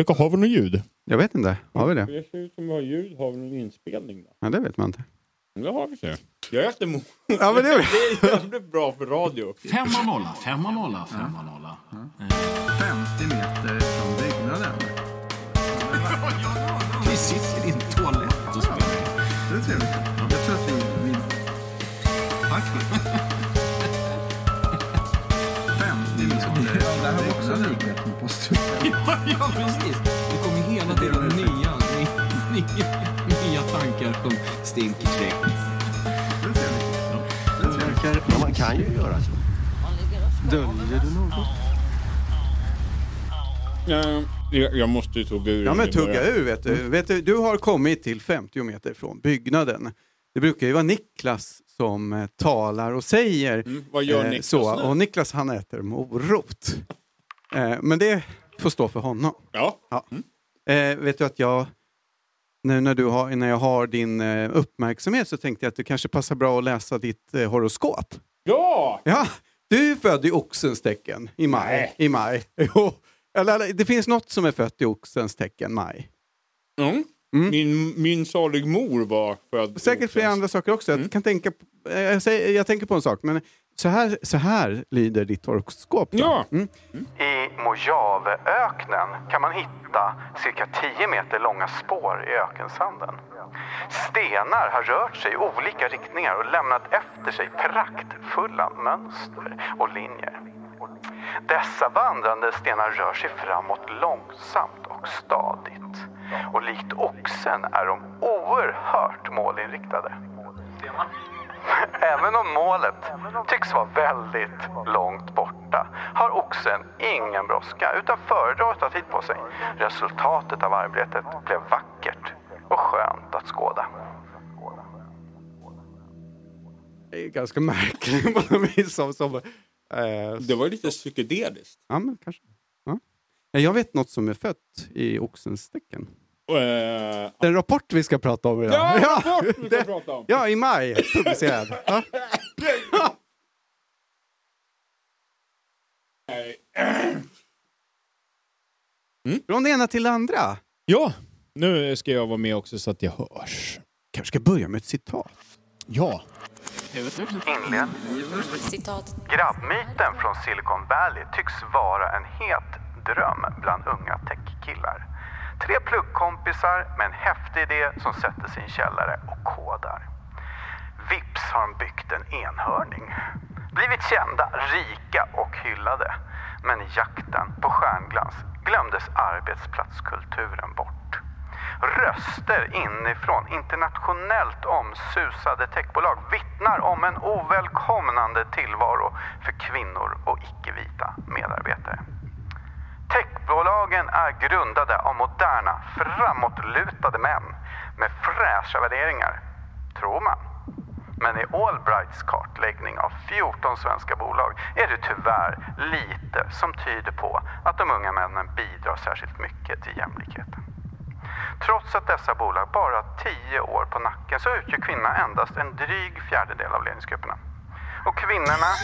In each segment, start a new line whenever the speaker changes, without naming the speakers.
Vilka har vi något ljud?
Jag vet inte. Har vi det?
Det ser ut som vi har ljud. Har vi någon inspelning då?
Ja, det vet man inte.
Det har vi ser. Jag är efter mo-
Ja, men det...
Det är jävligt bra för radio.
Femma nolla, femma nolla, femma nolla.
50 meter från byggnaden.
Ja, precis. Det kommer hela tiden nya, nya, nya tankar som stinker.
Ja, man kan ju göra så. Döljer du något?
Eh, Jag, jag måste ju tugga ur.
Ja, men tugga ur vet du. vet du. Du har kommit till 50 meter från byggnaden. Det brukar ju vara Niklas som eh, talar och säger
Mm, vad gör
eh,
Niklas
så.
nu?
Och Niklas han äter morot. Eh, men det får stå för honom.
Ja.
Ja. Eh, vet du att jag, nu när, du har, när jag har din eh, uppmärksamhet så tänkte jag att det kanske passar bra att läsa ditt eh, horoskop.
Ja!
Ja, du är född i oxens tecken i maj.
Nej.
I maj. Jo. Eller, det finns något som är fött i oxens tecken, maj.
Mm. Min, min salig mor var född.
Säkert flera andra saker också. Jag, kan tänka, eh, jag, säger, jag tänker på en sak, men så här, så här lyder ditt horoskop.
Ja.
Mm. I Mojaveöknen kan man hitta cirka 10 meter långa spår i ökensanden. Stenar har rört sig i olika riktningar och lämnat efter sig praktfulla mönster och linjer. Dessa vandrande stenar rör sig framåt långsamt och stadigt. Och likt oxen är de oerhört målinriktade. Även om målet tycks vara väldigt långt borta har oxen ingen brådska utan föredrar att ta tid på sig. Resultatet av arbetet blev vackert och skönt att skåda. Det är ganska märkligt på något vis. Som, som, eh,
Det var lite psykedeliskt.
ja, men kanske. Ja. Ja, Jag vet något som är fött i oxens tecken.
Eh,
Den rapport vi ska prata om idag.
Ja, rapport vi ska
det-
prata om.
Ja, i maj publicerad. Ja. Från det ena till det andra.
ja, nu ska jag vara med också så att jag hörs.
Kanske ska börja med ett citat.
Ja.
Citat.
Grabbmyten från Silicon Valley tycks vara en het dröm bland unga techkillar. Tre pluggkompisar med en häftig idé som sätter sin källare och kodar. Vips har de byggt en enhörning. Blivit kända, rika och hyllade. Men i jakten på stjärnglans glömdes arbetsplatskulturen bort. Röster inifrån internationellt omsusade techbolag vittnar om en ovälkomnande tillvaro för kvinnor och icke-vita medarbetare. Techbolagen är grundade av moderna, framåtlutade män med fräscha värderingar, tror man. Men i Allbrights kartläggning av 14 svenska bolag är det tyvärr lite som tyder på att de unga männen bidrar särskilt mycket till jämlikheten. Trots att dessa bolag bara har 10 år på nacken så utgör kvinnorna endast en dryg fjärdedel av ledningsgrupperna. Och kvinnorna...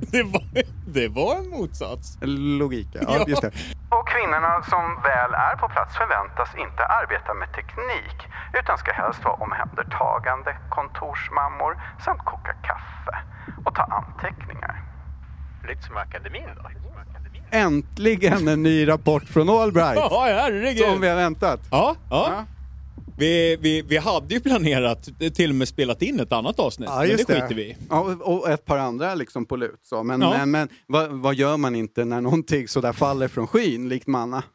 Det var, det var en motsats.
Logika,
Ja.
just det. Och kvinnorna som väl är på plats förväntas inte arbeta med teknik utan ska helst vara omhändertagande kontorsmammor samt koka kaffe och ta anteckningar.
Lite som akademin då.
Äntligen en ny rapport från Allbright
Ja, herregud.
som vi har väntat.
Ja, ja.
Ja.
Vi, vi, vi hade ju planerat, till och med spelat in ett annat avsnitt,
Ja,
men
just
det skiter vi.
Ja, och- ett par andra liksom på lut. Så. Men,
Ja.
men, men vad, vad gör man inte när någonting sådär faller från skyn, likt manna?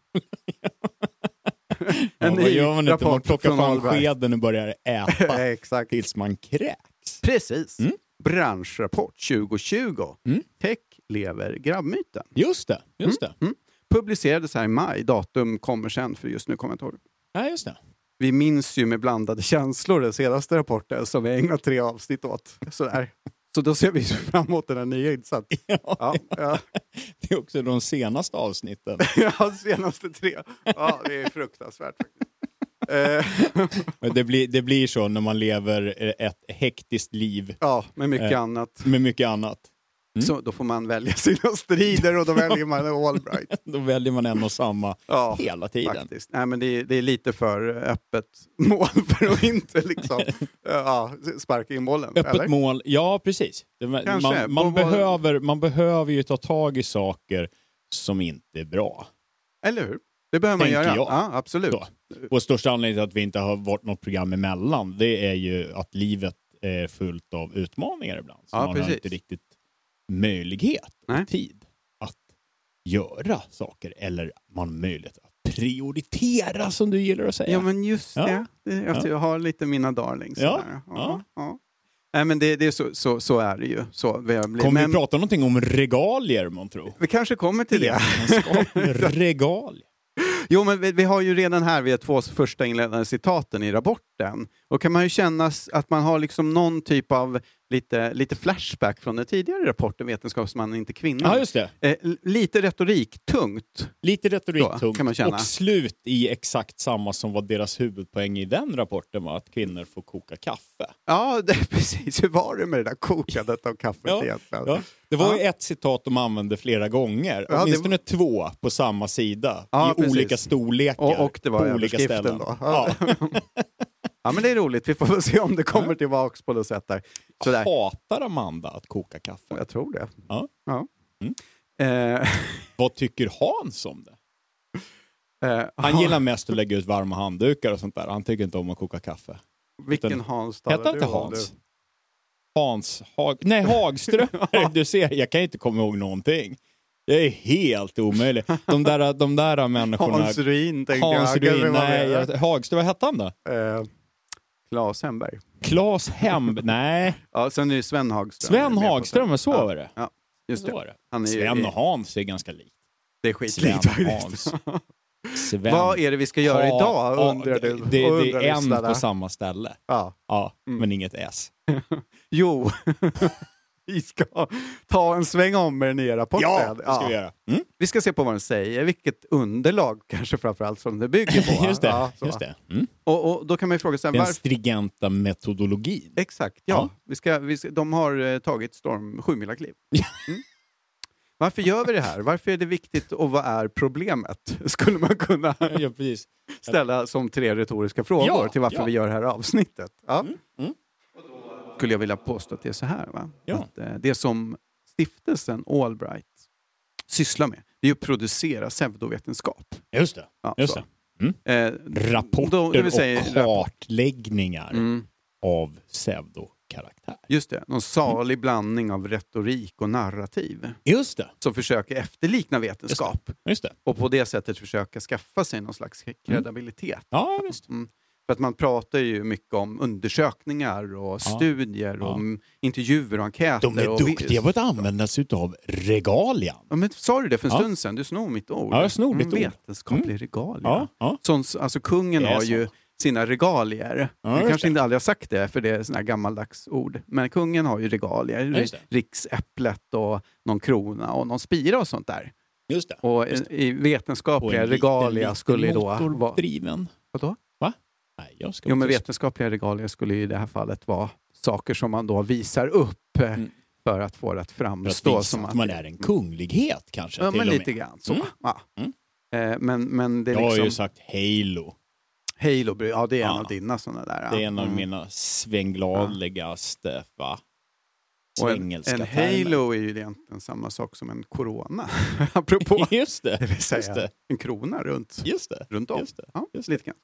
Ja, vad gör man inte? Man plockar fram skeden och börjar äta
Exakt.
tills man kräks.
Precis.
Mm.
Branschrapport 2020.
Mm.
Tech lever grabbmyten.
Just det, just det.
Mm. Publicerades här i maj. Datum kommer sen, för just nu kommer jag inte ihåg. det.
Ja, just det.
Vi minns ju med blandade känslor den senaste rapporten som vi ägnat tre avsnitt åt. Sådär. Så då ser vi fram emot den här nya insatsen.
Ja,
Ja, ja.
Det är också de senaste avsnitten.
ja, senaste tre. Ja, det är fruktansvärt. Eh,
det, blir, det blir så när man lever ett hektiskt liv
ja, med mycket
Eh.
annat.
med mycket annat.
Så då får man välja sina strider och då väljer man Allbright.
Då väljer man en och samma
Ja,
hela tiden.
Faktiskt. Nej, men det, är, det är lite för öppet mål för att inte liksom, ja, sparka in bollen.
Öppet
eller?
mål, ja precis.
Kanske.
man, man, behöver, man behöver ju ta tag i saker som inte är bra.
Eller hur? Det behöver man göra.
jag.
Ja, absolut.
Så. Och största anledningen till att vi inte har varit något program emellan, det är ju att livet är fullt av utmaningar ibland. Så
Ja,
man har
precis.
inte riktigt möjlighet och tid att göra saker. Eller man har möjlighet att prioritera, som du gillar att säga.
Ja, men just
Ja.
det. det jag, har lite mina darlings.
Ja.
Nej, men det, det är så, så, så är det ju. Så vi, blivit.
Kommer
men
vi prata någonting om regalier, man tror?
vi kanske kommer till det.
Regalier.
Jo, men vi, vi har ju redan här, vi har två första inledande citaten i rapporten. Och kan man ju känna att man har liksom någon typ av lite, lite flashback från den tidigare rapporten Vetenskapsmannen inte kvinnan.
Ja, just det.
eh, lite retorik, tungt.
Lite retorik
Så,
tungt.
kan man känna.
Och slut i exakt samma som var deras huvudpoäng i den rapporten var att kvinnor får koka kaffe.
Ja, det, precis. Hur var det med det där kokandet av kaffet
Ja,
egentligen?
Ja. Det var
Ja.
ju ett citat de använde flera gånger,
Ja, det
åtminstone två på samma sida,
Ja,
i
precis.
olika storlekar.
Och, och det var
på olika ställen.
då.
Ja.
ja, men det är roligt. Vi får väl se om det kommer tillbaks på något sätt där. Sådär.
Hatar Amanda att koka kaffe?
Jag tror det.
Ja.
Ja.
Mm.
Eh,
Vad tycker Hans om det?
eh,
Han gillar mest att lägga ut varma handdukar och sånt där. Han tycker inte om att koka kaffe.
Vilken
utan-
Hans
Hette inte
du
Hans?
nu?
Hans Hag... Nej, Hagström. du ser, jag kan inte komma ihåg någonting. Det är helt omöjligt. De där, de där människorna...
Hans Ruin tänkte
Hans
jag.
Ruin, nej, jag, Hagström, vad hette han då?
Eh, Claes Hemberg.
Claes Hem... Nej,
Ja, sen är det Sven Hagström.
Sven Hagström, så var det.
Ja, just
Så
det.
var det.
Han är ju-
Sven och Hans är ganska likt.
Det är
Sven
skitlikt faktiskt.
Hans. Sven.
Vad är det vi ska göra
Ha-
idag
ja,
undrar du?
Det, det,
Och
det
undrar
är en
lyssnarna.
på samma ställe.
Ja.
Ja,
Mm.
men inget S.
Jo, vi ska ta en sväng om med den nya rapporten.
Ja, det ska vi göra. Mm?
Vi ska se på vad den säger, vilket underlag kanske framförallt som det bygger på.
Just det.
Ja,
just det. Mm.
Och, och då kan man ju fråga sig,
Den
varför...
stringenta metodologin.
Exakt, ja.
Ja.
Vi ska, vi ska, de har eh, tagit storm sjumilakliv. Mm. Varför gör vi det här? Varför är det viktigt och vad är problemet? Skulle man kunna
ja,
ställa som tre retoriska frågor
Ja,
till varför vi gör det här avsnittet.
Mm.
Skulle jag vilja påstå att det är så här. Va?
Ja.
Att, eh, det som stiftelsen Allbright sysslar med, det är att producera pseudovetenskap.
Just det.
Ja,
Just det. Mm.
Eh,
Rapporter
då- det säga
och kartläggningar
Mm.
av pseudokaraktär.
Just det, någon salig blandning av retorik och narrativ
Just det.
som försöker efterlikna vetenskap
Just det.
och på det sättet försöka skaffa sig någon slags kredibilitet.
Ja, visst.
Mm. För att man pratar ju mycket om undersökningar och
Ja.
studier och
Ja.
om intervjuer och enkäter.
De är
och
duktiga på att använda sig av regalian.
Ja, men sa du det för en
Ja.
stund sedan? Du snor mitt ord.
Ja, jag snor ditt ord.
Vetenskaplig regalia.
Ja.
Sånt, alltså kungen
Det
har ju sina regalier.
Ja,
jag
just
kanske
det.
inte aldrig har sagt det, för det är sådana gammaldags ord. Men kungen har ju regalier.
Ja, det.
Riksäpplet och någon krona och någon spira och sånt där.
Just det.
Och
Just
i, i
Och
vetenskapliga
en
regalia
liten, liten
skulle då... vara-
motordriven.
Vadå?
Nej, jag ska
Jo, men vetenskapliga regalier skulle ju i det här fallet vara saker som man då visar upp eh,
Mm.
för att få det att
För att
framstå
visa
som
att man är en kunglighet kanske.
Ja, men lite grann så.
Mm.
Ja.
Mm.
Eh, Men, men det är
Jag har ju
liksom...
sagt Halo.
Halo, ja det är en
Ja.
av dina sådana där.
Det är
ja.
en av
Mm.
mina svänglaligaste va?
En,
Svängelska
en
termer.
Halo är ju egentligen samma sak som en corona. Apropå,
Just det.
det vill säga
Just det.
en krona runt,
Just det.
runt om.
Just det.
Ja,
Just
lite grann.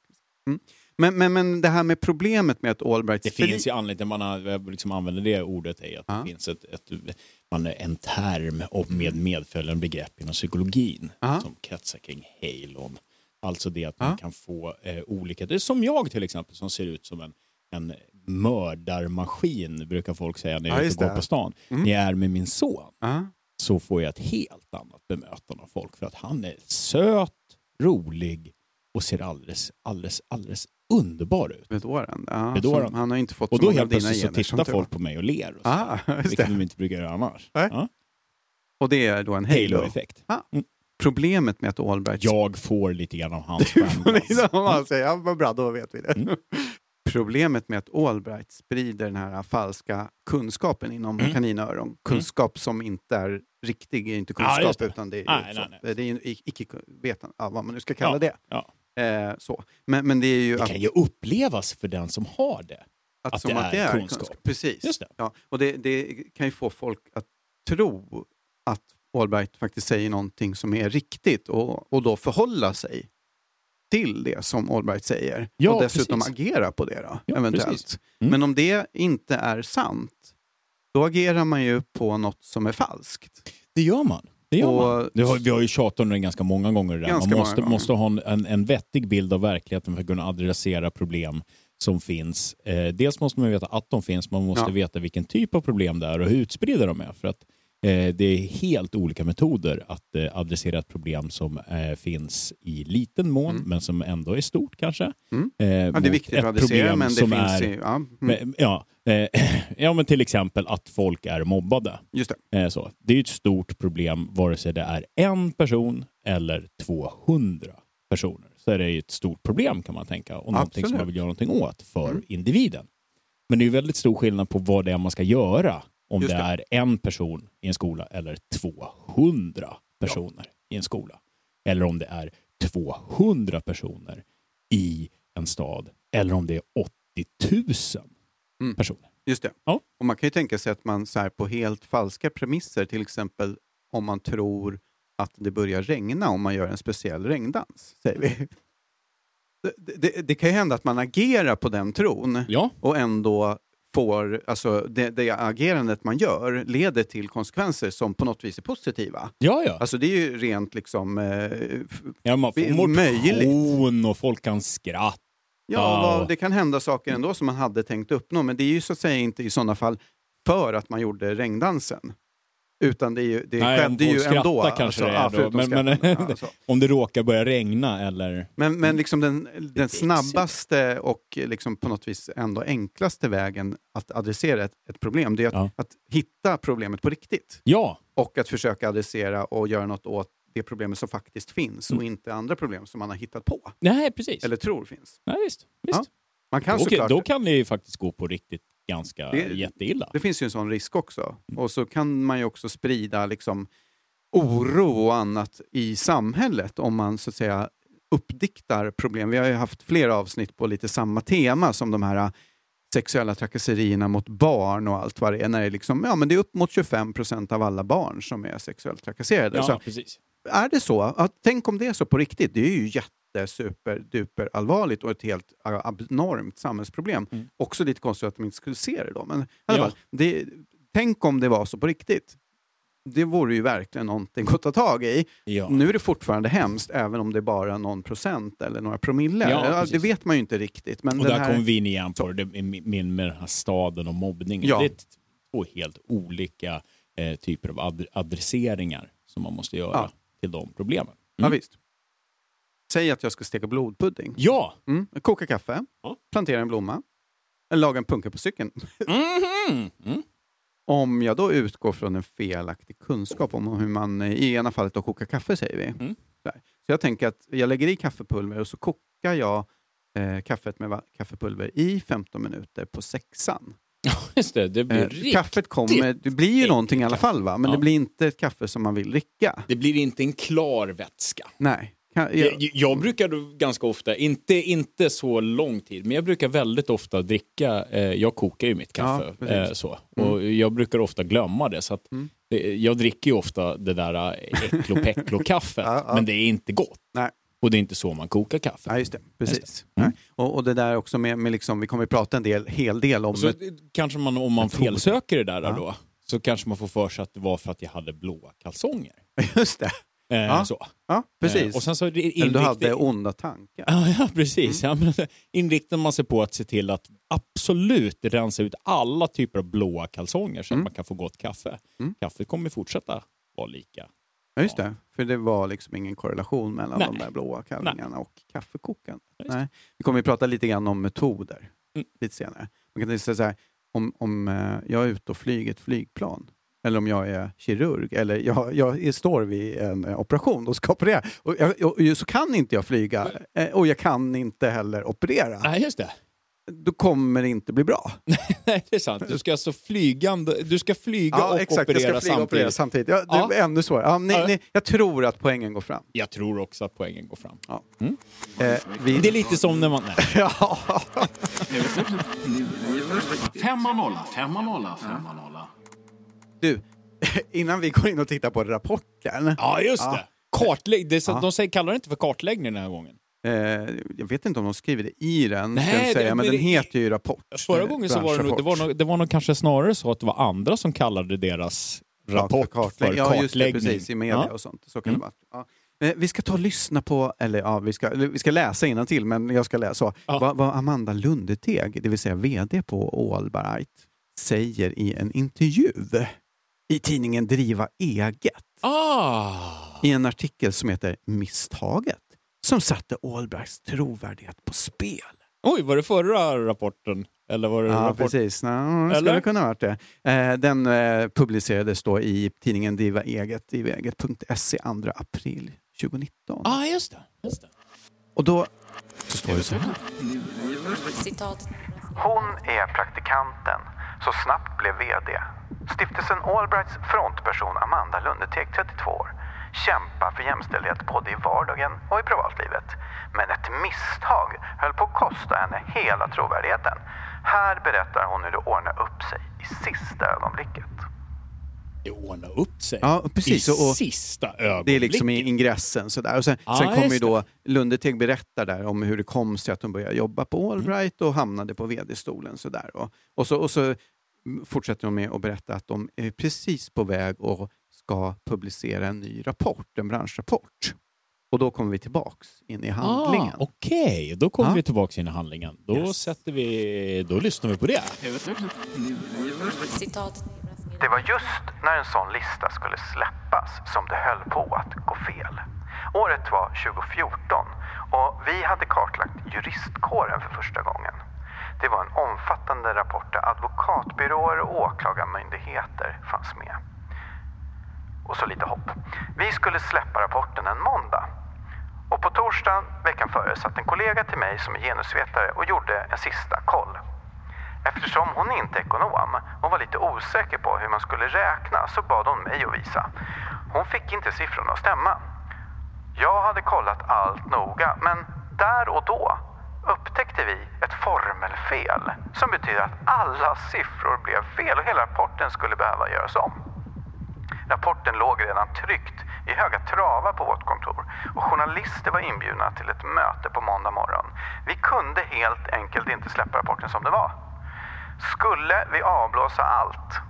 Mm. Men, men, men det här med problemet med att Allbright...
Det finns ju anledning man har- liksom använder det ordet är att
Ja.
det finns ett, ett, man är en term och med medföljande begrepp inom psykologin
Ja.
som kretsar kring halon. Alltså det att man kan få eh, olika, det är som jag till exempel som ser ut som en, en mördarmaskin brukar folk säga när jag
Ja,
är ute och går på stan.
Mm.
När jag är med min son så får jag ett helt annat bemötande av folk för att han är söt, rolig och ser alldeles, alldeles, alldeles underbar ut.
Bedårande. Ja,
Bedårande.
som- Han har inte fått
Och
så
då
av
helt plötsligt så tittar folk på mig och ler. Och, så,
Ah,
vilket
det.
de inte brukar göra annars. Ja.
Och det är då en Halo.
Halo-effekt.
Problemet med att Allbright...
Jag får lite grann av hans
Du får man säger, ja, vad bra, då vet vi det.
Mm.
problemet med att Allbright sprider den här falska kunskapen inom
Mm.
kaninöron. Kunskap som inte är riktig, är inte kunskap
just det.
utan det är,
Nej,
så,
nej, nej.
Det är icke-vetande, ja, vad man nu ska kalla
Ja,
det.
ja.
Eh, så. Men, men det är ju
Det kan ju upplevas för den som har det.
att,
att
som
det
att det
är
är
kunskap.
kunskap. Precis.
Just det.
Ja, och det, det kan ju få folk att tro att Allbright faktiskt säger någonting som är riktigt och, och då förhålla sig till det som Allbright säger.
Ja,
och dessutom
precis.
agera på det då,
Ja,
eventuellt.
Mm.
Men om det inte är sant, då agerar man ju på något som är falskt.
Det gör man. Det gör
Och-
man. Det har, vi har ju tjatat om det ganska många gånger. Där.
Ganska
Man måste,
gånger.
måste ha en, en, vettig bild av verkligheten för att kunna adressera problem som finns. Eh, dels måste man veta att de finns, man måste
Ja.
veta vilken typ av problem det är och hur utspridda de är. För att eh, det är helt olika metoder att eh, adressera ett problem som eh, finns i liten mån, men som ändå är stort kanske.
Mm.
Eh,
Ja, det är viktigt att adressera, men det finns
är,
i... Ja, mm,
men, ja, eh, ja, men till exempel att folk är mobbade.
just det.
Eh, Så. Det är ett stort problem vare sig det är en person eller 200 personer. Så är det ett stort problem kan man tänka och någonting som
Absolut.
man vill göra någonting åt för
Mm.
individen. Men det är väldigt stor skillnad på vad det är man ska göra om det
det.
är en person i en skola eller 200 personer i en skola. Eller om det är 200 personer i en stad eller om det är 80 000
Mm.
personer.
Just det.
Ja.
Och man kan ju tänka sig att man så här, på helt falska premisser, till exempel om man tror att det börjar regna om man gör en speciell regndans, säger vi. Det, det, det kan ju hända att man agerar på den tron
Ja,
och ändå får, alltså det, det agerandet man gör leder till konsekvenser som på något vis är positiva.
ja, ja.
Alltså det är ju rent liksom, eh,
Ja, man får
möjligt.
och folk kan skratta.
Ja, vad- det kan hända saker ändå som man hade tänkt uppnå, men det är ju så att säga inte i sådana fall för att man gjorde regnddansen. Utan det, är ju, det
Nej,
skedde ju ändå.
kanske
alltså,
det är då,
förutom
men- men-
skrattandet, ja, så.
Om det råkar börja regna eller...
Men, men liksom den, den snabbaste och liksom på något vis ändå enklaste vägen att adressera ett, ett problem, det är att,
Ja.
att hitta problemet på riktigt.
Ja,
Och att försöka adressera och göra något åt det problemet som faktiskt finns och
Mm.
inte andra problem som man har hittat på.
nej precis.
Eller tror finns.
Nej, visst. visst.
Ja, Man kan
då,
såklart,
då kan det ju faktiskt gå på riktigt ganska
Det-
jätteilla.
det finns ju en sån risk också.
Mm.
Och så kan man ju också sprida liksom, oro och annat i samhället om man så att säga uppdiktar problem. Vi har ju haft flera avsnitt på lite samma tema som de här äh, sexuella trakasserierna mot barn och allt vad det är. När det, är liksom, ja, men det är upp mot 25 procent av alla barn som är sexuellt trakasserade.
Ja,
Så
precis.
Är det så, att, tänk om det är så på riktigt, det är ju jätte super duper allvarligt och ett helt abnormt samhällsproblem.
Mm.
Också lite konstigt att de inte skulle se det då. Men
Ja.
fall, det, tänk om det var så på riktigt. Det vore ju verkligen någonting att ta tag i.
Ja.
Nu är det fortfarande hemskt, även om det är bara någon procent eller några promille.
Ja,
det vet man ju inte riktigt. Men
Och där
här,
kommer vi in igen på det, min med den här staden och mobbningen.
Ja.
Det är två helt olika eh, typer av ad adresseringar som man måste göra. Till de problemen.
ja,
Mm.
visst. Säg att jag ska steka blodpudding.
Ja!
Mm. Koka kaffe,
Ja.
plantera en blomma, laga en punka på cykeln.
Mhm. Mm.
Om jag då utgår från en felaktig kunskap om hur man i ena fallet då kokar kaffe, säger vi.
Mm.
Så jag tänker att jag lägger i kaffepulver och så kokar jag eh, kaffet med va- kaffepulver i 15 minuter på sexan.
Just det. Det blir
Eh,
riktigt...
kaffet kommer, det blir ju någonting i alla fall, va? men
Ja.
det blir inte ett kaffe som man vill dricka.
Det blir inte en klar vätska.
Nej.
Jag,
jag,
jag brukar ganska ofta, inte, inte så lång tid, men jag brukar väldigt ofta dricka, eh, jag kokar ju mitt kaffe.
Ja,
eh, så. Och jag brukar ofta glömma det. Så att,
Mm.
jag dricker ju ofta det där eh, äcklo-päcklo-kaffet,
Ja, ja.
men det är inte gott.
Nej.
Och det är inte så man kokar kaffe.
Nej, just det. Precis.
Mm.
Nej. Och, och det där också med, med liksom, vi kommer att prata en del, hel del om...
Så eh, kanske man, om man felsöker det där
Ja.
då, så kanske man får för sig att det var för att jag hade blåa kalsonger.
just det.
Eh,
Ja,
så.
Ja, precis.
Eh, och sen så
Eller du hade onda tankar.
Ja, ja precis.
Mm.
Ja, men inriktar man sig på att se till att absolut rensa ut alla typer av blåa kalsonger så
Mm.
att man kan få gott kaffe.
Mm.
Kaffet kommer fortsätta vara lika.
Ja, just det. För det var liksom ingen korrelation mellan
Nej.
de där blåa kallingarna och kaffekokandet.
Ja.
Nej. Vi kommer att prata lite grann om metoder
Mm.
lite senare. Man kan säga så här, om, om eh, jag är ute och flyger ett flygplan, eller om jag är kirurg, eller jag, jag står vid en eh, operation och ska operera, och, jag, och, så kan inte jag flyga, eh, och jag kan inte heller operera.
Nej, just det.
Då kommer det inte bli bra.
Nej, det är sant. Du ska alltså flygande, du ska flyga och
exakt.
operera
jag ska flyga och
samtidigt.
operera samtidigt. Ja, det
Ja.
är ännu svårare. Ja, ni,
Ja.
ni, jag tror att poängen går fram.
Jag tror också att poängen går fram.
Ja. Eh, vi...
Det är lite som när man... Nej.
ja.
Femma nolla, femma nolla, femma nolla.
Du, innan vi går in och tittar på rapporten.
Ja, just
Ja.
det. Kartlägg, det så,
Ja.
De säger, kallar det inte för kartläggning den här gången.
Eh, jag vet inte om de skriver det i den,
Nej,
ska jag
det-
säga, men
men
den
det-
heter ju rapport.
Förra gången så var det, nog, det, var nog, det var nog kanske snarare så att det var andra som kallade deras rapport för kartläggning.
Ja, just det, precis, i media
Ja.
och sånt. Så kan
Mm.
det vara. Ja. Eh, Vi ska ta och lyssna på, eller ja, vi ska, vi ska läsa till men jag ska läsa.
Ja.
Vad, vad Amanda Lundeteg, det vill säga VD på Allbright, säger i en intervju i tidningen Driva Eget
Ah!
i en artikel som heter Misstaget som satte Allbrights trovärdighet på spel.
Oj, var det förra rapporten? Eller var det
Ja,
rapport...
precis. Det
Eller?
skulle kunna ha varit det. Eh, Den eh, publicerades då i tidningen Driva Eget, drivaeget.se 2 april 2019.
Ah, just det. Just det.
Och då så står det så här.
Citat.
Hon är praktikanten, så snabbt blev VD. Stiftelsen Allbrights frontperson Amanda Lundeteg, 32 år, kämpar för jämställdhet både i vardagen och i privatlivet. Men ett misstag höll på att kosta henne hela trovärdigheten. Här berättar hon hur det ordnar upp sig i sista ögonblicket.
Det ordnar upp sig.
Ja, precis.
I
Och- och
sista ögonblicket.
Det är liksom i ingressen. Sådär. Och sen,
Ja,
sen kommer ju då Lundeteg berättar där om hur det kom sig att hon började jobba på Allbright och hamnade på vd-stolen. Sådär. Och, och, så, och så fortsätter de med att berätta att de är precis på väg och ska publicera en ny rapport, en branschrapport. Och då kommer vi tillbaks in i handlingen.
Ah, Okej, då kommer
Ja.
vi tillbaka in i handlingen. Då,
Yes.
sätter vi, då lyssnar vi på det.
Citat.
Det var just när en sån lista skulle släppas som det höll på att gå fel. Året var 2014 och vi hade kartlagt juristkåren för första gången. Det var en omfattande rapport där advokatbyråer och åklagarmyndigheter fanns med. Och så lite hopp. Vi skulle släppa rapporten en måndag. Och på torsdagen veckan före satt en kollega till mig som är genusvetare och gjorde en sista koll. Eftersom hon inte är ekonom och var lite osäker på hur man skulle räkna så bad hon mig att visa. Hon fick inte siffrorna att stämma. Jag hade kollat allt noga men där och då upptäckte vi ett formelfel som betyder att alla siffror blev fel och hela rapporten skulle behöva göras om. Rapporten låg redan tryckt i höga travar på vårt kontor och journalister var inbjudna till ett möte på måndag morgon. Vi kunde helt enkelt inte släppa rapporten som det var. Skulle vi avblåsa allt?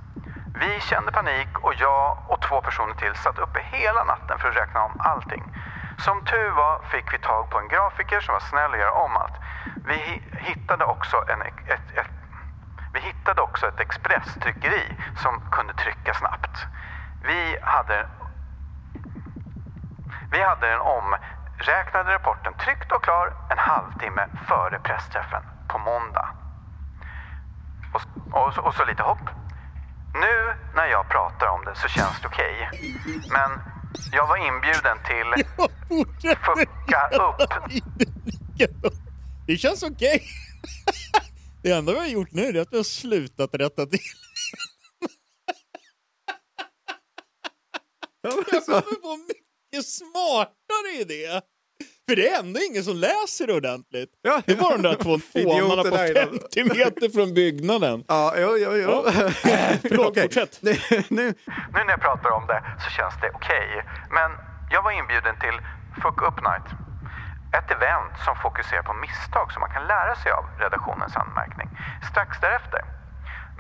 Vi kände panik och jag och två personer till satt uppe hela natten för att räkna om allting. Som tur var fick vi tag på en grafiker som var snäll och göra om allt. Vi hittade också en, ett, ett, vi hittade också ett expresstryckeri som kunde trycka snabbt. Vi hade, vi hade den omräknade rapporten tryckt och klar en halvtimme före pressträffen på måndag. Och, och, så- och så lite hopp. Nu när jag pratar om det så känns det okej. Men jag var inbjuden till Fucka upp.
Det känns okej. Det enda vi har gjort nu är att vi har slutat rätta till. Jag kommer på en mycket smartare idé. För det är ändå ingen som läser ordentligt.
Ja,
Det var de där två fånarna på
Idioterna i dem.
50 meter från byggnaden.
Ja, jo, jo, jo.
Förlåt,
Okej.
fortsätt.
Nu, nu,
Nu när jag pratar om det så känns det okej. Men jag var inbjuden till Fuck Up Night. Ett event som fokuserar på misstag som man kan lära sig av redaktionens anmärkning. Strax därefter.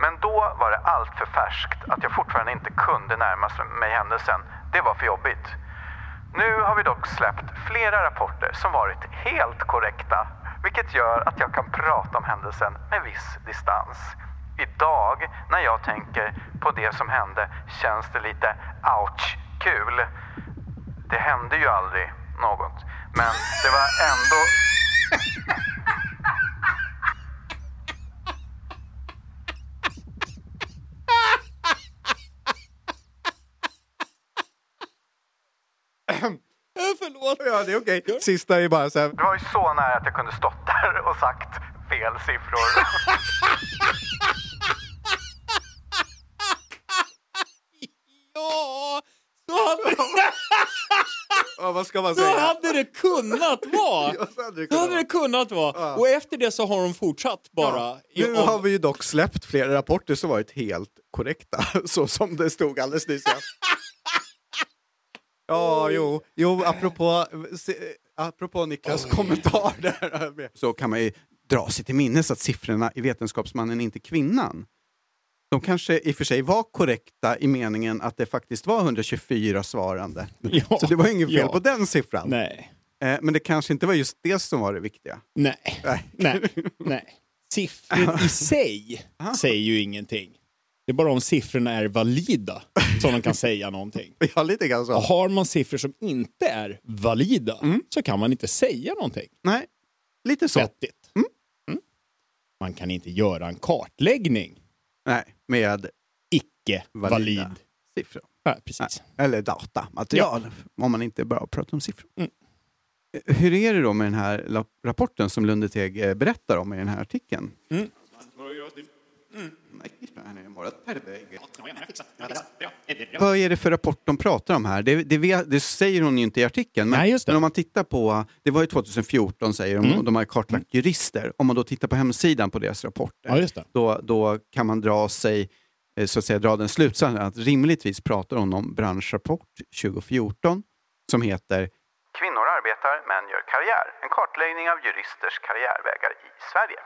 Men då var det allt för färskt att jag fortfarande inte kunde närma mig händelsen. Det var för jobbigt. Nu har vi dock släppt flera rapporter som varit helt korrekta, vilket gör att jag kan prata om händelsen med viss distans. Idag, när jag tänker på det som hände, känns det lite ouch kul. Det hände ju aldrig något, men det var ändå...
Förlåt.
ja, det är okej. Sista är bara så här.
Det var ju så nära att jag kunde stått där och sagt
fel siffror.
Ja, så hade,
Ja, vad ska man
så
säga?
hade det kunnat vara.
Ja, så hade det
Så hade
kunnat
det kunnat vara. Och efter det så har de fortsatt bara. i-
Nu har vi ju dock släppt flera rapporter som varit helt korrekta, så som det stod alldeles nyss. Ja, jo, jo apropå, se- apropå Niklas kommentar där, så kan man ju dra sig till minnes att siffrorna i Vetenskapsmannen inte kvinnan, de kanske i och för sig var korrekta i meningen att det faktiskt var 124 svarande.
Ja,
Så det var inget fel
ja.
på den siffran.
Nej,
Eh, Men det kanske inte var just det som var det viktiga.
nej,
Nej.
nej, nej. Siffror i sig säger ju ingenting. Det är bara om siffrorna är valida som de kan säga någonting.
Ja, lite grann så.
Och har man siffror som inte är valida
Mm.
så kan man inte säga någonting
Nej, lite så.
vettigt. Mm. Man kan inte göra en kartläggning
Nej, med
icke-valid.
siffror.
Ja, precis.
Eller datamaterial, om man inte bara pratar om siffror.
Mm.
Hur är det då med den här rapporten som Lundeteg eh, berättar om i den här artikeln?
Mm.
Vad är det för rapport de pratar om här? Det, det, det säger hon ju inte i artikeln. Men,
Nej,
men om man tittar på, det var ju 2014 säger de,
Mm.
och de har kartlagt jurister. Om man då tittar på hemsidan på deras rapporter,
Ja, just det.
då, då kan man dra sig eh, så att säga, dra den slutsatsen att rimligtvis pratar hon om branschrapport 2014 som heter
Kvinnor arbetar, män gör karriär. En kartläggning av juristers karriärvägar i Sverige.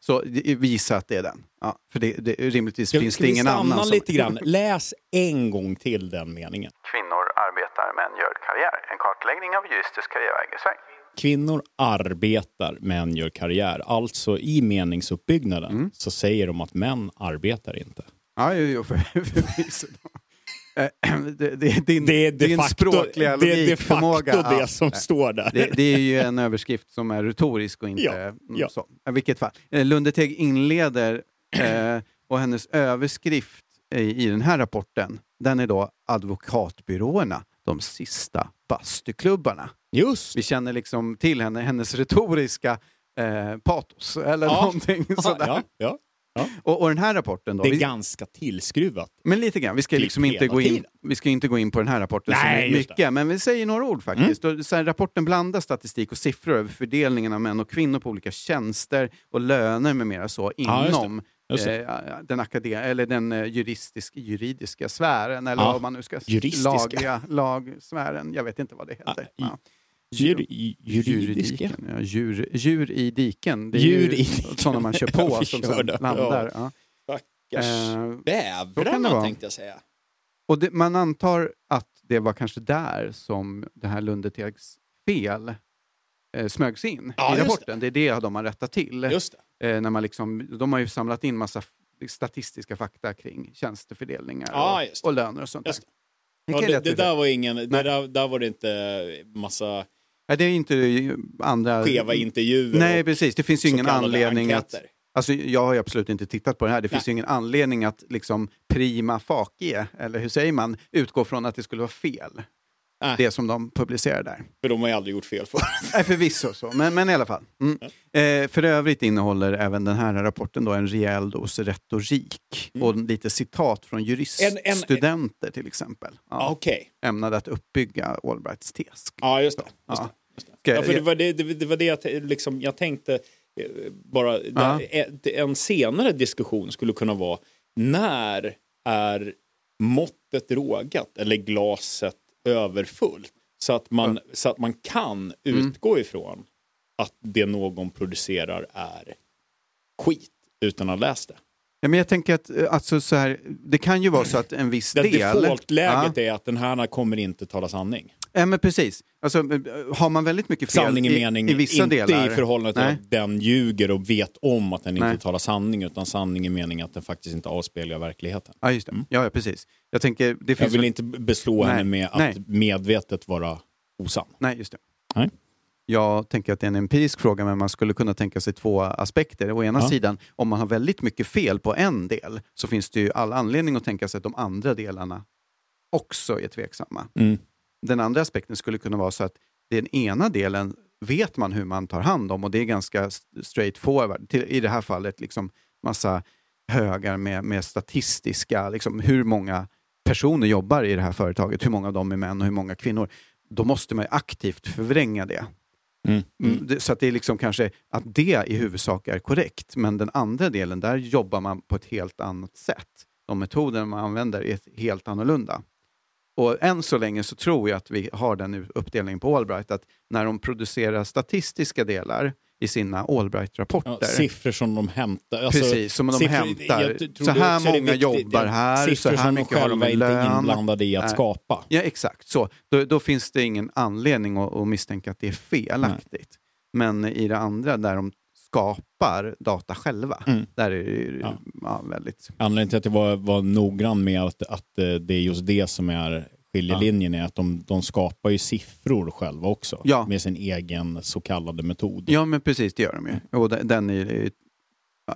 Så det visar att det är den. Ja, för det, det, rimligtvis finns det ingen annan som...
lite grann? Läs en gång till den meningen.
Kvinnor arbetar, män gör karriär. En kartläggning av juristers karriärvägar i Sverige.
Kvinnor arbetar, män gör karriär. Alltså i meningsuppbyggnaden
Mm.
så säger de att män arbetar inte.
Ja, jo, jo, för, förvisso. Eh, det, det är din,
Det är de
din
facto
språkliga
det, är de facto det som står där.
Det, det är ju en överskrift som är retorisk och inte
Ja,
mm, så. I vilket fall. Eh, Lundeteg inleder eh, och hennes överskrift i, i den här rapporten, den är då advokatbyråerna, de sista bastuklubbarna.
Just
Vi känner liksom till henne, hennes retoriska eh, patos eller
Ja.
någonting sådär.
ja, ja.
Och, och den här rapporten då?
Det är
vi-
ganska tillskruvat.
Men lite grann, vi ska
Typ
liksom inte gå in,
tiden.
vi ska inte gå in på den här rapporten så
Nej, just
mycket,
det. Mm.
men vi säger några ord faktiskt. Så här, rapporten blandar statistik och siffror över fördelningen av män och kvinnor på olika tjänster och löner med mera så
Ja, just det.
inom
Just det.
eh, den, akadem- eller den eh, juristisk, juridiska sfären, eller
Ja,
vad man nu ska lagliga lagsfären. Jag vet inte vad det heter.
Ah,
Ja.
Jur,
ja, djur, djur i diken. Det är
Djur
ju sådana man kör på som sen
det.
landar. Ja.
Stackars
Eh, det
bävrarna tänkte jag säga.
Och det, man antar att det var kanske där som det här Lundetegs fel eh, smögs in
Ja,
i rapporten. Det. är det de har rättat till.
Just det.
Eh, när man liksom, de har ju samlat in massa statistiska fakta kring tjänstefördelningar
Ja,
och,
det.
och löner och sånt där.
det.
Det
Ja, det, det där var ingen, det där, där var det inte massa
Ja, det är inte andra...
skeva intervjuer
Nej, precis. Det finns ju ingen anledning att...
enkäter.
Alltså, jag har ju absolut inte tittat på det här. Det finns
Nej.
ju ingen anledning att liksom prima facie, eller hur säger man, utgå från att det skulle vara fel.
Nej.
Det som de publicerar där.
För de har ju aldrig gjort fel för.
Nej, förvisso så, men, men i alla fall. Mm. Eh, för övrigt innehåller även den här rapporten då en rejäl dos retorik och lite citat från
Mm. En- en-
juriststudenter till exempel. Ja,
Okej.
Ämnade att uppbygga Allbrights tes.
Ja, just det. Just
Ja.
det. Just
Ska
Ja, för det var det, det, det, var det jag, liksom, jag tänkte eh, bara, där, eh, en senare diskussion skulle kunna vara när är måttet rågat eller glaset överfullt? Så att man, så att man kan
Mm.
utgå ifrån att det någon producerar är skit utan att ha läst det.
Ja, men jag tänker att eh, alltså, så här, det kan ju vara så att en viss
Det
del...
defaultläget är att den här kommer inte tala sanning.
Ja, men precis. Alltså, eh, har man väldigt mycket fel
Sanning i mening,
i, i vissa
inte
delar...
i förhållande till
Nej.
att den ljuger och vet om att den
Nej.
inte talar sanning, utan sanning i mening att den faktiskt inte avspeglar verkligheten.
Ja, just det. Ja, ja, precis. Jag tänker, det
Mm. Jag
finns
vill inte beslå
Nej,
henne med att
nej.
medvetet vara osann.
Nej, just det.
Nej.
Jag tänker att det är en empirisk fråga, men man skulle kunna tänka sig två aspekter. Å ena
Ja.
sidan, om man har väldigt mycket fel på en del så finns det ju all anledning att tänka sig att de andra delarna också är tveksamma.
Mm.
Den andra aspekten skulle kunna vara så att den ena delen vet man hur man tar hand om och det är ganska straight forward. Till, I det här fallet liksom massa högar med, med statistiska, liksom hur många personer jobbar i det här företaget, hur många av dem är män och hur många kvinnor. Då måste man ju aktivt förvränga det.
Mm.
Mm, det- Så att det är liksom kanske att det i huvudsak är korrekt, men den andra delen, där jobbar man på ett helt annat sätt. De metoder man använder är helt annorlunda. Och än så länge så tror jag att vi har den uppdelningen på Allbright, att när de producerar statistiska delar i sina Allbright-rapporter,
Ja, siffror som de hämtar. Alltså,
Precis, som de
siffror-
hämtar. Så här många jobbar här, så här mycket har de i
inte
lön.
inblandade i att
Nej.
skapa.
Ja, exakt. Så. Då, då finns det ingen anledning att, att misstänka att det är felaktigt. Men i det andra, där de skapar data själva,
Mm.
där är
Ja.
ja. väldigt...
Anledningen till att jag var, var noggrann med att, att eh, det är just det som är skiljelinjen är att de, de skapar ju siffror själva också
Ja.
med sin egen så kallade metod.
Ja, men precis, det gör de ju. Och de- den är,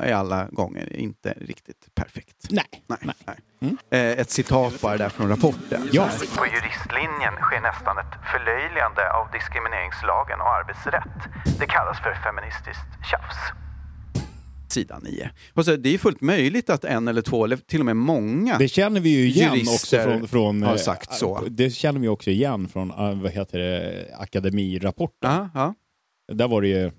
är alla gånger inte riktigt perfekt.
Nej.
Nej,
Nej.
nej.
Mm.
Eh, Ett citat bara där från rapporten.
Ja.
På juristlinjen sker nästan ett förlöjligande av diskrimineringslagen och arbetsrätt. Det kallas för feministiskt tjafs.
Sida 9. Och så, det är fullt möjligt att en eller två, eller till och med många,
Det känner vi ju igen också från... från
har
eh,
sagt så.
Det känner vi också igen från eh, vad heter det, akademirapporten.
Ja, ja.
Där var det ju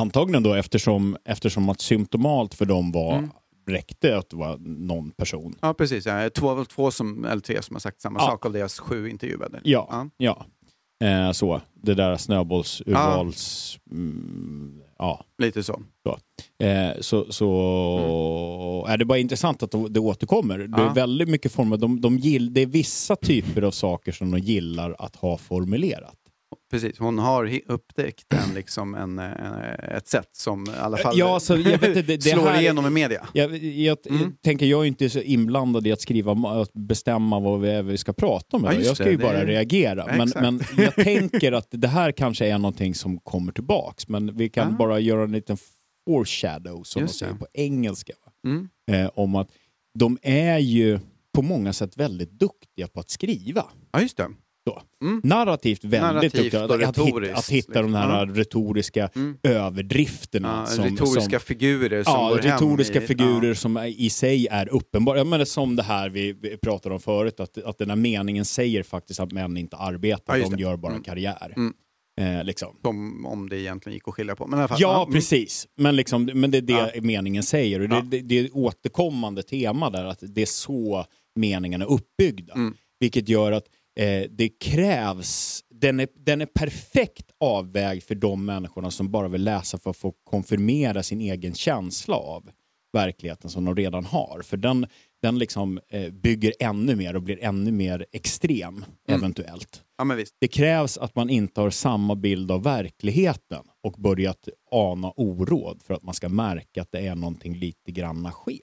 antagligen då eftersom, eftersom att symptomalt för dem var
Mm.
räckte att det var någon person.
ja precis. Ja. Två, två som, eller tre som har sagt samma
Ja.
sak av deras sju intervjuade.
Ja,
Ja.
ja. Eh, så. Det där snöbollsurvals... Mm, ja.
Lite så.
Eh, så så är det bara intressant att det återkommer. Det är
Ja.
väldigt mycket former. De, de gill, det är vissa typer av saker som de gillar att ha formulerat.
Precis, hon har upptäckt en, liksom en, eh, ett sätt som i alla fall
Ja, alltså, jag vet inte, det-
slår
här-
igenom i media.
Jag, jag,
Mm.
tänker, jag är inte så inblandad i att skriva, att bestämma vad vi, vi ska prata om.
Ja,
jag ska
det,
ju
det-
bara reagera.
Ja,
men, men jag tänker att det här kanske är någonting som kommer tillbaks. Men vi kan
Ah.
bara göra en liten foreshadow, som
Just
säger
det.
på engelska.
Mm.
Eh, om att de är ju på många sätt väldigt duktiga på att skriva.
Ja, just det.
Så.
Mm.
Narrativt väldigt
Narrativt
duktiga. Att, att, hitta, att hitta de
liksom.
här
Ja.
retoriska
Mm.
överdrifterna.
Ja,
som,
retoriska
som,
figurer som
Ja,
går hem
retoriska
i,
figurer som är- i sig är uppenbara. Jag menar, som det här vi vi pratade om förut, att, att den här meningen säger faktiskt att män inte arbetar,
Ja,
de
det.
gör bara
Mm.
karriär.
Mm.
Eh, liksom.
Som om det egentligen gick att skilja på. Men fall,
Ja,
mm.
precis. Men, liksom, men det är det
Ja.
meningen säger. Och det,
Ja.
det, det är ett återkommande tema där, att det är så meningarna är uppbyggda.
Mm.
Vilket gör att eh, det krävs, den är, den är perfekt avvägd för de människorna som bara vill läsa för att få konfirmera sin egen känsla av verkligheten som de redan har. För den, den liksom, eh, bygger ännu mer och blir ännu mer extrem,
Mm.
eventuellt.
Ja.
Det krävs att man inte har samma bild av verkligheten och börjat ana oråd för att man ska märka att det är någonting lite grann skevt.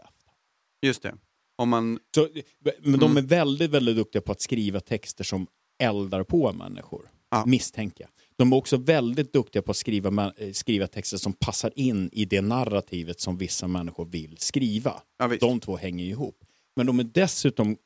Just det. Om man...
Så, men de
Mm.
är väldigt, väldigt duktiga på att skriva texter som eldar på människor,
Ja.
misstänker jag. De är också väldigt duktiga på att skriva, eh, skriva texter som passar in i det narrativet som vissa människor vill skriva.
Ja, visst.
De två hänger ihop. Men de är dessutom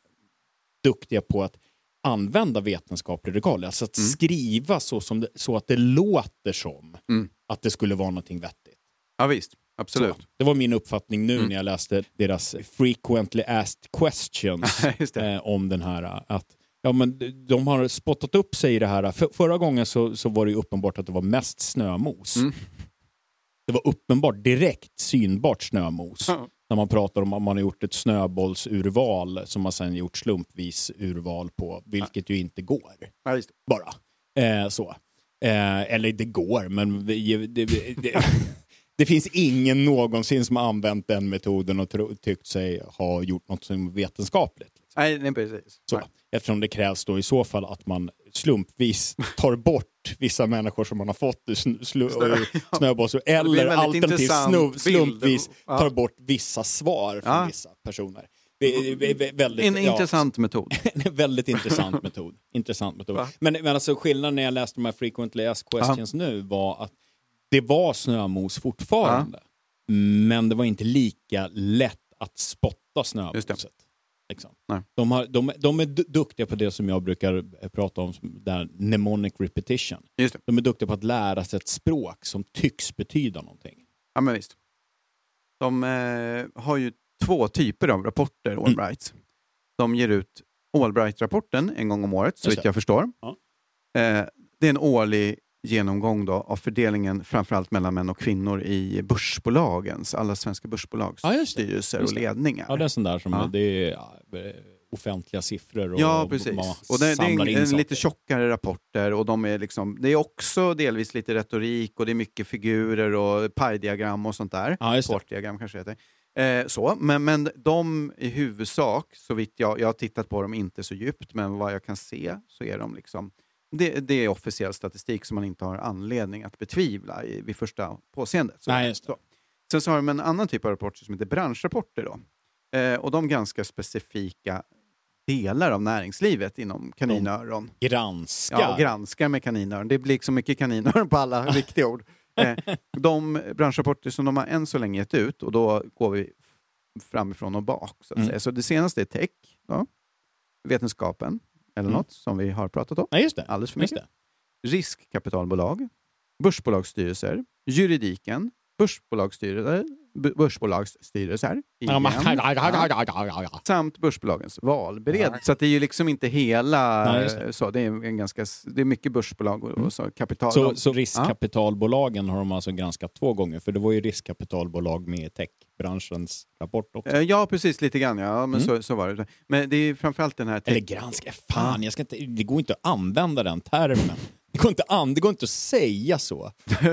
duktiga på att använda vetenskaplig regalia, alltså att skriva så, som det, så att det låter som
Mm.
att det skulle vara någonting vettigt.
Ja, visst. Absolut.
Så, det var min uppfattning nu
Mm.
när jag läste deras frequently asked questions eh, om den här. eh, Att, ja, men de- har spottat upp sig i det här. För, förra gången så, så var det ju uppenbart att det var mest snömos.
Mm.
Det var uppenbart, direkt synbart snömos.
Ja.
När man pratar om att man har gjort ett snöbollsurval som man sen gjort slumpvis urval på, vilket ju inte går
Ja,
bara. Eh, så. Eh, eller det går, men det, det, det, det finns ingen någonsin som har använt den metoden och tro, tyckt sig ha gjort något som vetenskapligt. Liksom.
Nej, nej, precis.
Så,
Nej.
eftersom det krävs då i så fall att man slumpvis tar bort vissa människor som man har fått ur sn- slu, ur snöbolls
blir en
eller alternativt snu, slumpvis
Ja.
tar bort vissa svar från
Ja.
vissa personer. Väldigt,
En intressant metod.
en väldigt intressant metod. Intressant metod.
Va?
Men, men alltså skillnaden när jag läste de här frequently asked questions nu var att det var snömos fortfarande. Men det var inte lika lätt att spotta snömoset. Liksom.
Nej.
De, har, de, de är du- duktiga på det som jag brukar eh, prata om, där mnemonic repetition. De är duktiga på att lära sig ett språk som tycks betyda någonting.
Ja, men visst. De eh, har ju två typer av rapporter,
Mm.
Allbright. De ger ut Allbright-rapporten en gång om året, så vitt jag förstår.
Ja.
Eh, det är en årlig genomgång då av fördelningen framförallt mellan män och kvinnor i börsbolagens, alla svenska börsbolags
Ja,
styrelser och ledningar.
Ja, det är sån där som
Ja.
det är eh, offentliga siffror och
Ja, precis.
man
Och det, det är en, en lite tjockare rapporter och de är liksom, det är också delvis lite retorik och det är mycket figurer och pajdiagram och sånt där.
Ja.
Sportdiagram kanske heter. Eh, så. Men, men de i huvudsak, så vitt jag, jag har tittat på dem inte så djupt, men vad jag kan se så är de liksom det, det är officiell statistik som man inte har anledning att betvivla i, vid första påseendet. Så,
Nej,
så. Sen så har de en annan typ av rapporter som heter branschrapporter. Då. Eh, och de ganska specifika delar av näringslivet inom kaninöron.
Granskar.
Ja, granskar med kaninöron. Det blir liksom mycket kaninöron på alla riktiga ord. Eh, de branschrapporter som de har än så länge gett ut, och då går vi framifrån och bak. Så, att
Mm.
säga. så det senaste är tech, då. vetenskapen, eller
Mm.
något som vi har pratat om.
Ja, just det.
Alldeles för mycket. Riskkapitalbolag, börsbolagsstyrelser, juridiken, börsbolagsstyrelser, börsbolagsstyrelser, igen, samt börsbolagens valberedning. Så det är ju liksom inte hela...
Nej, det.
så, det, är en ganska, det är mycket börsbolag och, och så kapital.
Så, så riskkapitalbolagen har de alltså granskat två gånger, för det var ju riskkapitalbolag med i techbranschens rapport också.
Eh, Ja, precis. Lite grann. Ja, men
Mm.
så, så var det. Men det är framförallt den här... tech-
Eller granska, fan, jag ska inte, det går inte att använda den termen. Det går inte, an, det går inte att säga så.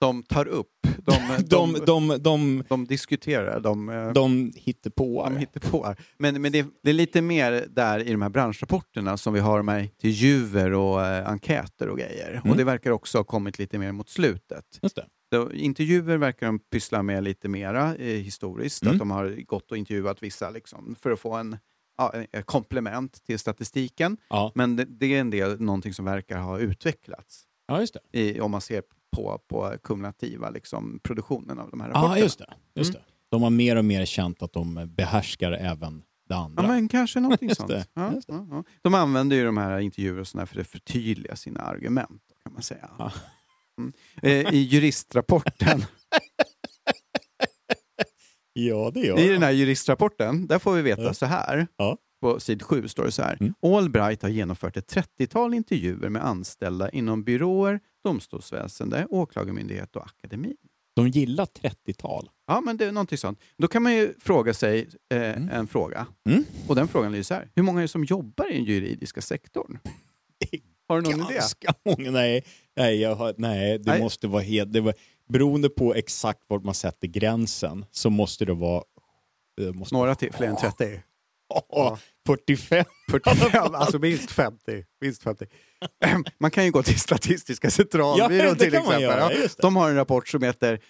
De tar upp, de,
De,
de,
de, de,
diskuterar, de, eh,
de hittar på.
de hittar på. här. Men, men det, det är lite mer där i de här branschrapporterna som vi har de här intervjuer och eh, enkäter och grejer.
Mm.
Och det verkar också ha kommit lite mer mot slutet.
Just det.
Då, intervjuer verkar de pyssla med lite mera eh, historiskt.
Mm.
Att de har gått och intervjuat vissa liksom, för att få en ja, ett komplement till statistiken.
Ja.
Men det, det är en del, någonting som verkar ha utvecklats
ja,
i, om man ser på, på kumulativa liksom, produktionen av de här rapporterna.
Ja, just det. Just
Mm.
det. De har mer och mer känt att de behärskar även det andra.
Ja, men kanske någonting sånt.
det,
Ja, ja, ja. De använder ju de här intervjuerna och för att förtydliga sina argument, kan man säga.
Ja.
Mm. Eh, I juristrapporten,
ja, det gör
i
de.
den här juristrapporten, där får vi veta
Ja.
så här.
Ja.
På sid 7 står det så här.
Mm.
Allbright har genomfört ett 30-tal intervjuer med anställda inom byråer, domstolsväsende, åklagarmyndighet och akademin.
De gillar 30-tal.
Ja, men det är någonting sånt. Då kan man ju fråga sig eh,
Mm.
en fråga.
Mm.
Och den frågan lyder så här. Hur många är det som jobbar i den juridiska sektorn? Har du någon idé?
Ganska många. Nej, nej, jag har, nej det
Nej.
måste vara helt... Det var, beroende på exakt var man sätter gränsen så måste det vara... Måste
Några till, fler än 30?
vara 45.
45, alltså minst 50. Minst 50. Man kan ju gå till Statistiska centralbyrån
Ja, det
till
kan man
exempel.
göra,
Ja,
det.
De har en rapport som heter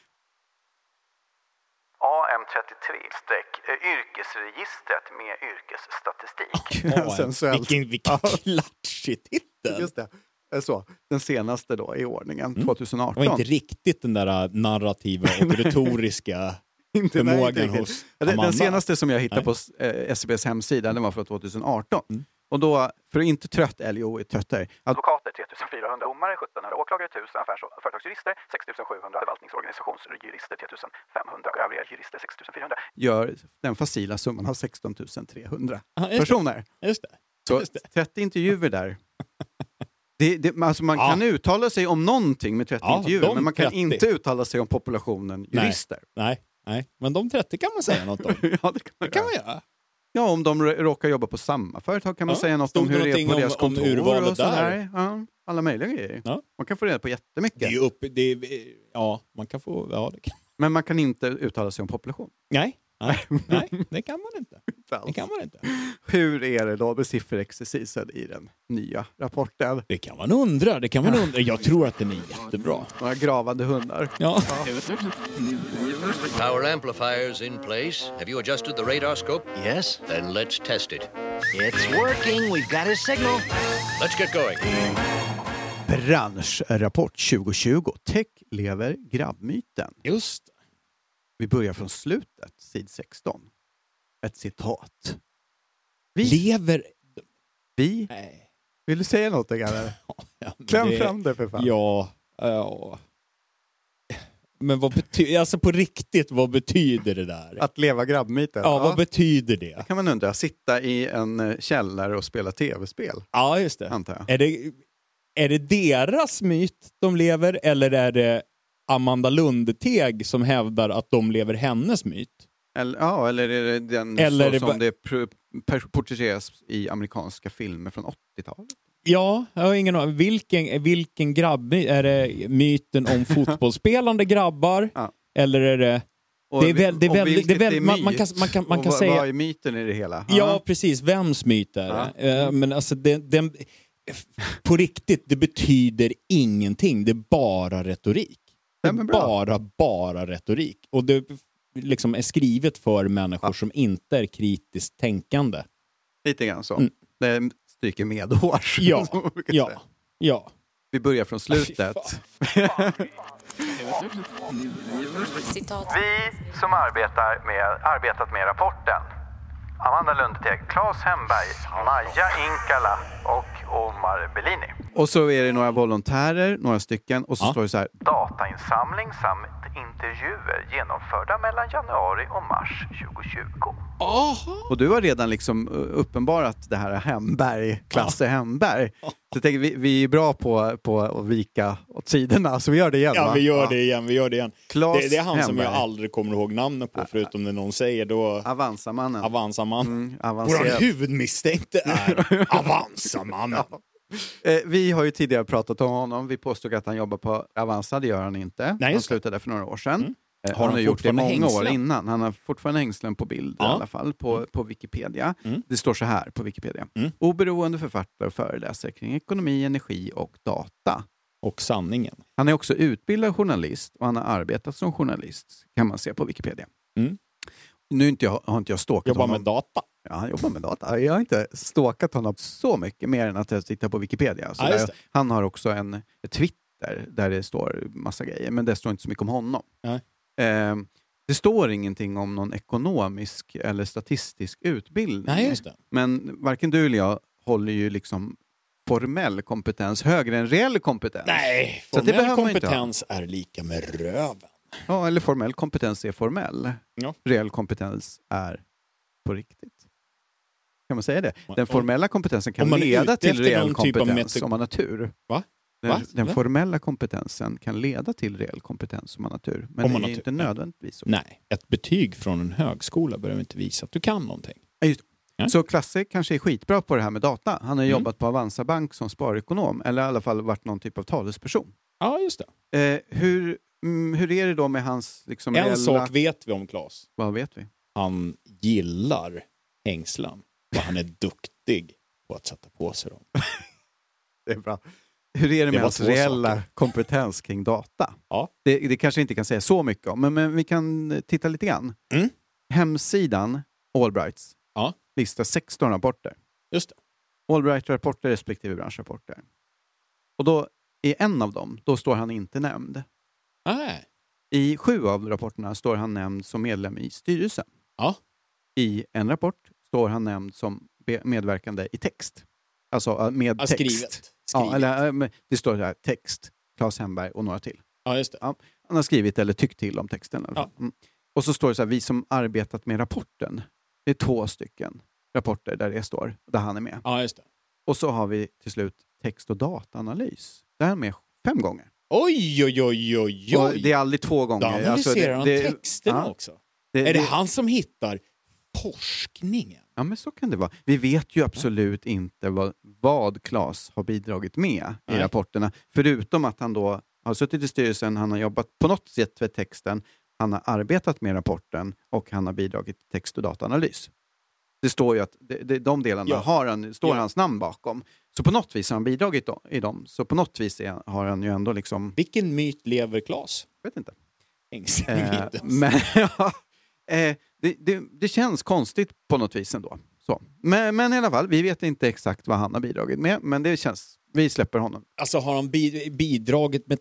AM33-yrkesregistret med yrkesstatistik.
sensuellt.
vilken vilken klatschig titel!
Just det. Eh, Så, den senaste då i ordningen,
Det
2018.
var inte riktigt den där äh, narrativa och retoriska
Inte- nej, inte
förmågan
riktigt.
hos Amanda.
den senaste som jag hittade
Nej.
på eh, SCBs hemsida, den var från 2018.
Mm.
Och då, för att inte trött, trött är
Advokater 3400, domare 1700, åklagare 1000, affärs och företagsjurister 6700, förvaltningsorganisationsjurister 3500 och övriga jurister 6400.
gör den facila summan av 16 300
Ja, just det.
personer.
Just det.
Så
Just det.
30 intervjuer där. Det, det, alltså man
Ja.
kan uttala sig om någonting med 30
Ja,
intervjuer, men man kan
30.
inte uttala sig om populationen
Nej.
jurister.
Nej, nej, men de 30 kan man säga något om.
ja, det kan man,
Det kan man
göra. Ja, om de råkar jobba på samma företag kan man
Ja.
säga något
Stod
om hur det är på
om-
deras
om
kontor och sådär.
där?
Ja, alla möjliga grejer.
Ja.
Man kan få reda på jättemycket.
Det är upp, det är, ja, man kan få, ja, det kan.
Men man kan inte uttala sig om population.
Nej, nej, nej, det kan man inte. Det kan man inte.
Hur är det då med sifferexercisen i den nya rapporten?
Det kan man undra, det kan man undra. Jag tror att den är jättebra.
Några gravande hundar.
Ja.
Power amplifiers in place. Have you adjusted the radar scope?
Yes,
Then let's test it.
it's working. We've got his signal.
Let's get going.
Branschrapport 2020. Tech lever grabbmyten.
Just.
Vi börjar från slutet, sid 16. Ett citat. Vi?
Lever...
Vi?
Nej.
Vill du säga något eller?
Ja, men
Kläm
det-
fram det för fan.
Ja, ja. Men vad betyder, alltså på riktigt, vad betyder det där?
Att leva grabbmyten?
Ja, vad betyder det?
kan man undra. Sitta i en eh, källare och spela tv-spel,
Ja, just det.
antar jag.
Är det, är det deras myt de lever eller är det Amanda Lundeteg som hävdar att de lever hennes myt?
Eller, ja, eller är det den
Eller
så
det
som det porträtteras i amerikanska filmer från 80-talet?
Ja, jag har ingen aning. Vilken, vilken grabbmyt? Är det myten om fotbollsspelande grabbar?
Ja.
Eller är det...
Och
Det är väl- det är
och
väl- det är
vilket
väl- man- man kan- man kan- man kan
vad,
säga-
Vad är myten i det hela?
Ja, precis. Vems myt är det? Eh, Men alltså, den, den, på riktigt, det betyder ingenting. Det är bara retorik. Det
Ja,
är
bra.
bara, bara retorik. Och det liksom är skrivet för människor som inte är kritiskt tänkande.
Lite grann så.
Mm.
Det stryker medhårs.
Ja,
säga.
ja, ja.
Vi börjar från slutet.
Vi som arbetar med, arbetat med rapporten Amanda Lundeteg, Claes Hemberg, Maja Inkala och Omar Bellini.
Och så är det några volontärer, några stycken, och så
Ja.
står det så här.
Datainsamling samt intervjuer genomförda mellan januari och mars 2020.
Och du har redan liksom uh, uppenbarat det här Hemberg, Klasse Hemberg. Så tänker, vi, vi är bra på, på att vika åt sidorna, så vi gör det igen
Ja,
va?
vi gör det igen. Vi gör det igen. Det, det är han som jag
Hemberg.
aldrig kommer ihåg namnet på, förutom när någon säger då...
Avanzamannen.
Avanzaman.
Mm,
Vår huvudmisstänkte är Avanzamannen.
Eh, vi har ju tidigare pratat om honom. Vi påstod att han jobbar på Avanza, det gör han inte.
Nej,
han slutade för några år sedan.
Mm.
Eh,
Har
har
han
han gjort det i många år innan. Han har fortfarande hängslen på bild i
Ja.
alla fall, på, på Wikipedia.
Mm.
Det står så här på Wikipedia.
Mm.
Oberoende författare och föreläsare kring ekonomi, energi och data.
Och sanningen.
Han är också utbildad journalist och han har arbetat som journalist, kan man se på Wikipedia.
Mm.
Nu inte jag, har inte jag stalkat
Jobbar
honom.
med data.
Ja, han jobbar med data. Jag har inte stalkat honom så mycket mer än att jag tittar på Wikipedia. Så
Ja,
han har också en Twitter där det står massa grejer, men det står inte så mycket om honom.
Nej.
Eh, det står ingenting om någon ekonomisk eller statistisk utbildning.
Nej, just det.
Men varken du eller jag håller ju liksom formell kompetens högre än reell kompetens.
Nej, formell kompetens är lika med röven.
Ja, eller formell kompetens är formell.
Ja.
Reell kompetens är på riktigt. Kan man säga det? Den formella kompetensen
om
kan leda till reell
typ av
kompetens om man har tur.
Va?
Den, den formella kompetensen kan leda till reell kompetens om man har tur. Men
Om
det
man
är
har tur,
inte nödvändigtvis så.
Nej, ett betyg från en högskola behöver inte visa att du kan någonting.
Ja, just det.
Ja.
Så Klasse kanske är skitbra på det här med data. Han har
Mm.
jobbat på Avanza Bank som sparekonom, eller i alla fall varit någon typ av talesperson.
Ja, just det.
Eh, hur, mm, hur är det då med hans liksom,
En
reella...
sak vet vi om Claes.
Vad vet vi?
Han gillar hängslen och han är duktig på att sätta på sig dem.
Det är bra. Hur är det med hans reella
saker.
kompetens kring data?
Ja.
Det, det kanske inte kan säga så mycket om, men, men vi kan eh, titta lite grann.
Mm.
Hemsidan Allbrights
Ja.
listar 16 rapporter.
Just det.
Allbright-rapporter respektive branschrapporter. Och då i en av dem, då står han inte nämnd.
Nej.
I sju av rapporterna står han nämnd som medlem i styrelsen.
Ja.
I en rapport står han nämnd som medverkande i text. Alltså eh, med
Ja,
text.
skrivet.
Ja, eller, eh, det står här, text, Claes Hemberg och några till.
Ja, just det.
Han har skrivit eller tyckt till om texten. fall. Mm. Och så står det så här, vi som arbetat med rapporten. Det är två stycken rapporter där det står, där han är med.
Ja, just det.
Och så har vi till slut text och dataanalys. Där är han med fem gånger.
Oj, oj, oj, oj,
Och det är aldrig två gånger.
Då analyserar han
det-
texterna
ja,
också.
det-
är det
det-
han som hittar forskningen?
Ja, men så kan det vara. Vi vet ju absolut inte vad, vad Claes har bidragit med i
Nej.
rapporterna. Förutom att han då har suttit i styrelsen, han har jobbat på något sätt med texten, han har arbetat med rapporten och han har bidragit till text och dataanalys. Det står ju att det, de delarna
Ja.
har han, står
Ja.
hans namn bakom. Så på något vis har han bidragit då, i dem. Så på något vis är, har han ju ändå liksom...
Vilken myt lever Claes?
Jag vet inte.
Hängselmyten.
men ja, eh, det, det, det känns konstigt på något vis ändå. Så. Men, men i alla fall, vi vet inte exakt vad han har bidragit med, men det känns... Vi släpper honom.
Alltså har han bi- bidragit med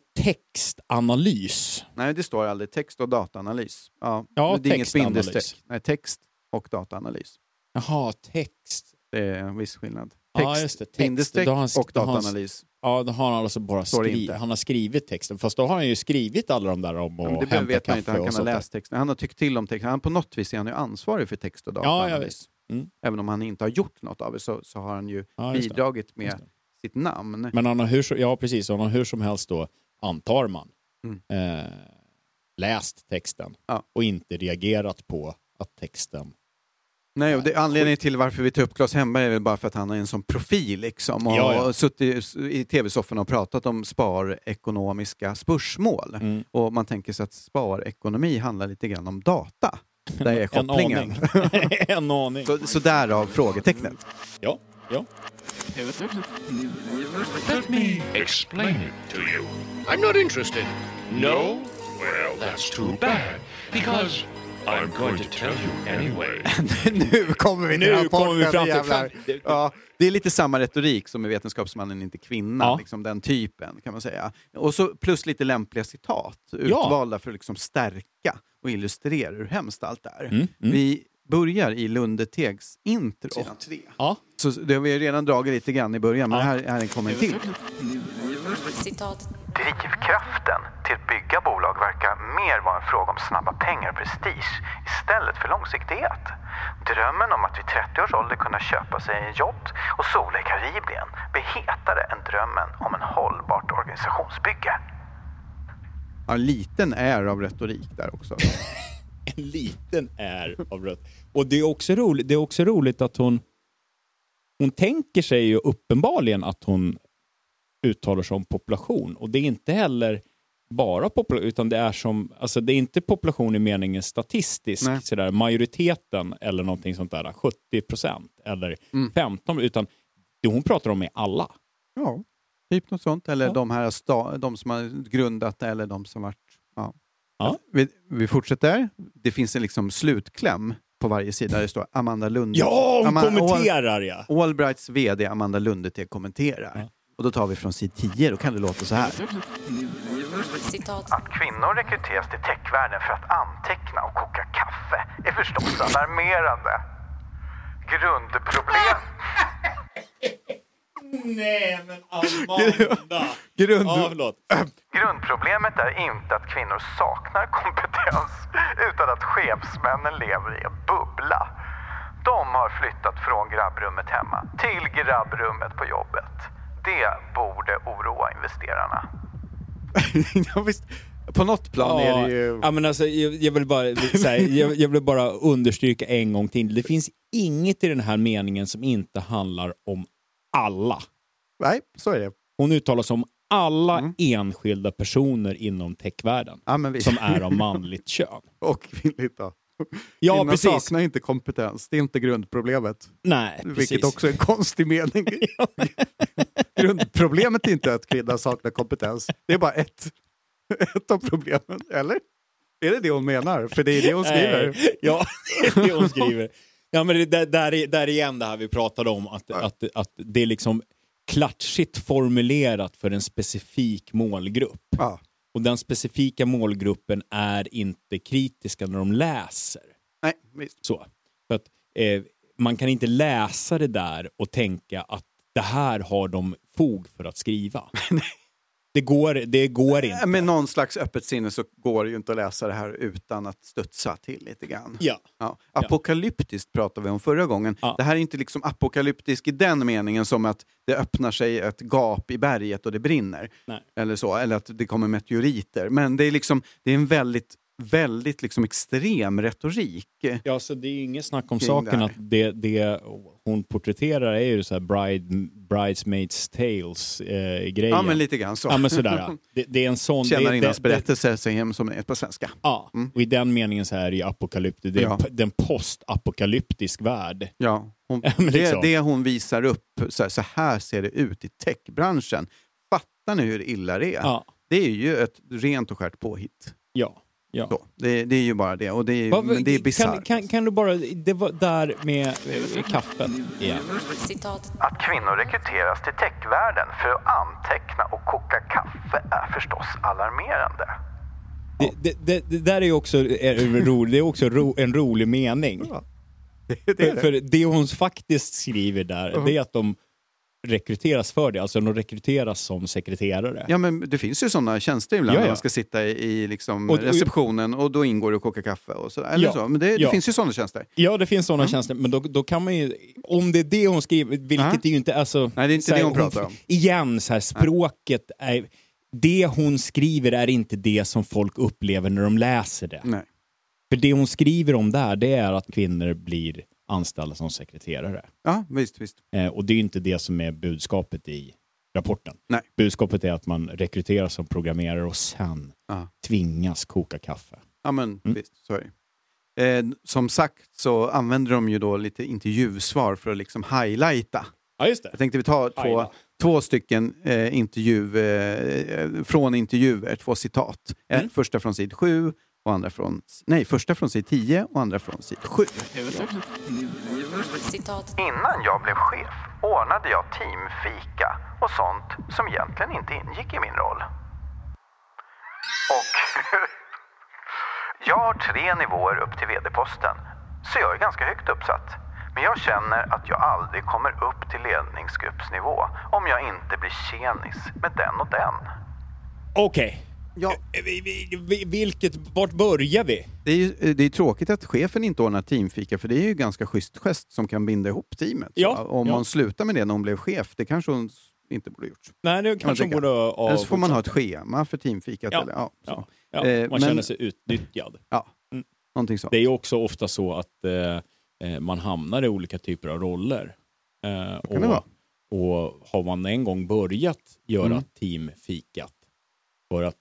textanalys?
Nej, det står aldrig text och dataanalys. Ja,
Ja,
det är inget
textanalys.
bindestreck. Nej, text och dataanalys.
Jaha, text.
Det är en viss skillnad.
Ja, just det. Text.
bindestreck och dataanalys.
Ja, då har han alltså bara skrivit, han har skrivit texten. Fast då har han ju skrivit alla de där om
Ja,
att
men det vet man inte, han kan ha läst texten. Han har tyckt till om texten. Han på något vis är han ju ansvarig för text och
Ja,
dataanalys.
ja visst. Mm.
Även om han inte har gjort något av det så, så har han ju
Ja,
bidragit med sitt namn.
Men han har hur, ja, precis. Han har hur som helst då, antar man,
Mm.
eh, läst texten
Ja.
och inte reagerat på att texten...
Nej, och det, anledningen till varför vi tar upp Claes Hemberg är väl bara för att han har en sån profil liksom, och
Ja, ja.
har suttit i tv-sofforna och pratat om sparekonomiska spörsmål.
Mm.
Och man tänker sig att sparekonomi handlar lite grann om data. Där är
En
kopplingen.
aning. en aning.
så, så därav frågetecknet.
Ja, ja.
Let me explain it to you. I'm not interested. No? Well, that's too bad. Because I'm going to tell you anyway.
nu kommer vi till
Nu
rapporten,
kommer vi fram till- fram-
Ja, det är lite samma retorik som i Vetenskapsmannen inte kvinna,
Ja.
liksom den typen kan man säga. Och så plus lite lämpliga citat, utvalda för att liksom stärka och illustrera hur hemskt allt är.
Mm, mm.
Vi börjar i Lundetegs intro.
Ja.
Så det har vi redan dragit lite grann i början, men
Ja.
här, här kommer en till.
Citat.
Drivkraften till att bygga bolag verkar mer vara en fråga om snabba pengar och prestige istället för långsiktighet. Drömmen om att vid 30 års ålder kunna köpa sig en yacht och sola i Karibien blir hetare än drömmen om en hållbart organisationsbygge.
Ja, en liten är av retorik där också.
En liten är av rött. Och det är också roligt, det är också roligt att hon hon tänker sig ju uppenbarligen att hon uttalar sig om population och det är inte heller bara population utan det är som, alltså det är inte population i meningen statistisk,
Nej.
sådär, majoriteten eller någonting sånt där, 70 procent eller
Mm.
15 utan det hon pratar om är alla.
Ja, typ något sånt. Eller
Ja.
de här sta- de som har grundat eller de som varit... Ja.
Ja.
Vi, vi fortsätter. Det finns en liksom slutkläm på varje sida. Det står Amanda Lund.
Ja, hon
Ama-
kommenterar ja!
All, Allbrights VD Amanda Lundete kommenterar.
Ja.
Och då tar vi från sid 10, då kan det låta så här.
Citat.
Att kvinnor rekryteras till techvärlden för att anteckna och koka kaffe är förstås alarmerande. Grundproblem...
Nej men Amanda!
Grund...
Ja.
Grundproblemet är inte att kvinnor saknar kompetens utan att chefsmännen lever i en bubbla. De har flyttat från grabbrummet hemma till grabbrummet på jobbet. Det borde oroa investerarna.
ja, visst. På något plan är det ju...
Ja, men alltså, jag, jag, vill bara, här, jag, jag vill bara understryka en gång till. Det finns inget i den här meningen som inte handlar om alla.
Nej, så är det.
Hon uttalar sig om alla
Mm.
enskilda personer inom techvärlden
Ja, vi...
som är av manligt kön.
Och kvinnligt då.
Ja,
Kvinnor
precis.
saknar inte kompetens. Det är inte grundproblemet.
Nej, precis.
Vilket också är en konstig mening. Grundproblemet är inte att kvinnor saknar kompetens. Det är bara ett, ett av problemen. Eller? Är det det hon menar? För det är det hon skriver.
Nej, Ja, det är det hon skriver. Ja, men det, där, där, är, där är igen det här vi pratade om, att, att, att det är liksom klatschigt formulerat för en specifik målgrupp.
Ja.
Och den specifika målgruppen är inte kritiska när de läser.
Nej, visst.
Så. För att, eh, man kan inte läsa det där och tänka att det här har de fog för att skriva. det, går, det går inte.
Med någon slags öppet sinne så går det ju inte att läsa det här utan att studsa till lite grann.
Ja.
Ja. Apokalyptiskt pratade vi om förra gången.
Ja.
Det här är inte liksom apokalyptisk i den meningen som att det öppnar sig ett gap i berget och det brinner.
Nej.
Eller så, eller att det kommer meteoriter. Men det är, liksom, det är en väldigt, väldigt liksom extrem retorik.
Ja, så det är inget snack om saken att
här.
det, det hon porträtterar är ju så här bride, bridesmaids tales eh.
Ja, men lite grann så.
Ja, men sådär. ja. Det, det är en sån...
Tjänarinnans berättelse säger hem som är på svenska.
Ja,
Mm.
och i den meningen så är det ju apokalyptiskt. Det är
Ja.
en är postapokalyptisk värld.
Ja, hon,
men
det,
liksom.
det hon visar upp, så här, så här ser det ut i techbranschen. Fattar ni hur illa det är?
Ja,
Det är ju ett rent och skärt påhitt.
ja. Ja.
Så, det, det är ju bara det. Och det är,
Vad-
men det är
kan,
bisarrt.
kan, kan du bara, det var där med eh, kaffet igen.
Citat.
Att kvinnor rekryteras till techvärlden för att anteckna och koka kaffe är förstås alarmerande.
Det, det, det, det där är ju också, är, ro, det är också ro, en rolig mening.
Ja. Det, det är det.
För det hon faktiskt skriver där,
Mhm.
det är att de rekryteras för det. Alltså de rekryteras som sekreterare.
Ja, men det finns ju sådana tjänster ibland
Ja,
när
ja.
man ska sitta i, liksom
Och-
receptionen och då ingår det att koka kaffe och sådär. Eller
Ja,
så. Men det, det
ja.
finns ju sådana tjänster.
Ja, det finns sådana tjänster, men då, då kan man ju, om det är det hon skriver, vilket
Ja.
det ju inte är så...
Nej, det är inte
så här,
det hon pratar om.
Igen, så här, språket är... Det hon skriver är inte det som folk upplever när de läser det.
Nej.
För det hon skriver om där, det är att kvinnor blir anställda som sekreterare.
Ja, visst, visst.
Eh, och det är inte det som är budskapet i rapporten.
Nej.
Budskapet är att man rekryteras som programmerare och sen
Ja.
tvingas koka kaffe.
Ja, men
Mm.
visst, så är det. Eh, som sagt så använder de ju då lite intervjusvar för att liksom highlighta.
Ja, just det.
Jag tänkte vi tar två,
Highlight.
två stycken eh, intervju, eh, från intervjuer, två citat.
Mm.
Eh, första från sid 7 och andra från, nej, första från sid 10 och andra från sid 7.
Citat.
Innan jag blev chef ordnade jag teamfika och sånt som egentligen inte ingick i min roll. Och jag har tre nivåer upp till vd-posten, så jag är ganska högt uppsatt. Men jag känner att jag aldrig kommer upp till ledningsgruppsnivå om jag inte blir tjenis med den och den.
Okej.
Ja.
Eh, vi- Vilket, vart börjar vi?
Det är ju eh, det är tråkigt att chefen inte ordnar teamfika för det är ju ganska schysst gest som kan binda ihop teamet.
Ja,
Om
ja.
man slutar med det när hon blev chef, det kanske hon inte borde gjort.
Nej, det kanske
tycka.
borde ha
Eller så får man ha ett schema för teamfikat.
Ja,
Eller, ja.
Ja, ja,
Eh,
man
men-
känner sig utnyttjad.
ja.
Mm.
Någonting sånt.
Det är också ofta så att eh, eh, man hamnar i olika typer av roller. Eh,
kan det vara.
och, och har man en gång börjat göra
Mm.
teamfikat för att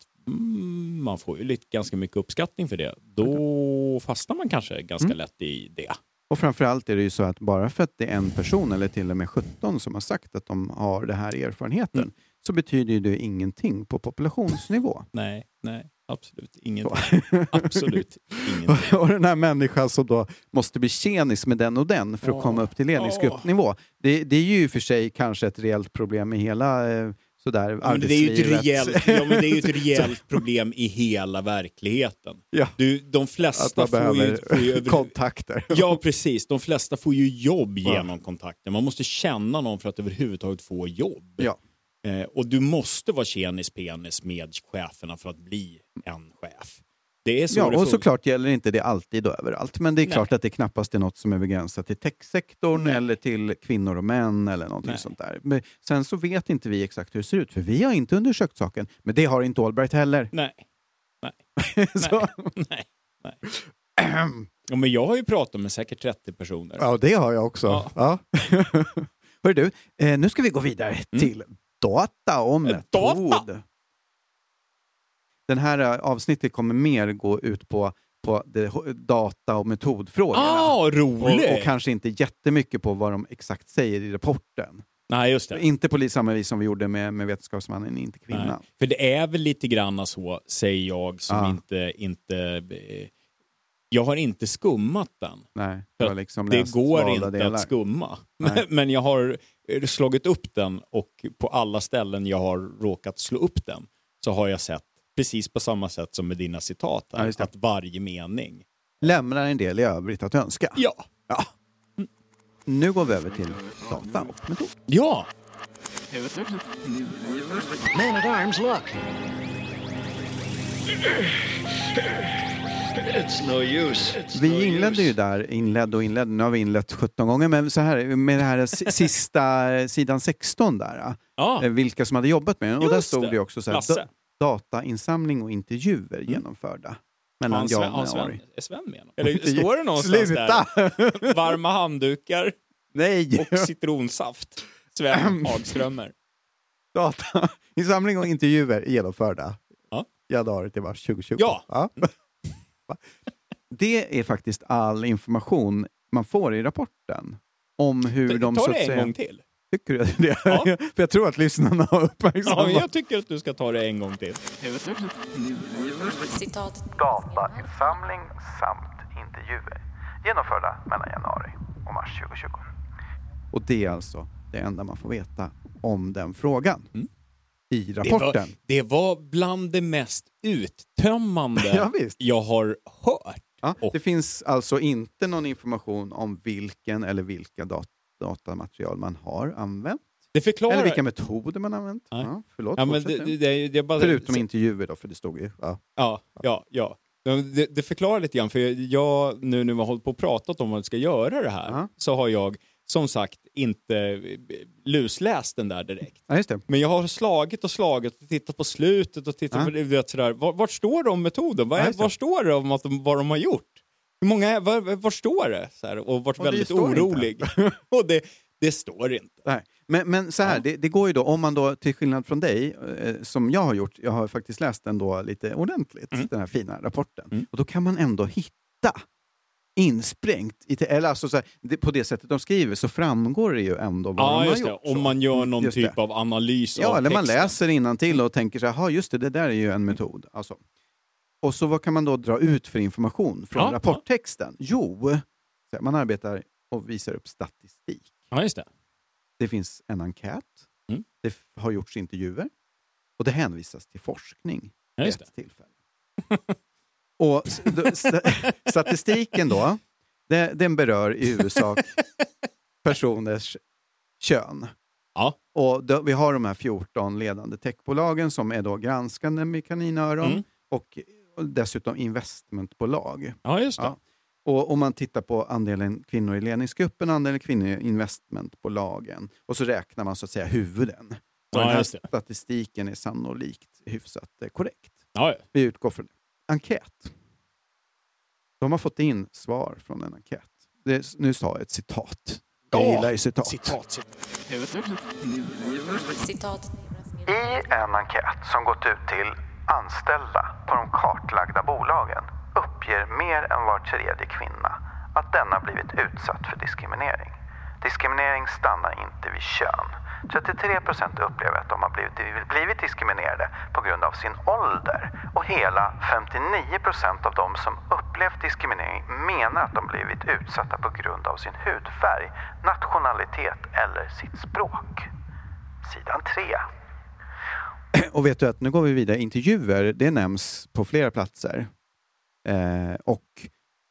man får ju lite, ganska mycket uppskattning för det, då fastnar man kanske ganska
Mm.
lätt i det.
Och framförallt är det ju så att bara för att det är en person eller till och med 17 som har sagt att de har den här erfarenheten
Mm.
så betyder ju det ingenting på populationsnivå.
Nej, nej, absolut ingenting. absolut ingenting.
och den här människan som då måste bli tjenis med den och den för att
Åh.
komma upp till ledningsgruppnivå. Det, det är ju i och för sig kanske ett reellt problem i hela eh, sådär,
Ja, men det är ju ett rejält, ja, men det är ju ett rejält problem i hela verkligheten.
Ja.
Du, de
Att
flesta
man
får ju, får ju över,
kontakter.
Ja, precis. De flesta får ju jobb
Ja.
genom kontakter. Man måste känna någon för att överhuvudtaget få jobb.
Ja.
Eh, och du måste vara tjenis penis med cheferna för att bli en chef. Det är så
Ja,
det
och såklart gäller inte det alltid och överallt. Men det är
Nej.
klart att det knappast är något som är begränsat till techsektorn
Nej.
eller till kvinnor och män eller någonting
Nej.
sånt där. Men sen så vet inte vi exakt hur det ser ut, för vi har inte undersökt saken. Men det har inte Allbright heller.
Nej. Nej.
så,
Nej. Nej. Ja, men jag har ju pratat med säkert 30 personer.
ja, det har jag också.
Ja.
Ja. Hör du, eh, nu ska vi gå vidare till data och
Mm. Eh,
metod.
data?
Den här eh, avsnittet kommer mer gå ut på, på det, data och metodfrågorna.
Ah, roligt!
och, och kanske inte jättemycket på vad de exakt säger i rapporten.
Nej, just det.
Inte på samma vis som vi gjorde med, med Vetenskapsmannen, inte kvinnan.
Nej. För det är väl lite grann så, säger jag, som
Ja.
inte, inte... eh, Jag har inte skummat den.
Nej, var
att
liksom
Det går inte
delar.
att skumma.
Nej.
Men, men jag har eh, slagit upp den och på alla ställen jag har råkat slå upp den så har jag sett, precis på samma sätt som med dina citat,
Ja,
här, att varje mening...
Lämnar en del i övrigt att önska.
Ja!
Ja. Nu går vi över till data och metod.
Ja!
Man at arms, look.
It's no use. It's
Vi inledde ju där, inledde och inledde, nu har vi inlett 17 gånger, men så här med det här sista sidan 16 där,
ja.
eh, vilka som hade jobbat med den. Och
Just
där stod
det.
också så här, datainsamling och intervjuer genomförda mellan Jan
har
och
Sven,
Ari.
är Sven med? Eller står det någonstans
Sluta!
där? Varma handdukar
Nej!
och citronsaft. Sven Hagströmer.
Datainsamling och intervjuer genomförda.
Ja.
Januari till mars 2020.
Ja.
Va? Det är faktiskt all information man får i rapporten. Om hur de
Ta det en
säga...
gång till.
Tycker du det?
Ja.
För jag tror att lyssnarna har
Ja,
uppmärksammat.
men jag tycker att du ska ta det en gång till.
Citat.
Datainsamling samt intervjuer genomförda mellan januari och mars 2020.
Och det är alltså det enda man får veta om den frågan
Mm.
i
Det
rapporten.
var, det var bland det mest uttömmande
Ja, visst.
jag har hört
Ja, Det finns alltså inte någon information om vilken eller vilka dat datamaterial man har använt.
Det förklarar...
Eller vilka metoder man använt. Ja, förlåt,
ja, men det, det, det, det bara...
Förutom intervjuer då, för det stod ju. Ja.
Ja, ja, ja. Det, det förklarar lite grann, för jag, nu när vi har hållit på och pratat om vad vi ska göra det här,
Ja.
så har jag som sagt inte eh, lusläst den där direkt.
ja.
Men jag har slagit och slagit och tittat på slutet och tittat
Ja.
på det, vet, sådär. Var, vart står det om metoden? Var,
Ja,
var står det om att de, vad de har gjort? Hur många, är- var, var står det? Så här, och varit
Och
väldigt orolig. och det, det står inte.
Nej. Men, men så här,
Ja.
det, det går ju då, om man då, till skillnad från dig, eh, som jag har gjort, jag har faktiskt läst den då lite ordentligt,
Mm.
den här fina rapporten.
Mm.
Och då kan man ändå hitta insprängt, i, eller alltså så här, det, på det sättet de skriver så framgår det ju ändå vad de
Ja,
har
just det.
gjort.
Om man gör någon
Just
typ
det.
av analys
Ja,
av
eller man
texten.
läser till och tänker så här, "Jaha, just det, det där är ju en metod. Alltså. Och så vad kan man då dra ut för information från
Ja,
rapporttexten? Jo, så här, man arbetar och visar upp statistik.
Ja, just det.
Det finns en enkät,
Mm.
det har gjorts intervjuer och det hänvisas till forskning
Ja,
vid ett tillfälle. och statistiken då, den berör i huvudsak personers kön.
Ja.
Och då, vi har de här 14 ledande techbolagen som är då granskande med kaninöron
Mm.
och dessutom investmentbolag.
Ja, just det.
Ja. Och om man tittar på andelen kvinnor i ledningsgruppen, andelen kvinnor i investmentbolagen och så räknar man så att säga huvuden.
Ja,
den här statistiken är sannolikt hyfsat eh, korrekt.
Ja, ja.
Vi utgår från det. Enkät. De har fått in svar från en enkät. Det, nu sa jag ett citat. Jag
Ja,
gillar ju citat.
Citat, citat.
Citat.
I en enkät som gått ut till anställda på de kartlagda bolagen uppger mer än var tredje kvinna att denna blivit utsatt för diskriminering. Diskriminering stannar inte vid kön. 33 procent upplever att de har blivit, blivit diskriminerade på grund av sin ålder och hela 59 procent av de som upplevt diskriminering menar att de blivit utsatta på grund av sin hudfärg, nationalitet eller sitt språk. Sidan 3.
Och vet du att nu går vi vidare. Intervjuer, det nämns på flera platser. Eh, och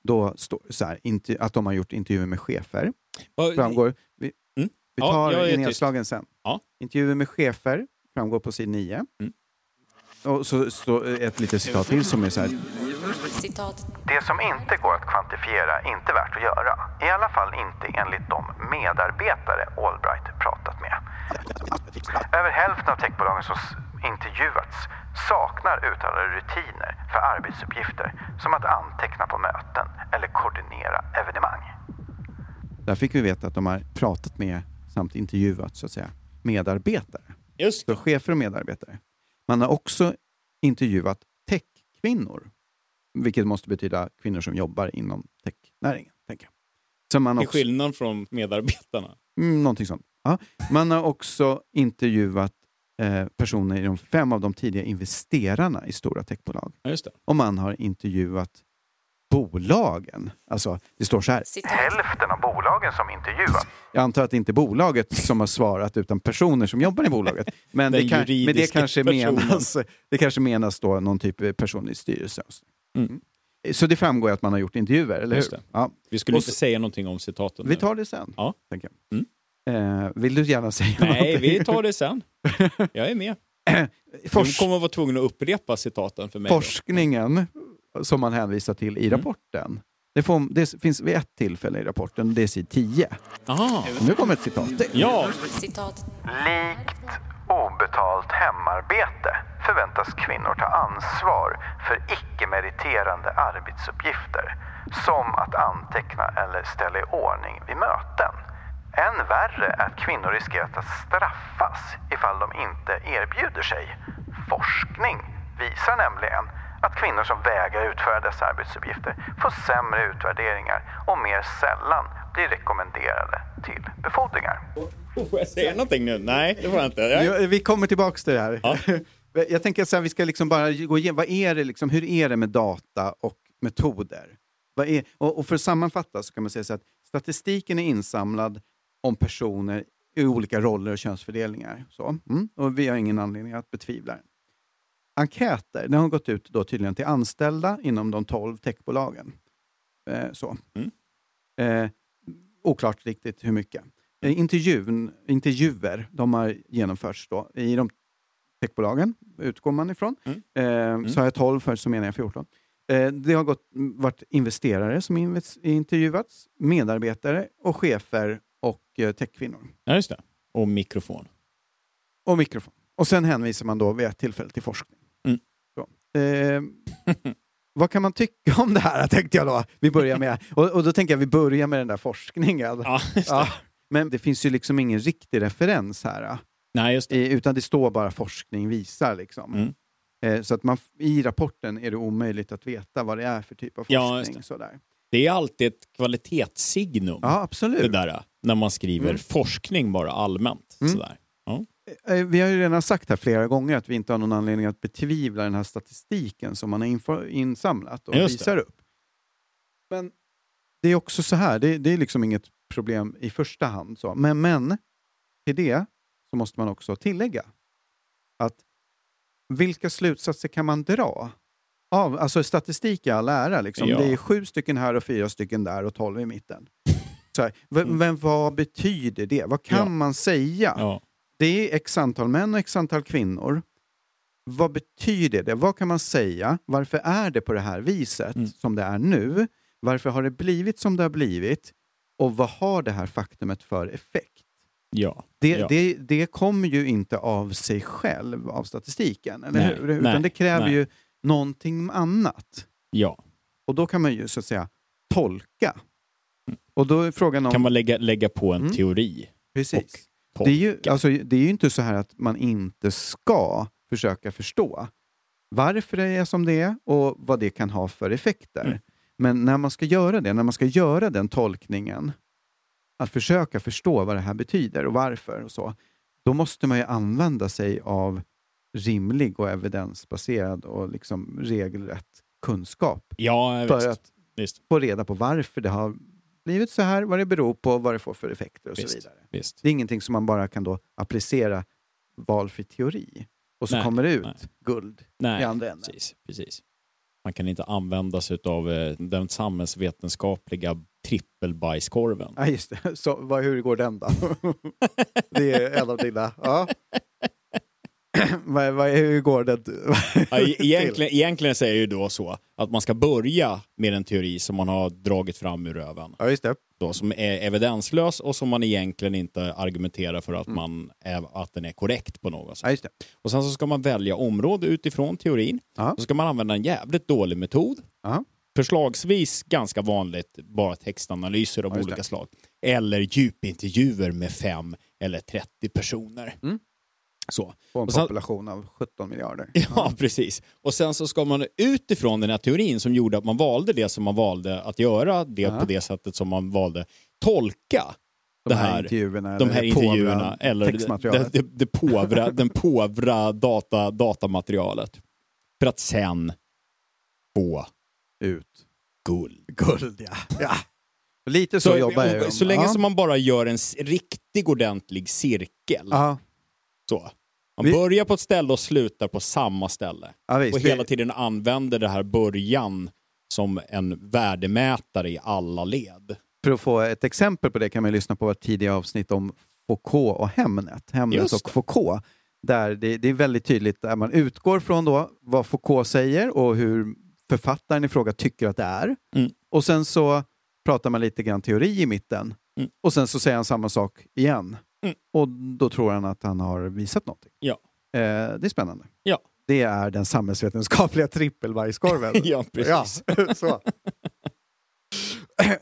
då står så här, inte, att de har gjort intervjuer med chefer. Framgår. Vi,
Mm.
vi
Ja,
tar
är
nedslagen sen.
Ja.
Intervjuer med chefer framgår på sid 9.
Mm.
Och så står ett litet citat till som är så här.
Citat.
Det som inte går att kvantifiera är inte värt att göra. I alla fall inte enligt de medarbetare Allbright pratat med. Över hälften av techbolagen som intervjuats saknar uttalade rutiner för arbetsuppgifter som att anteckna på möten eller koordinera evenemang.
Där fick vi veta att de har pratat med samt intervjuat så att säga medarbetare.
Just
Så chefer och medarbetare. Man har också intervjuat techkvinnor, vilket måste betyda kvinnor som jobbar inom technäringen. Tänker jag. Så man
Till
också,
skillnad från medarbetarna.
mm, någonting sånt. Ja. Man har också intervjuat eh, personer i de fem av de tidiga investerarna i stora techbolag.
Ja, just det.
Och man har intervjuat bolagen. Alltså, det står så här.
Hälften av bolagen som intervjuats
Jag antar att det inte är bolaget som har svarat utan personer som jobbar i bolaget. Men, det, kan, men det, kanske
personen.
menas, det kanske menas då någon typ av person i styrelsen.
Mm.
Så det framgår att man har gjort intervjuer, eller
Just
hur?
det.
Ja.
Vi skulle
Och
inte
så-
säga någonting om citaten.
Vi tar det sen.
Ja.
Tänker
Mm.
jag. Eh, vill du gärna säga
Nej,
någonting?
vi tar det sen. Jag är med. Du
Fors-
kommer att vara tvungen att upprepa citaten för mig. då.
forskningen som man hänvisar till i
Mm.
rapporten, det, får, det finns vid ett tillfälle i rapporten, det är sid 10.
Aha.
Nu kommer ett citat till.
Ja,
Citat.
Likt obetalt hemarbete förväntas kvinnor ta ansvar för icke-meriterande arbetsuppgifter som att anteckna eller ställa i ordning vid möten. Än värre är att kvinnor riskerar att straffas ifall de inte erbjuder sig. Forskning visar nämligen att kvinnor som vägrar utföra dessa arbetsuppgifter får sämre utvärderingar och mer sällan blir rekommenderade till befordringar.
får jag säga någonting nu? Nej, det får jag inte. Jag...
Ja, vi kommer tillbaks till det här.
Ja.
Jag tänker att vi ska liksom bara gå igenom, vad är det liksom, hur är det med data och metoder? Vad är, och, och för att sammanfatta så kan man säga så att statistiken är insamlad om personer i olika roller och könsfördelningar. Så. Mm. Och vi har ingen anledning att betvivla den. Enkäter den har gått ut då tydligen till anställda inom de 12 techbolagen. Eh, så.
Mm.
Eh, oklart riktigt hur mycket. Eh, intervjun, intervjuer de har genomförts då i de techbolagen, utgår man ifrån. Eh, Så har jag 12 för så menar jag 14. Eh, det har gått, varit investerare som intervjuats, medarbetare och chefer och eh, techkvinnor.
Ja, just det. Och mikrofon.
Och mikrofon. Och sen hänvisar man då vid ett tillfälle till forskning.
Mm.
Eh, vad kan man tycka om det här, tänkte jag då. Vi börjar med, och, och då tänker jag vi börjar med den där forskningen.
Ja, det.
Men det finns ju liksom ingen riktig referens här.
Nej, just det.
I, utan det står bara forskning visar. Liksom.
Mm.
Eh, så att man, i rapporten är det omöjligt att veta vad det är för typ av forskning.
Ja, det.
Sådär.
Det är alltid ett kvalitetssignum.
Ja, absolut.
Det där, när man skriver
Mm.
forskning bara allmänt.
Mm.
Sådär. Ja.
Eh, Vi har ju redan sagt här flera gånger att vi inte har någon anledning att betvivla den här statistiken som man har insamlat och
Just det.
visar upp. Men det är också så här, det, det är liksom inget problem i första hand. Så. Men, men till det så måste man också tillägga att vilka slutsatser kan man dra? Av, alltså statistik i all ära, liksom.
Ja.
det är sju stycken här och fyra stycken där och tolv i mitten. Så här, v- men vad betyder det? Vad kan
Mm. Ja.
man säga?
Ja.
Det är x antal män och x antal kvinnor. Vad betyder det? Vad kan man säga? Varför är det på det här viset
Mm.
som det är nu? Varför har det blivit som det har blivit? Och vad har det här faktumet för effekt?
Ja.
Det,
ja.
det, det kommer ju inte av sig själv, av statistiken, eller
Nej,
hur? Utan
nej,
det kräver
nej.
ju någonting annat.
ja.
Och då kan man ju så att säga tolka. Och då är frågan om...
Kan man lägga, lägga på en
Mm.
teori?
Precis. Det är, ju, alltså, det är ju inte så här att man inte ska försöka förstå varför det är som det är och vad det kan ha för effekter.
Mm.
Men när man ska göra det, när man ska göra den tolkningen, att försöka förstå vad det här betyder och varför och så, då måste man ju använda sig av rimlig och evidensbaserad och liksom regelrätt kunskap
Ja,
för
visst.
att
visst.
få reda på varför det har blivit så här, vad det beror på, vad det får för effekter och så
Visst.
vidare.
visst.
Det är ingenting som man bara kan då applicera valfri teori och så
Nej,
kommer det ut
nej.
guld i
Nej,
andra änden.
precis, precis. Man kan inte använda sig av eh, den samhällsvetenskapliga trippelbajskorven.
Ja, just det. Så, vad, hur går den då? det är en av dina... Ja. vad, vad, hur går den?
Ja, e- egentligen, egentligen säger ju då så att man ska börja med en teori som man har dragit fram ur röven.
Ja, just det.
Då, som är evidenslös och som man egentligen inte argumenterar för att, man är, att den är korrekt på något sätt.
Ja, just det.
Och sen så ska man välja område utifrån teorin.
Ja.
Så ska man använda en jävligt dålig metod.
Ja.
Förslagsvis ganska vanligt bara textanalyser av
Ja,
olika
det.
slag. Eller djupintervjuer med fem eller 30 personer.
Mm.
Så.
På en
sen-
population av 17 miljarder.
Ja, precis. Och sen så ska man utifrån den här teorin som gjorde att man valde det som man valde att göra, det
Ja.
på det sättet som man valde, tolka
De här
här,
intervjuerna.
de här intervjuerna eller det, det, det påvra, den påvra data, datamaterialet. För att sen få
Ut.
guld.
Guld, ja. ja. Lite så,
Så,
jobbar jag.
så länge
ja.
som man bara gör en riktig ordentlig cirkel.
Ja,
Så. Man
Vi-
börjar på ett ställe och slutar på samma ställe.
ja, visst.
och
Vi-
hela tiden använder det här början som en värdemätare i alla led.
För att få ett exempel på det kan man lyssna på ett tidigare avsnitt om Foucault och Hemnet. Hemnet och. Foucault. Där det, det är väldigt tydligt där man utgår från då vad Foucault säger och hur författaren i fråga tycker att det är.
Mm.
Och sen så pratar man lite grann teori i mitten.
Mm.
Och sen så säger han samma sak igen.
Mm.
Och då tror han att han har visat någonting.
Ja.
Eh, det är spännande.
Ja.
Det är den samhällsvetenskapliga trippelbajskorven.
Ja, precis.
Ja, så.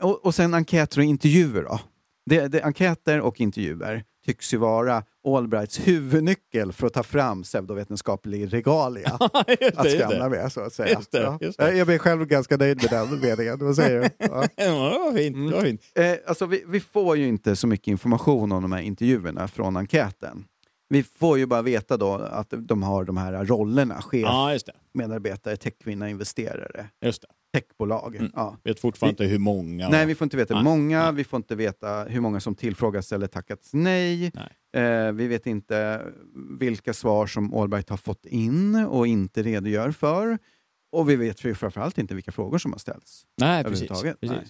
och, och sen enkäter och intervjuer då. Det, det, enkäter och intervjuer tycks ju vara Allbrights huvudnyckel för att ta fram pseudovetenskaplig regalia
det,
att skramla med. Så att säga.
Just det, just det.
Jag blir själv ganska nöjd med den meningen. Vad säger du? Ja.
Ja, fint. Fint.
Eh, alltså vi, vi får ju inte så mycket information om de här intervjuerna från enkäten. Vi får ju bara veta då att de har de här rollerna, chef,
Ja,
medarbetare, techkvinna, investerare,
Just det.
Techbolag.
Mm.
Ja.
Vet fortfarande inte hur många.
Nej, vi får inte veta hur många,
nej.
vi får inte veta hur många som tillfrågats eller tackats nej.
Nej.
Eh, vi vet inte vilka svar som Allbright har fått in och inte redogör för. Och vi vet ju framförallt inte vilka frågor som har ställts.
Nej, precis. precis.
Nej.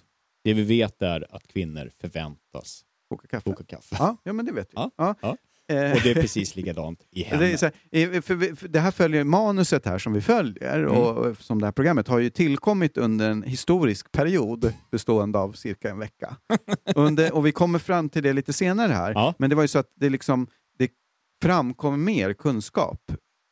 Det vi vet är att kvinnor förväntas
Koka kaffe.
koka kaffe.
Ja, ja, men det vet vi.
Ja,
Ja. Eh,
Och det är precis likadant i
Det, är
hemmet.
så här, för för det här följer manuset här som vi följer
Mm.
och som det här programmet har ju tillkommit under en historisk period bestående av cirka en vecka. under, och vi kommer fram till det lite senare här.
Ja.
Men det var ju så att det, liksom, det framkommer mer kunskap.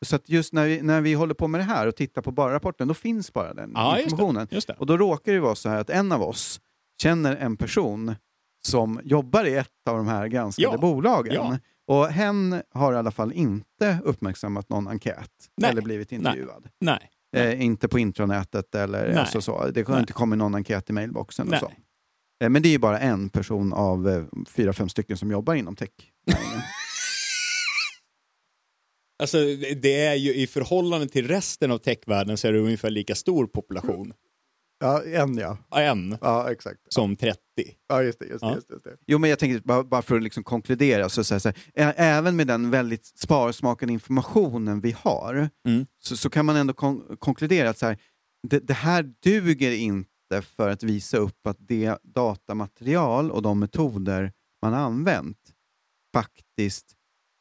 Så att just när vi, när vi håller på med det här och tittar på bara rapporten, då finns bara den
Ja, just det.
informationen.
Just det.
Och då råkar det vara så här att en av oss känner en person som jobbar i ett av de här granskade
Ja.
bolagen.
Ja.
Och hen har i alla fall inte uppmärksammat någon enkät
Nej.
eller blivit intervjuad.
Nej.
Eh, inte på intranätet eller
Nej.
alltså så. Det har
Nej.
inte kommit någon enkät i mailboxen. Och
Nej.
så. Eh, men det är ju bara en person av eh, fyra, fem stycken som jobbar inom tech.
Alltså, det är ju i förhållande till resten av techvärlden så är det ungefär lika stor population.
Ja, en ja.
En
Ja, exakt.
som 30.
Ja, just det. Just
det, Ja.
Just det. Jo, men jag tänker bara, bara för att liksom konkludera, så, så, här, så här, även med den väldigt sparsmakade informationen vi har,
Mm.
så, så kan man ändå kon konkludera att så här, det, det här duger inte för att visa upp att det datamaterial och de metoder man har använt faktiskt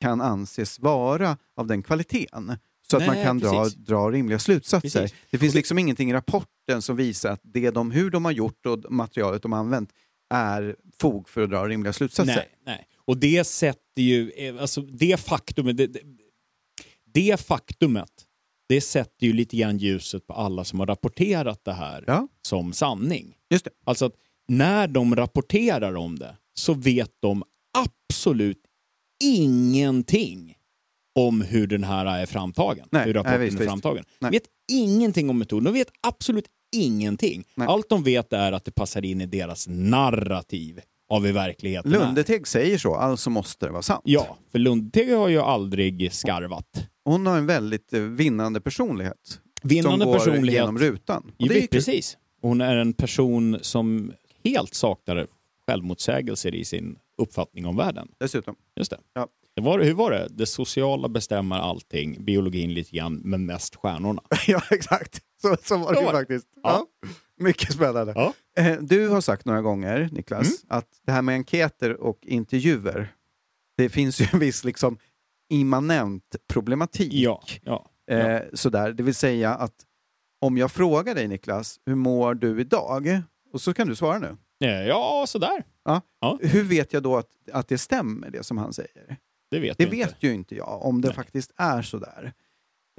kan anses vara av den kvaliteten. Så att
Nej,
man kan dra, dra rimliga slutsatser.
Precis.
Det finns liksom ingenting i rapporten som visar att det de, hur de har gjort och materialet de har använt är fog för att dra rimliga slutsatser.
Nej, nej. Och det sätter ju, eh, alltså det faktumet, det, det faktumet, det sätter ju lite grann ljuset på alla som har rapporterat det här
Ja.
som sanning.
Just det.
Alltså att när de rapporterar om det så vet de absolut ingenting om hur den här är framtagen.
Nej,
hur rapporten
nej, visst,
är
visst.
framtagen. De
Nej.
vet ingenting om metoden. De vet absolut ingenting.
Nej.
Allt de vet är att det passar in i deras narrativ av hur verkligheten är.
Lundeteg säger så, alltså måste det vara sant.
Ja, för Lundteg har ju aldrig skarvat.
Hon har en väldigt eh, vinnande personlighet.
Vinnande
som går
personlighet.
genom rutan. Och är ju
precis. Hon är en person som helt saknar självmotsägelser i sin uppfattning om världen.
Dessutom.
Just det.
Ja.
Var, hur var det? Det sociala bestämmer allting, biologin lite grann, men mest stjärnorna.
ja, exakt. Så, så var det ju faktiskt. Ja.
Ja.
Mycket spännande.
Ja.
Eh, Du har sagt några gånger, Niklas,
Mm.
att det här med enkäter och intervjuer, det finns ju en viss liksom immanent problematik.
Ja, ja.
Eh, sådär. Det vill säga att om jag frågar dig Niklas, hur mår du idag? Och så kan du svara nu.
Eh, Ja, sådär.
Ja.
Ja.
Hur vet jag då att, att det stämmer, det som han säger?
Det vet
Det vet
inte.
ju inte jag, om det
Nej.
faktiskt är sådär.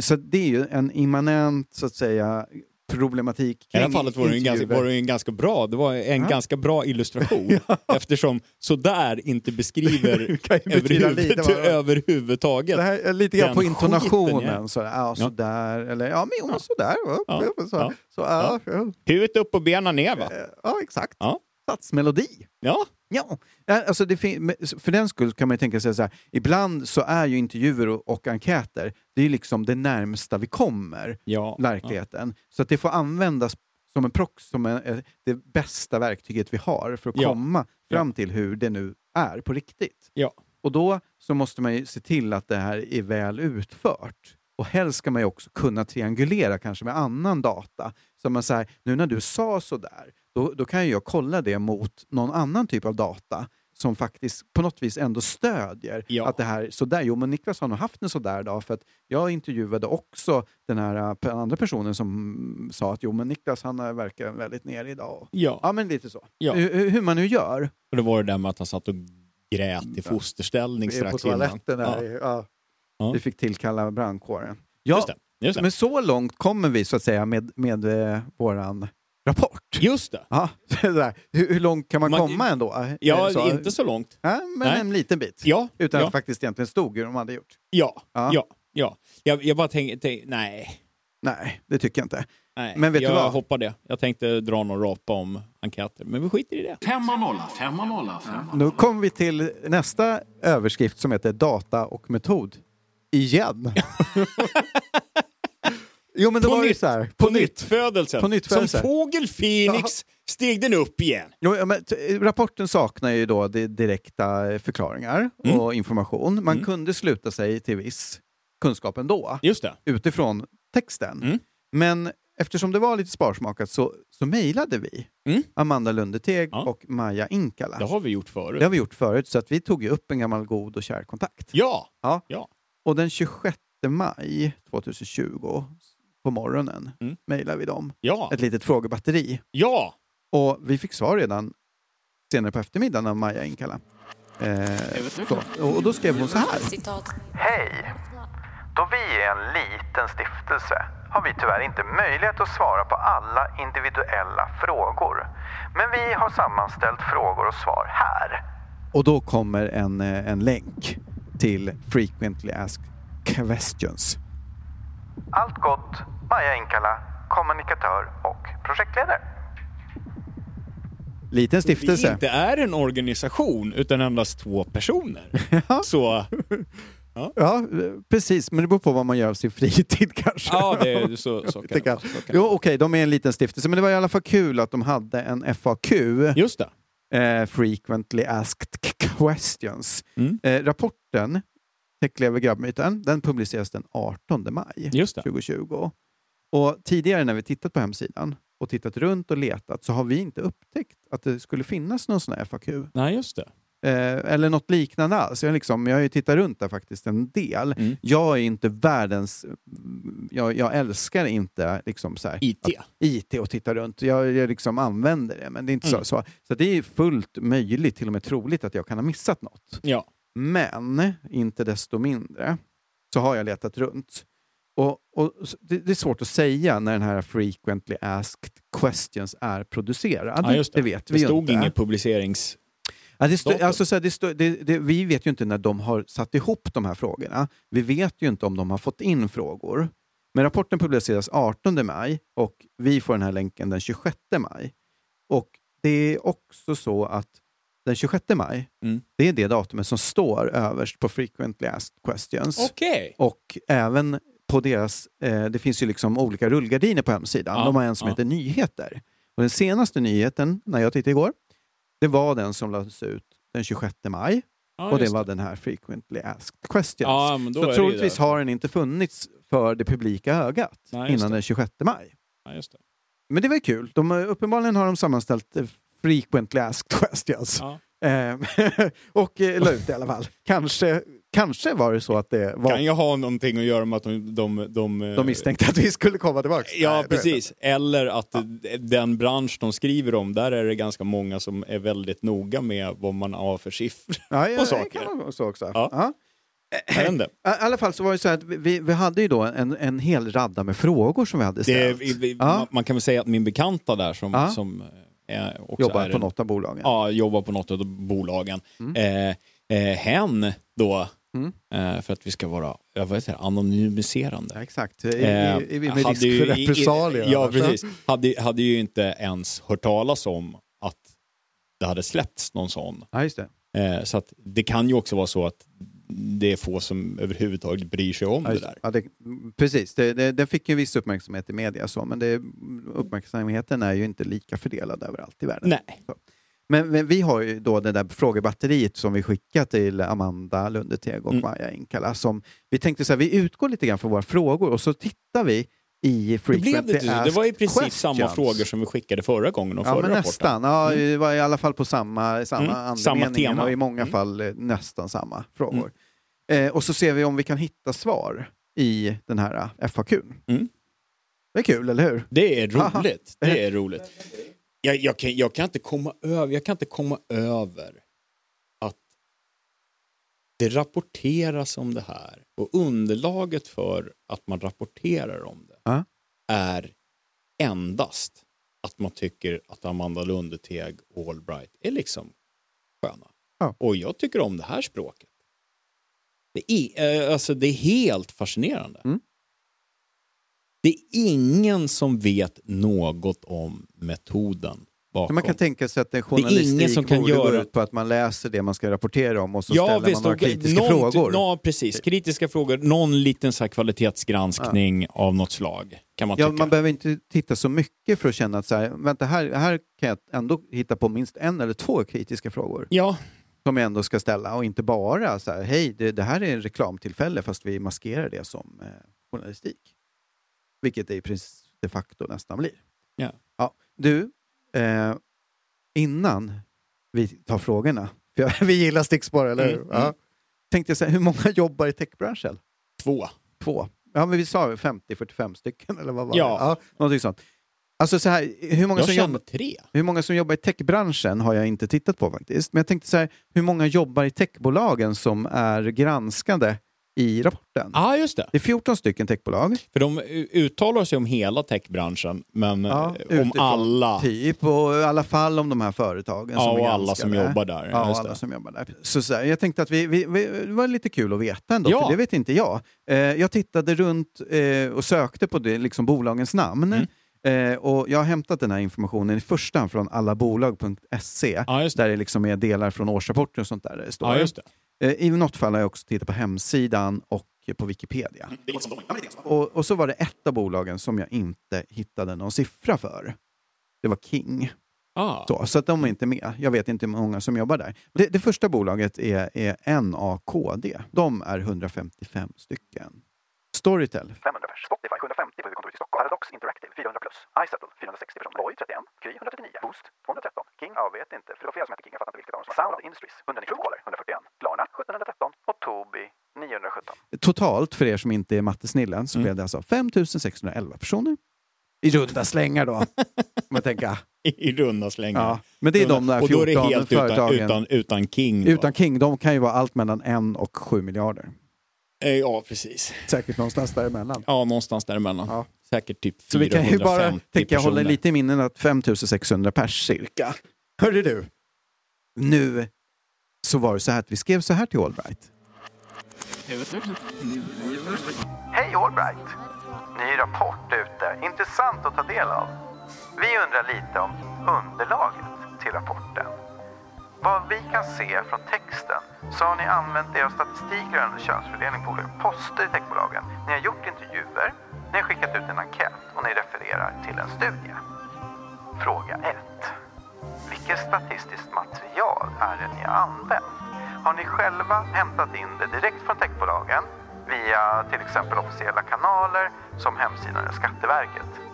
Så det är ju en immanent, så att säga, problematik
I det här fallet var det, en ganska, var det en ganska bra, det var en
Ja.
ganska bra illustration eftersom sådär inte beskriver överhuvud, överhuvudtaget.
Det här är lite grann på
skiten
intonationen.
är-
Så, ja, sådär, eller ja, men jo, sådär.
Ja.
Så,
Ja.
Så, ja, ja.
Huvudet upp och benen ner va?
ja, exakt.
Ja.
Satsmelodi.
Ja,
Ja, Ja, alltså det för den skull kan man tänka sig så här, ibland så är ju intervjuer och, och enkäter, det är liksom det närmsta vi kommer
ja.
verkligheten. Så att det får användas som en prox, som en, eh, det bästa verktyget vi har för att
Ja.
komma fram till hur det nu är på riktigt.
Ja.
Och då så måste man ju se till att det här är väl utfört. Och helst ska man ju också kunna triangulera kanske med annan data. Så man säger, nu när du sa sådär, då, då kan jag kolla det mot någon annan typ av data som faktiskt på något vis ändå stödjer
Ja.
att det här sådär, jo men Niklas har nog haft en sådär dag för att jag intervjuade också den här äh, p- andra personen som sa att jo men Niklas han äh, verkar väldigt nere idag.
Ja.
Ja men lite så.
Ja.
Hur, hur man nu gör.
Och det var det där med att han satt och grät i fosterställning
Vi är på
strax innan.
toaletten här. Ja.
Ja.
Vi fick tillkalla brandkåren. Ja,
Just det. Just det.
men så långt kommer vi så att säga med, med eh, våran rapport.
Just det.
Ja, så där. Hur, hur långt kan man,
Man-
komma ändå? Eh,
Ja,
så,
inte så långt.
Ja, men
Nej.
en liten bit.
Ja,
Utan
ja.
att det faktiskt egentligen stod hur de hade gjort.
Ja,
Ja.
ja, ja. Jag, jag bara tänkte, tänk, nej.
Nej, det tycker jag inte.
nej.
Men vet du
jag
vad?
hoppar det. Jag tänkte dra någon rapa om enkäter, men vi skiter i det.
Femma nolla, femma nolla, femma
Nu kommer vi till nästa överskrift som heter data och metod. Igen. jo men det
På
var ju
nytt.
så här.
På, nyttfödelsen.
På nyttfödelsen.
Som fågel Phoenix steg den upp igen.
Jo, men, rapporten saknar ju då direkta förklaringar
Mm.
och information. Man kunde sluta sig till viss kunskap ändå
Just det.
utifrån texten.
Mm.
Men eftersom det var lite sparsmakat så, så mejlade vi
Mm.
Amanda Lundeteg
Ja.
och Maja Inkala.
Det har vi gjort förut.
Det har vi gjort förut, så att vi tog ju upp en gammal god och kär kontakt.
Ja!
Ja.
Ja.
Och den 26 maj 2020 på morgonen
Mm.
mejlade vi dem.
Ja!
Ett litet frågebatteri.
Ja!
Och vi fick svar redan senare på eftermiddagen av Maja Inkala. Eh, så. Och då skrev hon så här.
Hej! Då vi är en liten stiftelse har vi tyvärr inte möjlighet att svara på alla individuella frågor. Men vi har sammanställt frågor och svar här.
Och då kommer en, eh, en länk till Frequently Asked Questions.
Allt gott, Maja Inkala, kommunikatör och projektledare.
Liten stiftelse.
inte är en organisation utan endast två personer. Så
Ja, eh, precis. Men det beror på vad man gör av sin fritid kanske.
ja, det är så, så kan
Det
det det
Jo, okej, de är en liten stiftelse, men det var i alla fall kul att de hade en FAQ,
Just det.
eh, Frequently Asked Questions.
Mm.
Eh, rapporten, Täcklever grabbmyten, den publiceras den 18 maj
Just det.
2020. Och tidigare när vi tittat på hemsidan och tittat runt och letat så har vi inte upptäckt att det skulle finnas någon sån här FAQ.
Nej, just det.
Eh, eller något liknande alls. Jag, liksom, jag har ju tittat runt där faktiskt en del.
Mm.
Jag är inte världens... Jag, jag älskar inte liksom så här,
IT.
att- IT och titta runt. Jag, jag liksom använder det, men det är inte
Mm.
så, så. Så det är fullt möjligt, till och med troligt, att jag kan ha missat något.
Ja.
Men inte desto mindre så har jag letat runt. Och, och det, det är svårt att säga när den här frequently asked questions är producerad.
Ja, just det.
vet
Det
vi
stod
inte.
inget publicerings...
Ja, det
datum.
alltså, så här, det stå, det, det, vi vet ju inte när de har satt ihop de här frågorna. Vi vet ju inte om de har fått in frågor. Men rapporten publiceras 18 maj och vi får den här länken den 26 maj. Och det är också så att den 26 maj,
Mm.
det är det datumet som står överst på frequently asked questions.
Okej.
Och även på deras, eh, det finns ju liksom olika rullgardiner på hemsidan.
Ja,
De har en som
ja.
heter nyheter. Och den senaste nyheten, när jag tittade igår, det var den som lades ut den 26 maj.
Ja,
och det var den här frequently asked questions.
Ja, men då är
Så
det
troligtvis
det.
har den inte funnits för det publika ögat
Nej,
innan
det.
den 26 maj.
Ja, just det.
Men det var kul. De, har- uppenbarligen har de sammanställt eh, frequently asked questions.
Ja.
Eh, och eh, la ut det i alla fall. Kanske, kanske var det så att det var
Kan jag ha någonting att göra med att de... De, de,
de misstänkte att vi skulle komma tillbaka.
Ja,
Nej, det
precis. Eller att den bransch de skriver om, där är det ganska många som är väldigt noga med vad man har för siffror
Ja, ja,
på
det
saker.
kan vara så också.
Ja.
Ja. I alla fall så var det så här att vi, vi hade ju då en, en hel radda med frågor som vi hade
Det,
ställt.
vi, vi,
Ja.
man, kan väl säga att min bekanta där som,
Ja.
som också
Jobbar
är
på något av bolagen.
Ja, jobbar på något av bolagen. Eh, eh, hen då,
Mm.
eh, för att vi ska vara jag vet inte, anonymiserande.
Ja, exakt, I,
Eh,
i, med
hade
risk
ju-
för repressalier.
Ja, precis. Hade, hade ju inte ens hört talas om att det hade släppts någon sån.
Ja.
Eh, så att det kan ju också vara så att det är få som överhuvudtaget bryr sig om
Ja,
det där.
Ja, det, precis, det, det, den fick ju viss uppmärksamhet i media, så, men det, uppmärksamheten är ju inte lika fördelad överallt i världen.
Nej.
Så. Men, men vi har ju då det där frågebatteriet som vi skickat till Amanda Lundeteg och
Mm.
Maja Inkala. Som vi tänkte så här, vi utgår lite grann från våra frågor och så tittar vi i
Det,
frequently
blev det
asked
var i princip samma
questions.
frågor som vi skickade förra gången och
Ja,
förra
men
rapporten.
nästan. Ja, Det var i alla fall på samma, samma
Mm,
andemening
samma tema.
och i många
Mm.
fall eh, nästan samma frågor. Eh, och så ser vi om vi kan hitta svar i den här eh, FAQn.
Mm.
Det är kul, eller hur?
Det är roligt. Det är roligt. Jag, jag, kan, jag, kan inte komma över, jag kan inte komma över att det rapporteras om det här och underlaget för att man rapporterar om det
Ja.
är endast att man tycker att Amanda Lundeteg och Allbright är liksom sköna.
Ja.
Och jag tycker om det här språket. Det är, eh, alltså, det är helt fascinerande.
Mm.
Det är ingen som vet något om metoden bakom.
Man kan tänka sig att en
är ingen
journalistik
som kan göra-
ut på att man läser det man ska rapportera om och så
ja,
ställer
visst,
man några kritiska
någon,
frågor.
Ja, precis. Kritiska frågor. Någon liten så kvalitetsgranskning av något slag, kan man
Ja,
tycka.
man behöver inte titta så mycket för att känna att så här, vänta, här, här kan jag ändå hitta på minst en eller två kritiska frågor.
Ja,
som jag ändå ska ställa och inte bara så här, hej, det, det här är en reklamtillfälle fast vi maskerar det som eh, journalistik. Vilket det i princip, de facto nästan blir.
Ja.
Ja, du, eh, innan vi tar frågorna, för jag- vi gillar stickspår, eller hur?
Mm,
Ja.
mm.
Tänkte jag säga, hur många jobbar i techbranschen?
Två.
Två. Ja, men vi sa 50-45 stycken, eller vad var
Ja.
det? Ja, någonting sånt. Alltså så här, hur många, som jobbar,
tre.
hur många som jobbar i techbranschen har jag inte tittat på faktiskt. Men jag tänkte så här, hur många jobbar i techbolagen som är granskade i rapporten?
Ja, just det.
Det är 14 stycken techbolag.
För de uttalar sig om hela techbranschen, men
Ja,
eh, om alla.
Typ, och i alla fall om de här företagen
Ja,
som
och alla som jobbar där.
Ja,
Just
alla
det.
som jobbar där. Så, så här, jag tänkte att vi, vi, vi, det var lite kul att veta ändå,
Ja.
för det vet inte jag. Eh, jag tittade runt eh, och sökte på det, liksom bolagens namn.
Mm.
Eh, och jag har hämtat den här informationen i första hand från allabolag.se,
Ja,
där det liksom är delar från årsrapporter och sånt där. Det står.
Ja, just det.
Eh, I något fall har jag också tittat på hemsidan och på Wikipedia. Och, och så var det ett av bolagen som jag inte hittade någon siffra för. Det var King.
Ah.
Så, så att de är inte med. Jag vet inte hur många som jobbar där. Det, det första bolaget är, är NAKD. De är 155 stycken. Storytel
500 pers. Spotify 750 på huvudkontoret i Stockholm. Paradox Interactive 400 plus. iSettle 460 personer. Voi 31. Kry 139. Boost 213. King, jag vet inte. För det var flera som hette King. Jag fattar inte vilket av dem som var. Sound Industries 197 Caller 141. Klarna 1713. Och Tobii 917.
Totalt, för er som inte är mattesnillen, så
Mm.
blev det alltså 5611 personer. I runda slängar då. Om jag tänker.
I, runda slängar.
Ja, men det är de där
och då är det
14
helt utan,
företagen.
utan, utan King. då.
Utan King, de kan ju vara allt mellan en och sju miljarder.
Eh, Ja, precis.
Säkert någonstans däremellan.
Ja, någonstans däremellan.
Ja.
Säkert typ
Så vi kan ju bara
450
tänka, hålla lite i minnen att 5600 pers cirka. Hörru du, nu så var det så här att vi skrev så här till Allbright.
Hej Allbright! Ny rapport ute. Intressant att ta del av. Vi undrar lite om underlaget till rapporten. Vad vi kan se från texten så har ni använt er av statistik rörande könsfördelning på olika poster i techbolagen. Ni har gjort intervjuer, ni har skickat ut en enkät och ni refererar till en studie. Fråga 1. Vilket statistiskt material är det ni har använt? Har ni själva hämtat in det direkt från techbolagen via till exempel officiella kanaler som hemsidan eller Skatteverket?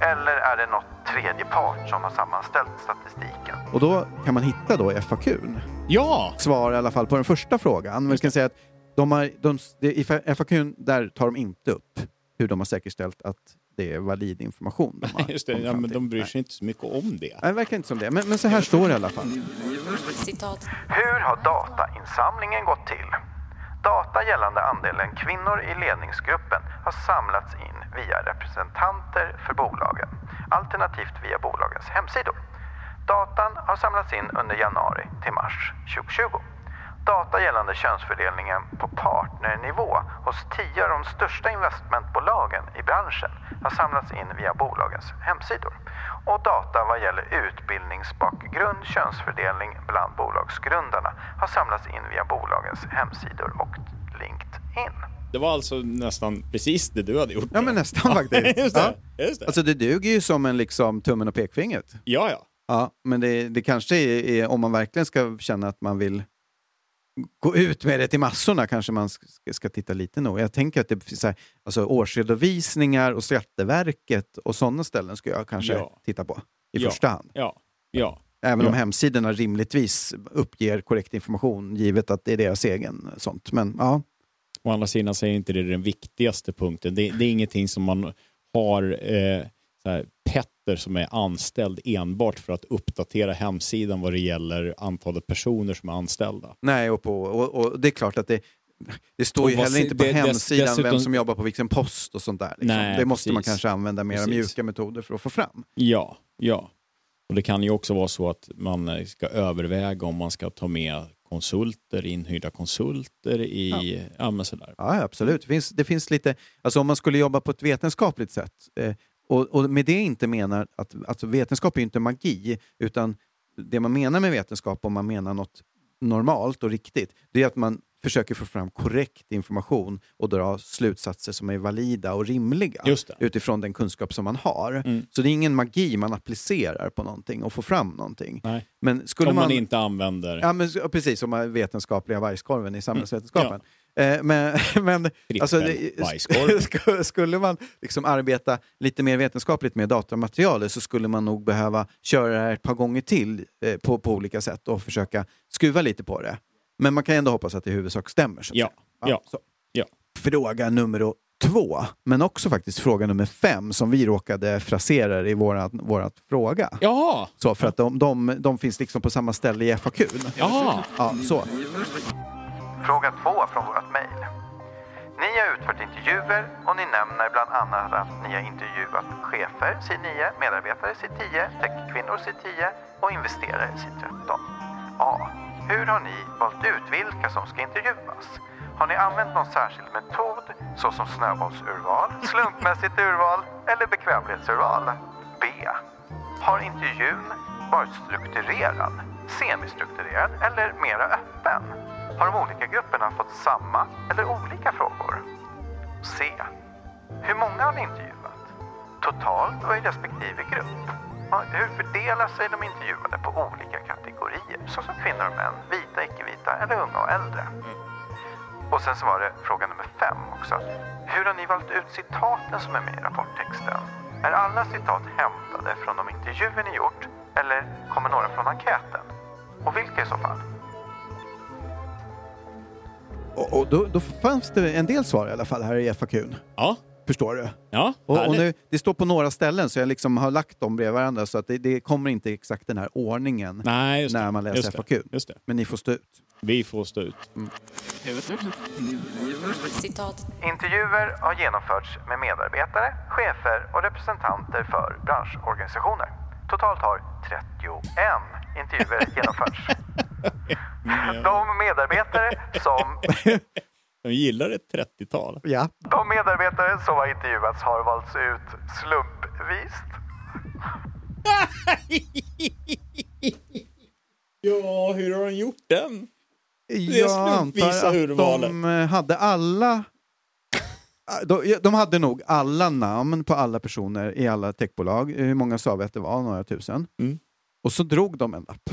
Eller är det något tredje part som har sammanställt statistiken?
Och då kan man hitta då i FAQn
Ja!
svar i alla fall på den första frågan. Vi kan säga att de har, de, i FAQn där tar de inte upp hur de har säkerställt att det är valid information. De har
Just det, ja, men de bryr
Nej.
sig inte så mycket om det.
Nej, det verkar inte som det. Men, men så här står det i alla fall.
citat,
Hur har datainsamlingen gått till? Data gällande andelen kvinnor i ledningsgruppen har samlats in via representanter för bolagen, alternativt via bolagens hemsidor. Datan har samlats in under januari till mars 2020. Data gällande könsfördelningen på partnernivå hos tio av de största investmentbolagen i branschen har samlats in via bolagens hemsidor. Och data vad gäller utbildningsbakgrund, könsfördelning bland bolagsgrundarna har samlats in via bolagens hemsidor och LinkedIn.
Det var alltså nästan precis det du hade gjort.
Ja, men nästan faktiskt.
just
Ja.
det. Just det.
Alltså det duger ju som en liksom tummen och pekfingret.
ja, ja.
Ja, men det, det kanske är, är, om man verkligen ska känna att man vill gå ut med det till massorna kanske man ska, titta lite nog. Jag tänker att det finns så här, alltså årsredovisningar och Skatteverket och sådana ställen ska jag kanske
Ja.
titta på i
Ja.
första hand.
Ja, ja.
Även om
Ja.
hemsidorna rimligtvis uppger korrekt information givet att det är deras egen sånt. Men ja,
Å andra sidan så är inte det den viktigaste punkten. Det, det är ingenting som man har eh, så här, Petter som är anställd enbart för att uppdatera hemsidan vad det gäller antalet personer som är anställda.
nej och, på, och, och det är klart att det, det står ju heller inte på
det-
hemsidan vem
dessutom-
som jobbar på vilken post och sånt där. Liksom.
Nej,
det måste man
precis.
kanske använda
Precis.
mjuka metoder för att få fram.
Ja, ja. Och det kan ju också vara så att man eh, ska överväga om man ska ta med konsulter, inhyrda konsulter i... Ja, men sådär.
Ja, absolut. Det finns, det finns lite, alltså om man skulle jobba på ett vetenskapligt sätt eh, och, och med det inte menar att alltså vetenskap är ju inte magi utan det man menar med vetenskap om man menar något normalt och riktigt det är att man försöker få fram korrekt information och dra slutsatser som är valida och rimliga utifrån den kunskap som man har.
Mm.
Så det är ingen magi man applicerar på någonting och får fram någonting.
Nej.
Men skulle
Om man,
man
inte använder...
Ja, men, precis som vetenskapliga bajskorven i samhällsvetenskapen.
Eh, men men alltså, det- skulle man liksom arbeta lite mer vetenskapligt med datamaterialet så skulle man nog behöva köra det här ett par gånger till eh, på, på olika sätt och försöka skruva lite på det. Men man kan ändå hoppas att det i huvudsak stämmer.
Ja,
säga.
ja,
så.
ja.
Fråga nummer två, men också faktiskt fråga nummer fem som vi råkade frasera i vårat, vårat fråga.
Jaha!
Så för att de, de, de finns liksom på samma ställe i FAQ.
Jaha!
Ja, så.
Fråga två från vårt mejl. Ni har utfört intervjuer och ni nämner bland annat att ni har intervjuat chefer, SID 9, medarbetare, SID 10, techkvinnor, SID 10 och investerare, SID 13. A. Hur har ni valt ut vilka som ska intervjuas? Har ni använt någon särskild metod såsom snöbollsurval, slumpmässigt urval eller bekvämlighetsurval? B. Har intervjun varit strukturerad, semistrukturerad eller mera öppen? Har de olika grupperna fått samma eller olika frågor? C. Hur många har ni intervjuat? Totalt och i respektive grupp? Hur fördelar sig de intervjuade på olika kategorier såsom kvinnor och män, vita, icke-vita eller unga och äldre? Och sen så var det fråga nummer fem också. Hur har ni valt ut citaten som är med i rapporttexten? Är alla citat hämtade från de intervjuer ni gjort eller kommer några från enkäten? Och vilka i så fall?
Och, och då, då fanns det en del svar i alla fall här i FAQn.
Ja.
Förstår du?
Ja,
Och, och nu, det står på några ställen så jag liksom har lagt dem bredvid varandra så att det, det kommer inte exakt den här ordningen
Nej, just det.
när man läser
Just det.
FAQ.
Just det.
Men ni får stå ut.
Vi får stå ut.
Citat.
Intervjuer har genomförts med medarbetare, chefer och representanter för branschorganisationer. Totalt har 31 intervjuer genomförts. De medarbetare som,
De gillar ett 30-tal.
Ja.
de medarbetare som har intervjuats har valts ut slumpvis.
Ja, hur har de gjort den? är
Jag antar att
urvalet.
de eh, hade alla... De, de hade nog alla namn på alla personer i alla techbolag. Hur många sa vi att det var? Några tusen.
Mm.
Och så drog de en lapp.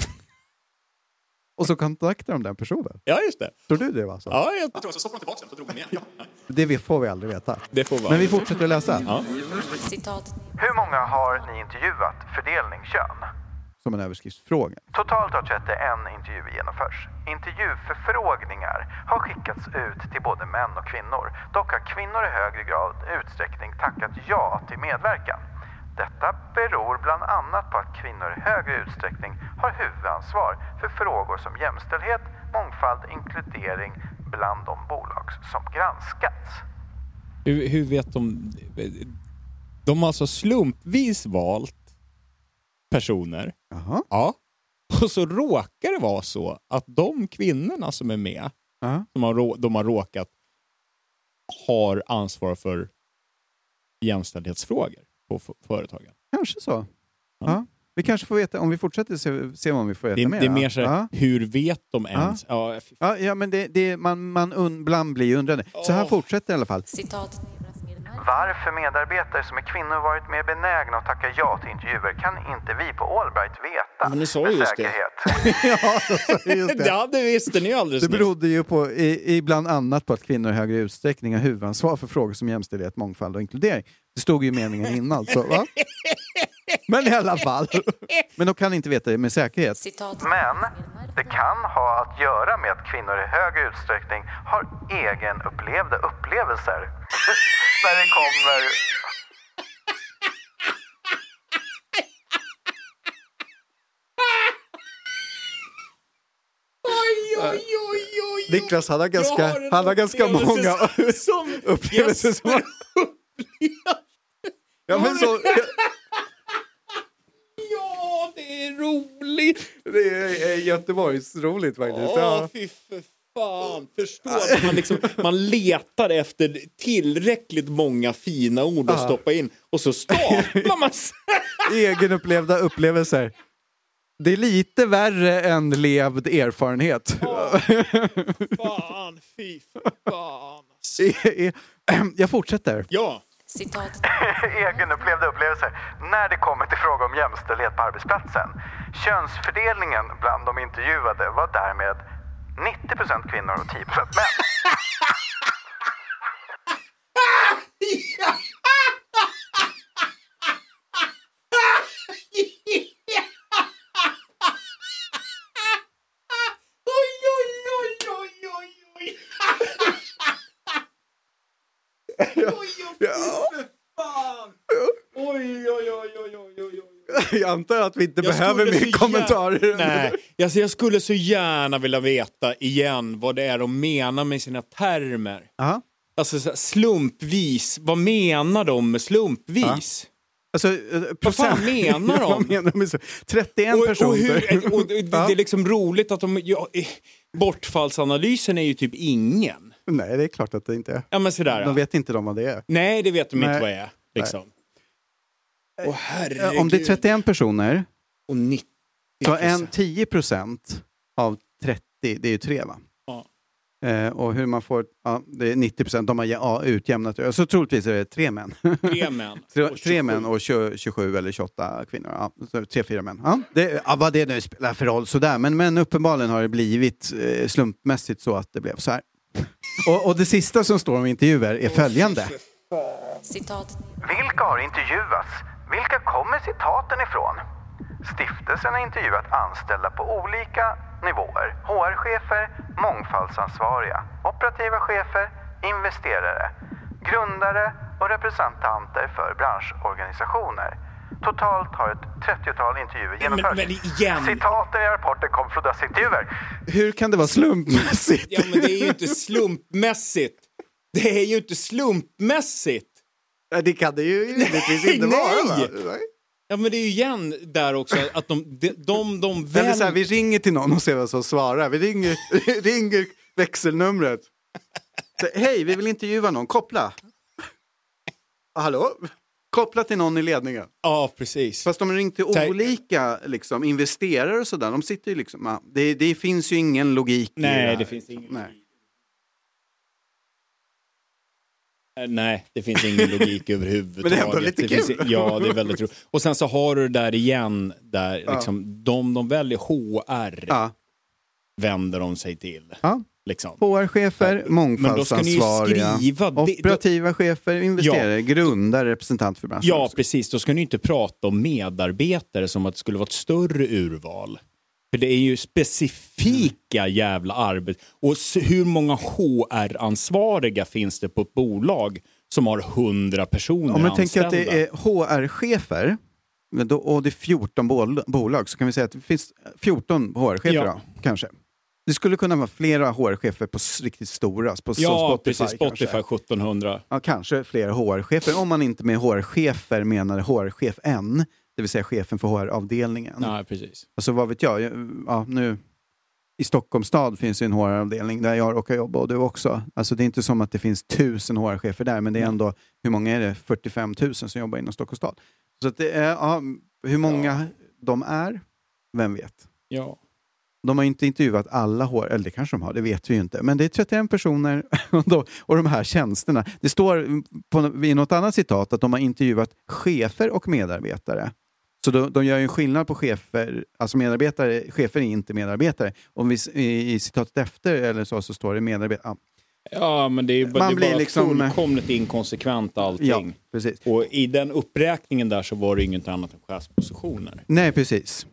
Och så kontaktade de den personen.
Ja, just det.
Tror du det var så?
Ja, jag tror så stoppade de tillbaka den så drog de igen.
Det vi- får vi aldrig veta.
Det får vara.
Men vi fortsätter att läsa.
Ja.
Citat.
Hur många har ni intervjuat? Fördelning kön.
Som en överskriftsfråga.
Totalt har 31 intervjuer genomförts. Intervjuförfrågningar har skickats ut till både män och kvinnor. Dock har kvinnor i högre grad utsträckning tackat ja till medverkan. Detta beror bland annat på att kvinnor i högre utsträckning har huvudansvar för frågor som jämställdhet, mångfald och inkludering bland de bolag som granskats.
Hur, hur vet de? De har alltså slumpvis valt personer.
Jaha.
Ja. Och så råkar det vara så att de kvinnorna som är med, som har, de har råkat, har ansvar för jämställdhetsfrågor på företagen.
Kanske så.
Ja.
Ja. Vi kanske får veta, om vi fortsätter se, se om vi får veta
Det,
mer.
det är mer så
ja.
hur vet de ens? Ja.
Ja, ja, men det, det, man, man un, ibland blir ju undrande. Så här fortsätter i alla fall.
Citat.
Varför medarbetare som är kvinnor varit mer benägna att tacka ja till intervjuer kan inte vi på Allbright veta
Men ni sa ju just det.
säkerhet.
ja, just det.
Ja, det visste ni ju alldeles
Det berodde ju på, i, i bland annat på att kvinnor i högre utsträckning har huvudansvar för frågor som jämställdhet, mångfald och inkludering. Det stod ju i meningen innan. Så, va? Men i alla fall. Men de kan inte veta det med säkerhet.
Citat.
Men det kan ha att göra med att kvinnor i högre utsträckning har egenupplevda upplevelser. När det kommer...
Niklas han har ganska,
har
han har ganska många
som-
upplevelser som han... Ja, men så,
det är roligt!
det är Göteborgs roligt faktiskt.
Åh,
Ja.
fy för fan. Förstå att man, liksom, man letar efter tillräckligt många fina ord att
Ja.
stoppa in och så staplar man sig.
Egenupplevda upplevelser. Det är lite värre än levd erfarenhet.
Fan, fy fan.
Jag fortsätter.
Ja
citat.
Egenupplevda upplevelser. När det kommer till fråga om jämställdhet på arbetsplatsen. Könsfördelningen bland de intervjuade var därmed 90 procent kvinnor och 10 procent män.
Oj.
Jag antar att vi inte
Jag
behöver mer kommentarer.
Nej, alltså jag skulle så gärna vilja veta igen vad det är de menar med sina termer.
Ja.
Alltså slumpvis, vad menar de med slumpvis?
Alltså, eh,
Vad fan menar de?
Vad menar de med så? 31
Och, och,
personer.
hur, och det,
Ja.
det är liksom roligt att de... Ja, eh, bortfallsanalysen är ju typ ingen.
Nej, det är klart att det inte är.
Ja, men sådär.
De vet inte de vad det är.
Nej, det vet de
Nej.
inte vad det är. Liksom. Åh
Eh,
herregud.
Om det är 31 personer,
Och 90
så en 10 procent av 30, det är ju tre va?
Ja.
Eh, och hur man får, ja, det är 90 procent, de har ja, utjämnat det. Så troligtvis är det tre män.
Tre män.
tre,
och
tre
27.
män och 20, 27 eller 28 kvinnor. Ja, så tre, fyra män. Ja, det, ja, vad det nu spelar för roll sådär. Men, men uppenbarligen har det blivit eh, slumpmässigt så att det blev så här. Och, och det sista som står om intervjuer är följande.
Citat.
Vilka har intervjuats? Vilka kommer citaten ifrån? Stiftelsen har intervjuat anställda på olika nivåer. HR-chefer, mångfaldsansvariga, operativa chefer, investerare, grundare och representanter för branschorganisationer. Totalt har ett 30-tal intervjuer
Men,
genomförts.
men igen.
Citaten i rapporten kom från dessa intervjuer.
Hur kan det vara slumpmässigt?
Ja, men det är ju inte slumpmässigt. Det är ju inte slumpmässigt.
Ja, Det kan det ju givetvis inte
Nej!
vara. Va? Nej.
Ja, men det är ju igen där också att de, de, de, de
Eller
väl...
så här, vi ringer till någon och ser vad som svarar. Vi ringer, ringer växelnumret. Så, Hej, vi vill intervjua någon. Koppla. Hallå? Koppla till någon i ledningen.
Ja, precis.
Fast de ringt till olika liksom, investerare och sådär. De sitter ju liksom... ja, Det, det finns ju ingen logik i
Nej,
här.
det finns ingen
Nej.
Eh, Nej, det finns ingen logik överhuvudtaget.
Men det är ändå lite
Det finns-
kul.
Ja, det är väldigt roligt. Och sen så har du det där igen, där liksom, de, de väljer HR,
Ja.
vänder de sig till.
Ja.
Liksom.
HR-chefer,
då
mångfaldsansvariga,
skriva
operativa chefer, investerare, grundare, representant för branschen.
Ja, precis. Då ska ni inte prata om medarbetare som att det skulle vara ett större urval. För det är ju specifika jävla arbet. Och hur många HR-ansvariga finns det på ett bolag som har 100 personer
Om man tänker
anställda?
att det är HR-chefer och det är 14 bol- bolag så kan vi säga att det finns 14 HR-chefer
Ja.
då, kanske. Det skulle kunna vara flera HR-chefer på riktigt stora, på
Ja,
Spotify,
precis. Spotify
kanske.
1700.
Ja, kanske flera HR-chefer, om man inte med HR-chefer menar HR-chef N, det vill säga chefen för HR-avdelningen.
Nej, precis.
Alltså vad vet jag, ja, nu, i Stockholms stad finns en HR-avdelning där jag råkar jobba och du också. Alltså det är inte som att det finns tusen HR-chefer där, men det är ändå, hur många är det? 45 000 som jobbar inom Stockholms stad. Så det är, ja, hur många de är, vem vet?
Ja.
De har inte intervjuat alla HR, eller det kanske de har, det vet vi ju inte. Men det är 31 personer och de, och de här tjänsterna. Det står på, i något annat citat att de har intervjuat chefer och medarbetare. Så de, de gör ju en skillnad på chefer, alltså medarbetare, chefer är inte medarbetare. Om vi, i, I citatet efter eller så, så står det medarbetare. Ja,
Ja, men det är,
Man
det
blir
bara
liksom-
fullkomligt inkonsekvent allting.
ja precis.
Och i den uppräkningen där så var det inget annat än chefspositioner.
Nej, precis.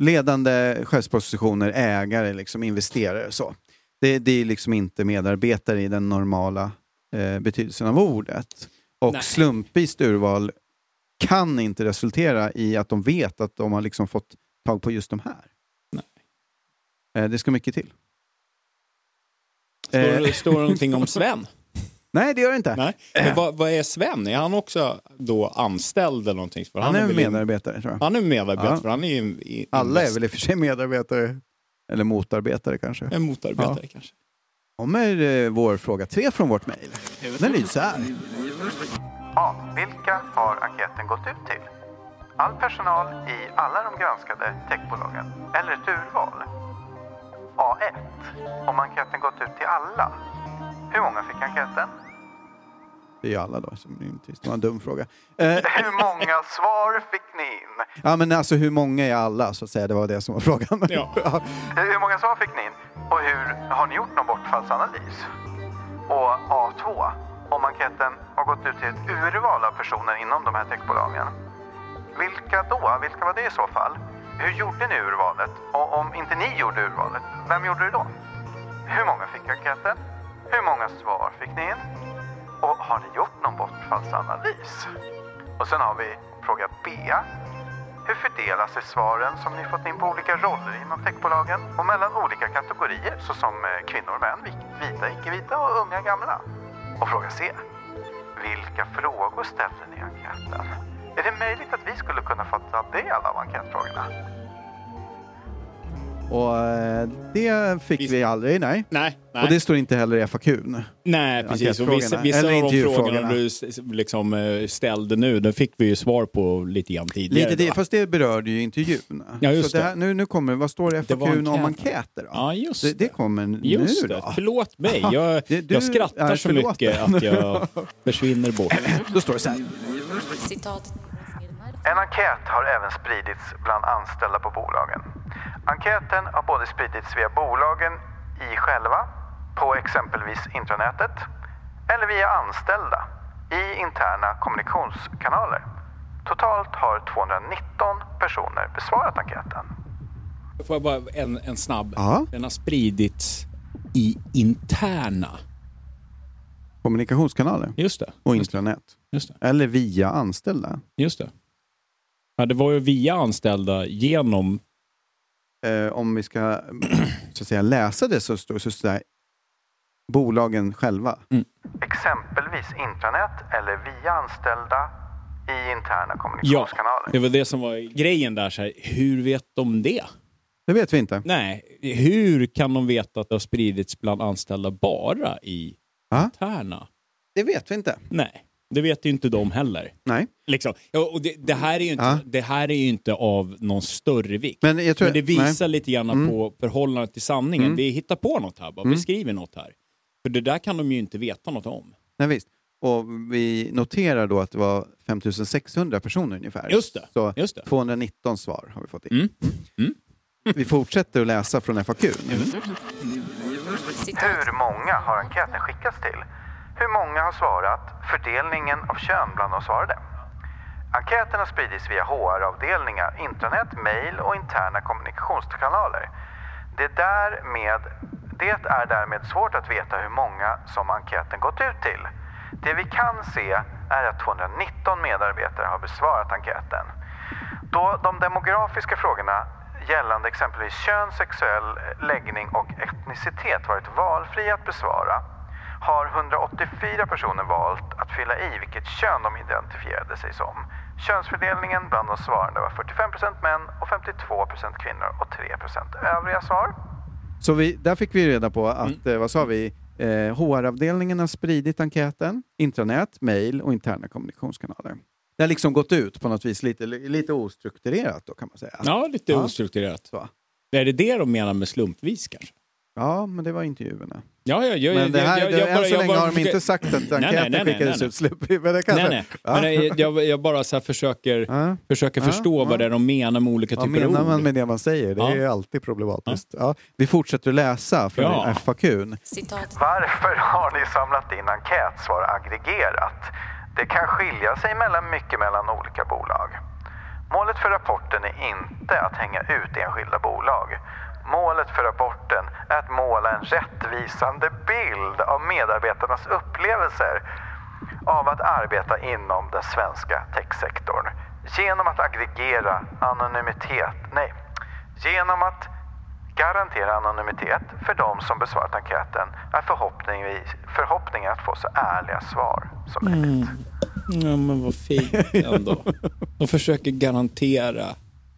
Ledande chefspositioner, ägare, liksom, investerare. Så. Det, det är liksom inte medarbetare i den normala eh, betydelsen av ordet. Och
Nej.
slumpvist urval kan inte resultera i att de vet att de har liksom fått tag på just de här.
Nej.
Eh, det ska mycket till.
Står,
Eh.
står det någonting om Sven?
Nej, det gör det inte.
Nej. Men vad, vad är Sven? Är han också då anställd eller någonting? För
Han är en
väl i-
medarbetare, tror jag.
Han är medarbetare,
Ja.
han är ju i,
Alla är väl i och för sig medarbetare. Eller motarbetare kanske.
en motarbetare kanske.
kommer eh, vår fråga tre från vårt mejl. Den lyder så här.
A. Vilka har enkäten gått ut till? All personal i alla de granskade techbolagen eller ett urval? A1. Om enkäten gått ut till alla. Hur många fick enkäten?
Det är ju alla då, som inte det var en dum fråga. Eh,
Hur många svar fick ni in?
ja, men alltså hur många är alla, så att säga. Det var det som var frågan.
Ja.
Hur många svar fick ni in? Och hur har ni gjort någon bortfallsanalys? Och A2. Om enkäten har gått ut till ett urval av personer inom de här techbolagen. Vilka då? Vilka var det i så fall? Hur gjorde ni urvalet? Och om inte ni gjorde urvalet, vem gjorde det då? Hur många fick enkäten? Hur många svar fick ni in?
Och har ni gjort någon bortfallsanalys? Och sen har vi fråga B. Hur fördelar sig svaren som ni fått in på olika roller inom techbolagen och mellan olika kategorier såsom eh, kvinnor kvinnor, män, vita, icke-vita och unga, gamla? Och fråga C. Vilka frågor ställde ni i enkäten? Är det möjligt att vi skulle kunna få ta del av enkätfrågorna?
Och eh, det fick vi aldrig, nej.
Nej, nej.
Och det står inte heller i FAQn.
Nej, precis. Och vissa, vissa
Eller
av de frågorna du liksom eh, ställde nu, den fick vi ju svar på lite grann tidigare.
Lite det, fast det berörde ju intervjun.
Ja, just
så det
det.
här, nu, nu kommer, vad står det i
Det
FAQn om enkäter då?
Ja, just
det. Det kommer
Just
nu
det.
då.
Förlåt mig. Jag,
du
jag skrattar så mycket att jag försvinner bort.
Då står det så här.
Citat.
En enkät har även spridits bland anställda på bolagen. Enkäten har både spridits via bolagen i själva, på exempelvis intranätet, eller via anställda i interna kommunikationskanaler. Totalt har 219 personer besvarat enkäten.
Får jag bara en, en snabb?
Ja.
Den har spridits i interna.
Kommunikationskanaler
Just det.
och intranät.
Just det.
Eller via anställda.
Just det. Ja, det var ju via anställda genom...
Eh, om vi ska så att säga, läsa det så står det så där, bolagen själva.
Exempelvis intranät eller via anställda i interna
Ja,
kommunikationskanaler.
det var det som var grejen där. Så här, hur vet de det?
Det vet vi inte.
Nej, hur kan de veta att det har spridits bland anställda bara i
Ja.
interna?
Det vet vi inte.
Nej, det vet ju inte de heller.
Nej.
Liksom. Ja, och det, det, här är ju inte,
Ja.
det här är ju inte av någon större vikt.
Men jag tror-
Men det visar
nej. Mm.
lite grann på förhållandet till sanningen. Vi hittar på något här, bara beskriver något här. För det där kan de ju inte veta något om.
Nej, visst. Och vi noterar då att det var 5600 personer ungefär.
Just det,
Så
just det.
219 svar har vi fått in.
Mm. Mm.
Vi fortsätter att läsa från FAQ.
Hur många har enkäten skickats till? Hur många har svarat? Fördelningen av kön bland de svarade. Enkäten har spridits via HR-avdelningar, intranät, mejl och interna kommunikationskanaler. Det, därmed, det är därmed svårt att veta hur många som enkäten gått ut till. Det vi kan se är att 219 medarbetare har besvarat enkäten. Då de demografiska frågorna gällande exempelvis kön, sexuell läggning och etnicitet varit valfria att besvara har 184 personer valt att fylla i vilket kön de identifierade sig som. Könsfördelningen bland de svarande var 45% män och 52% kvinnor och 3% övriga svar.
Så vi, där fick vi reda på att,
Mm.
eh, vad sa vi, eh, HR-avdelningen har spridit enkäten, intranät, mejl och interna kommunikationskanaler. Det har liksom gått ut på något vis lite, lite ostrukturerat då kan man säga.
Ja, lite
Ja.
ostrukturerat.
Så.
Är det det de menar med slumpvis kanske?
Ja, men det var intervjuerna.
Ja, ja, jag,
Men det här,
jag,
det,
jag,
än
bara-
så
jag
länge
bara
har de
försöker-
inte sagt att
nej,
enkäten
nej, nej,
skickades
nej.
ut slut. Men det kanske...
Nej, nej.
Ja.
Men det- jag, jag bara så här försöker,
Ja.
försöker
Ja,
förstå
ja.
vad det är de menar med olika
Vad
typer av
menar
ord.
man med det man säger? Det
Ja.
är alltid problematiskt. Ja. Vi fortsätter att läsa från
Ja.
FAQn.
Citat.
Varför har ni samlat in enkätsvar aggregerat? Det kan skilja sig mellan mycket mellan olika bolag. Målet för rapporten är inte att hänga ut enskilda bolag. Målet för rapporten är att måla en rättvisande bild av medarbetarnas upplevelser av att arbeta inom den svenska techsektorn. Genom att aggregera anonymitet, nej, genom att garantera anonymitet för de som besvarat enkäten är förhoppningsvis, förhoppningen att få så ärliga svar som möjligt.
Ja, men vad fint ändå. De försöker garantera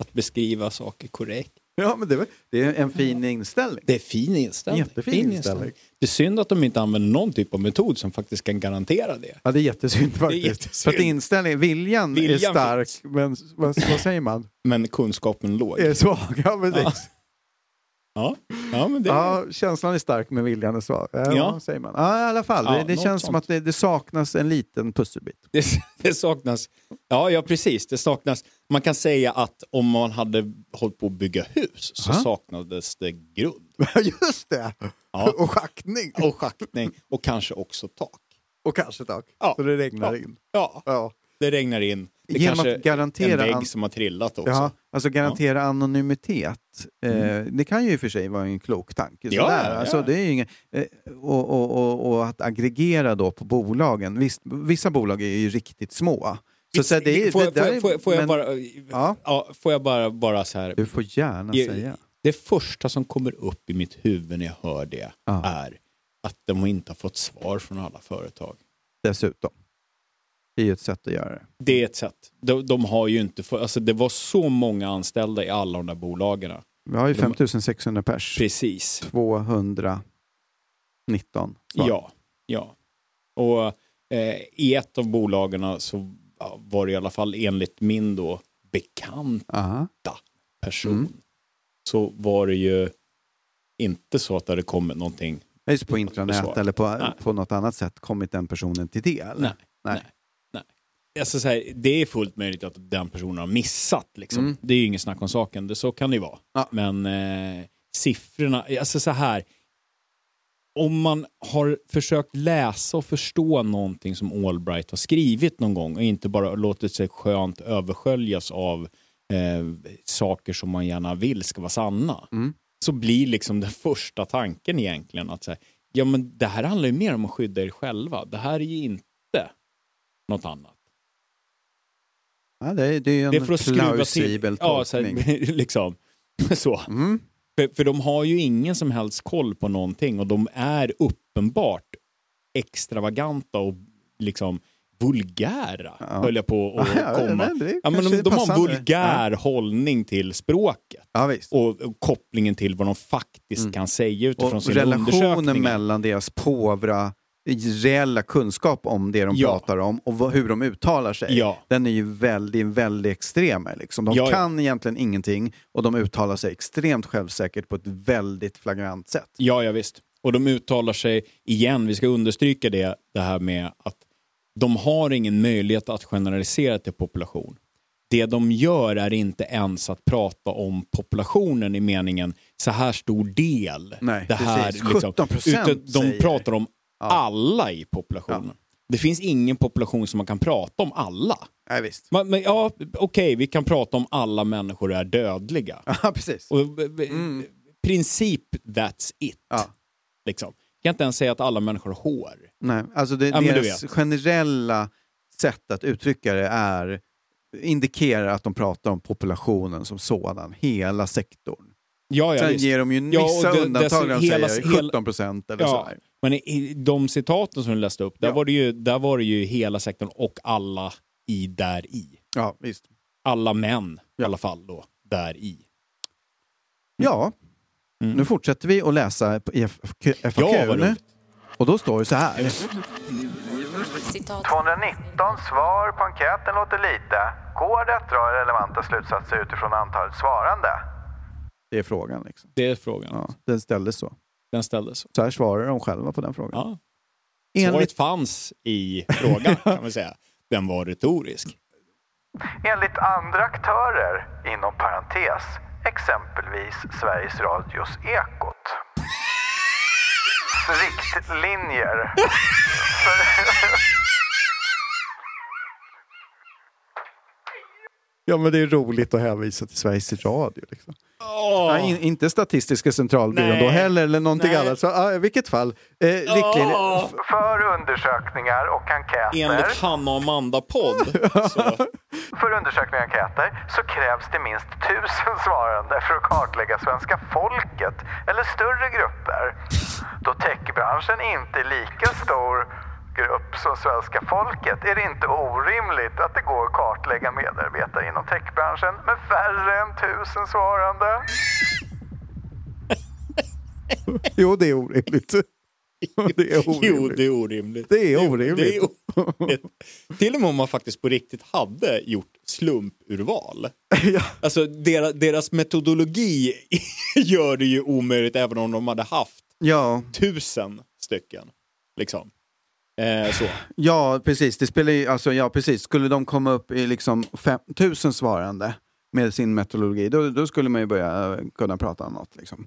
att beskriva saker korrekt.
Ja, men det, var- det är en fin inställning.
Det är fin inställning.
Jättefin
Fin
inställning.
Det är synd att de inte använder någon typ av metod som faktiskt kan garantera det.
Ja, det är jättesynd faktiskt.
jättesynd.
För att inställningen, viljan, är
Viljan
stark,
finns.
men vad, vad säger man?
Men kunskapen låg.
Är svag? Ja, precis.
Ja, ja men det...
Ja, känslan är stark men viljan är svag. Ja,
Ja.
säger man. Ja, i alla fall.
Ja,
det det känns som
sånt.
att det, det saknas en liten pusselbit.
Det, det saknas, ja, ja precis, det saknas, man kan säga att om man hade hållit på att bygga hus så
Ja.
saknades det grund
Just det!
Ja.
Och schaktning.
och schaktning och kanske också tak.
Och kanske tak. Så det regnar in.
Ja. Det regnar in. Det
Genom
kanske
att garantera
en vägg som har trillat också.
Ja, alltså garantera anonymitet. Eh, det kan ju i och för sig vara en klok tanke.
Mm. Ja,
sådär.
ja,
Alltså,
ja.
det är ingen, eh, och, och, och, och att aggregera då på bolagen. Visst, vissa bolag är ju riktigt små. Så, så det är,
får,
det
jag-
där
får,
är-
jag- får, jag- får jag
men-
bara,
Ja.
ja, får jag bara, bara så här.
Du får gärna
Det-
säga.
Det första som kommer upp i mitt huvud när jag hör det
Ja.
är att de inte har fått svar från alla företag.
Dessutom. Det är ju ett sätt att göra det.
Det är ett sätt. De, de har ju inte, för, alltså det var så många anställda i alla de där bolagen.
Vi har ju
De-
5600 pers.
Precis.
219 svar.
Ja, ja. Och eh, i ett av bolagen så var det i alla fall enligt min då bekanta
Aha.
person
Mm.
så var det ju inte så att det hade kommit någonting.
Just på intranät eller på,
Nej.
på något annat sätt kommit den personen till del.
Nej,
Nej.
nej. Alltså så här, det är fullt möjligt att den personen har missat. Liksom.
Mm.
Det är ju inget snack om saken, det, så kan det ju vara.
Ja.
Men eh, siffrorna, alltså så här. Om man har försökt läsa och förstå någonting som Allbright har skrivit någon gång och inte bara låtit sig skönt översköljas av eh, saker som man gärna vill ska vara sanna.
Mm.
Så blir liksom den första tanken egentligen att säga, ja men det här handlar ju mer om att skydda er själva. Det här är ju inte något annat.
Ja, det, är, det är en
Det är för att skruva till.
plausibel
Ja, så här, liksom. Så.
Mm.
För, för de har ju ingen som helst koll på någonting och de är uppenbart extravaganta och liksom vulgära,
Ja.
höll jag på att
Ja,
komma.
är
Ja, men de, de har en vulgär hållning till språket
Ja,
och, och kopplingen till vad de faktiskt
Mm.
kan säga utifrån
Och
sina
relationen
undersökningar.
mellan deras påvra reella kunskap om det de
Ja.
pratar om och vad, hur de uttalar sig.
Ja.
Den är ju väldigt, väldigt extrem. Liksom. De
Ja,
kan egentligen ingenting och de uttalar sig extremt självsäkert på ett väldigt flagrant sätt.
Ja, ja visst. Och de uttalar sig igen, vi ska understryka det, det här med att de har ingen möjlighet att generalisera till population. Det de gör är inte ens att prata om populationen i meningen så här stor del.
Nej,
det här,
precis. 17%
utan de
säger.
pratar om. Alla i populationen. Det finns ingen population som man kan prata om alla.
Ja, visst.
Men, men, ja, okej, vi kan prata om alla människor är dödliga.
Ja, precis.
Och, b- b- Princip, that's it.
Ja.
Liksom. Jag kan inte ens säga att alla människor har hår.
Nej, alltså det,
Ja,
deras generella sätt att uttrycka det är indikerar att de pratar om populationen som sådan, hela sektorn.
Ja, ja,
Sen
visst.
ger de ju
Ja,
vissa
det-
undantag när de
hela-
säger
hela-
17 procent eller
Ja,
så här.
Men i- i de citaten som du läste upp, där,
Ja.
var det ju, där var det ju hela sektorn och alla i där i.
Ja, visst.
Alla män i
Ja.
alla fall då, där i.
Ja,
Mm.
nu fortsätter vi att läsa i FAQ.
Ja,
och då står det så här.
Citat.
219 svar på enkäten låter lite. Går det att dra relevanta slutsatser utifrån antalet svarande?
Det är frågan. Liksom.
Det är frågan.
Ja, den ställdes så.
Den ställdes så.
Här svarar de själva på den frågan.
Ja. Svaret
Enligt,
fanns i frågan kan man säga. Den var retorisk.
Enligt andra aktörer, inom parentes, exempelvis Sveriges Radios Ekot. Riktlinjer.
ja, men det är roligt att hänvisa till Sveriges Radio. Liksom. Ja, in, inte Statistiska centralbyrån
Nej.
då heller, eller någonting
Nej.
annat. Så, ja, I vilket fall, eh, riktlinjer.
Åh!
För undersökningar och enkäter.
Enligt Hanna och Amanda-podd.
För undersökningar och enkäter så krävs det minst tusen svarande för att kartlägga svenska folket eller större grupper. Då techbranschen inte är lika stor grupp som svenska folket är det inte orimligt att det går att kartlägga medarbetare inom techbranschen med färre än tusen svarande.
Jo, det är orimligt. det är orimligt.
Jo, det är orimligt.
Det är orimligt.
det är orimligt. Till och med om man faktiskt på riktigt hade gjort slumpurval.
ja.
Alltså deras, deras metodologi gör det ju omöjligt även om de hade haft
Ja,
tusen stycken. Liksom. Eh, så.
ja, precis. Det spelar ju, alltså, ja, precis. Skulle de komma upp i liksom 5000 svarande med sin metodologi, då, då skulle man ju börja eh, kunna prata om något. Liksom.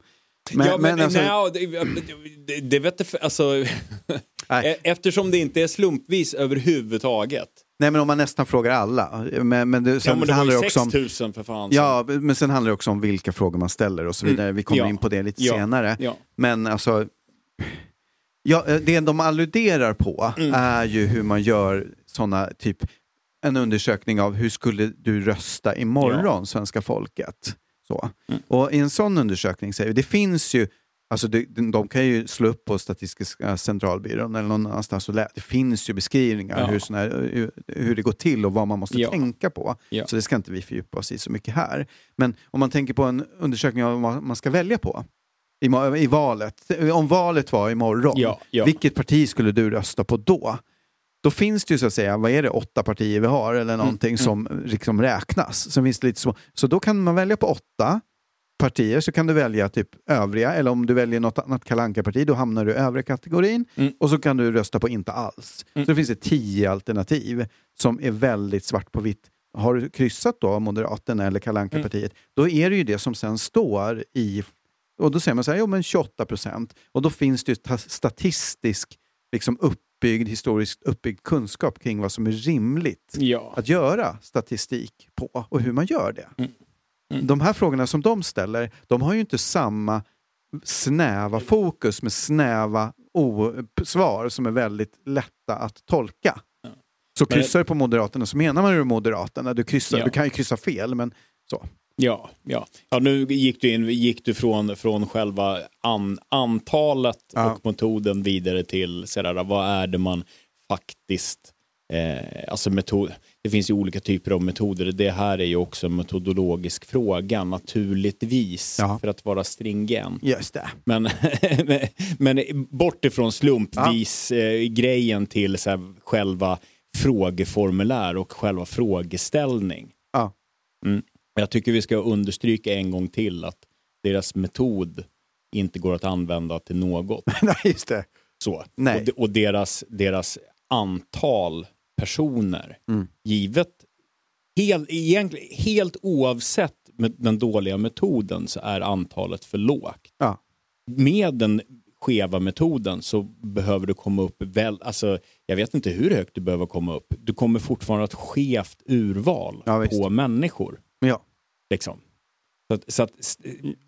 Men,
ja, men,
men alltså,
nej, det, det, vet jag, alltså. E- Eftersom det inte är slumpvis överhuvudtaget.
Nej, men om man nästan frågar alla. Men, men det,
Ja,
sen
men det var
handlar
ju
det också om...
6000 för fan.
Ja, men sen handlar det också om vilka frågor man ställer och så vidare. Vi kommer
Ja.
in på det lite
Ja.
senare.
Ja.
Men alltså, ja, det de alluderar på
Mm.
är ju hur man gör sådana, typ en undersökning av hur skulle du rösta imorgon, svenska folket. Så.
Mm.
Och i en sån undersökning, säger vi, det finns ju Alltså det, de kan ju slå upp på Statistiska centralbyrån eller någon annanstans och lä- det finns ju beskrivningar
Ja.
hur, såna här, hur, hur det går till och vad man måste
Ja.
tänka på.
Ja.
Så det ska inte vi fördjupa oss i så mycket här. Men om man tänker på en undersökning av vad man ska välja på i, i valet. Om valet var imorgon,
Ja, ja.
vilket parti skulle du rösta på då? Då finns det ju så att säga, vad är det, åtta partier vi har eller någonting
mm.
som liksom räknas. Så, finns det lite så, så då kan man välja på åtta partier så kan du välja typ övriga eller om du väljer något annat kalanka parti då hamnar du i övriga kategorin
Mm.
och så kan du rösta på inte alls.
Mm.
Så det finns det tio alternativ som är väldigt svart på vitt. Har du kryssat då Moderaterna eller kalanka
Mm.
partiet då är det ju det som sen står i och då säger man så här, jo men 28 procent. Och då finns det ju ta- statistisk, liksom uppbyggd, historiskt uppbyggd kunskap kring vad som är rimligt
Ja.
att göra statistik på och hur man gör det.
Mm. Mm.
De här frågorna som de ställer, de har ju inte samma snäva fokus med snäva svar som är väldigt lätta att tolka. Så
Men-
kryssar du på Moderaterna så menar man ju Moderaterna. Du, kryssar,
Ja.
du kan ju kryssa fel, men så.
Ja, ja. ja nu gick du, in, gick du från, från själva an, antalet
Ja.
och metoden vidare till sådär, vad är det man faktiskt, eh, alltså metod, det finns ju olika typer av metoder. Det här är ju också en metodologisk fråga naturligtvis
Ja.
för att vara stringent.
Just det.
Men, men bort ifrån slumpvis eh, grejen till så här, själva frågeformulär och själva frågeställning.
Ja.
Mm. Jag tycker vi ska understryka en gång till att deras metod inte går att använda till något.
Nej, just det.
Så.
Nej.
Och, de- och deras, deras antal personer,
Mm.
givet helt, egentligen, helt oavsett med den dåliga metoden så är antalet för lågt.
Ja.
Med den skeva metoden så behöver du komma upp väl, alltså jag vet inte hur högt du behöver komma upp. Du kommer fortfarande ha ett skevt urval
Ja,
på människor.
Ja.
Liksom. Så att, så att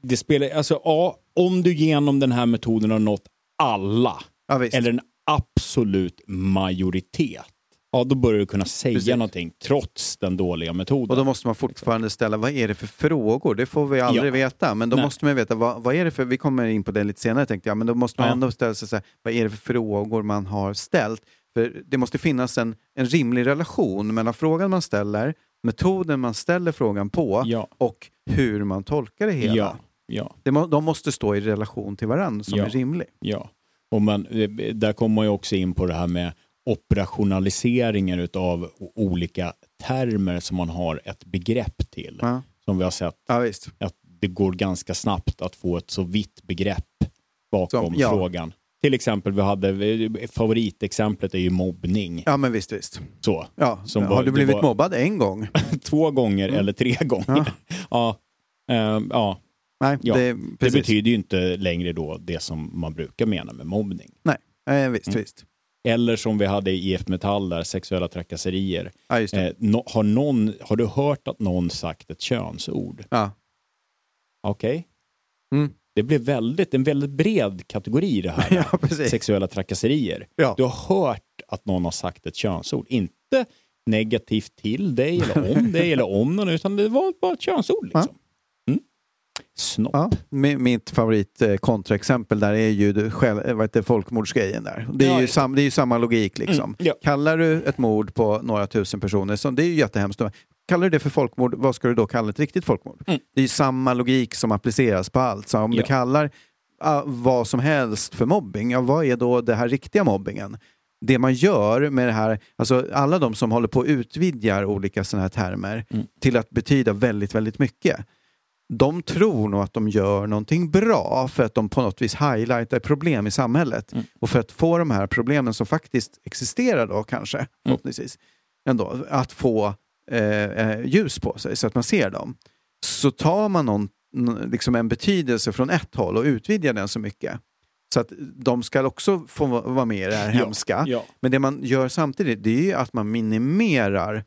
det spelar, alltså ja, om du genom den här metoden har nått alla,
Ja,
eller en absolut majoritet, ja då börjar du kunna säga
Precis.
någonting trots den dåliga metoden.
Och då måste man fortfarande ställa, vad är det för frågor? Det får vi aldrig
Ja.
veta, men då
Nej.
måste man veta, vad, vad är det för, vi kommer in på det lite senare tänkte jag, men då måste man
Ja.
ändå ställa sig så här, vad är det för frågor man har ställt? För det måste finnas en, en rimlig relation mellan frågan man ställer, metoden man ställer frågan på
Ja.
och hur man tolkar det hela.
Ja, ja,
de måste stå i relation till varandra som
Ja.
är rimlig.
ja. Och man, eh, där kommer man ju också in på det här med operationaliseringen av olika termer som man har ett begrepp till.
Ja,
Som vi har sett att det går ganska snabbt att få ett så vitt begrepp bakom
Som-
frågan. Till exempel, vi hade, favoritexemplet är ju mobbning.
Ja, men visst, visst.
Så.
Ja.
Som
har
var-
du blivit
var-
mobbad en gång?
Två gånger eller tre gånger.
Ja.
Ja. Ehm, ja.
Nej,
Ja,
det,
Det betyder ju inte längre då det som man brukar mena med mobbning.
Nej, eh, visst,
Mm.
visst.
Eller som vi hade i IF Metall där, sexuella trakasserier.
Ja.
Eh, no, har, någon, har du hört att någon sagt ett könsord?
Ja.
Okej.
Mm.
Det blir väldigt, en väldigt bred kategori det här.
ja.
Sexuella trakasserier.
Ja.
Du har hört att någon har sagt ett könsord. Inte negativt till dig eller om dig eller om någon, utan det var bara ett könsord. Liksom. Mm. Snopp.
Ja, mi- mitt favorit eh, kontraexempel där är ju själv, eh, vad heter, folkmordsgrejen där. Det är,
Ja,
ju sam, det är ju samma logik liksom.
Mm, ja.
Kallar du ett mord på några tusen personer, så det är ju jättehemskt. Kallar du det för folkmord, vad ska du då kalla ett riktigt folkmord?
Mm.
Det är samma logik som appliceras på allt. Så om
Ja.
du kallar ah, vad som helst för mobbing, ja, vad är då det här riktiga mobbingen? Det man gör med det här, alltså alla de som håller på och utvidgar olika sådana här termer
Mm.
till att betyda väldigt, väldigt mycket de tror nog att de gör någonting bra för att de på något vis highlightar problem i samhället.
Mm.
Och för att få de här problemen som faktiskt existerar då kanske, förhoppningsvis, ändå, att få eh, eh, ljus på sig så att man ser dem. Så tar man någon, liksom en betydelse från ett håll och utvidgar den så mycket Så att de ska också få va- vara med i det här hemska.
ja.
Men det man gör samtidigt det är ju att man minimerar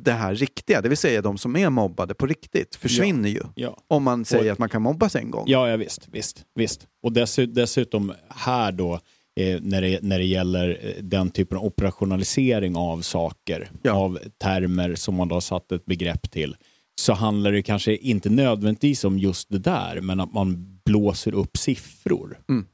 det här riktiga, det vill säga de som är mobbade på riktigt, försvinner ju.
Ja.
Om man säger
Och-
att man kan mobbas en gång.
Ja, ja visst, visst, visst. Och dessutom, dessutom här då, eh, när, det, när det gäller eh, den typen av operationalisering av saker, av termer som man då har satt ett begrepp till, så handlar det kanske inte nödvändigtvis om just det där, men att man blåser upp siffror.
Mm.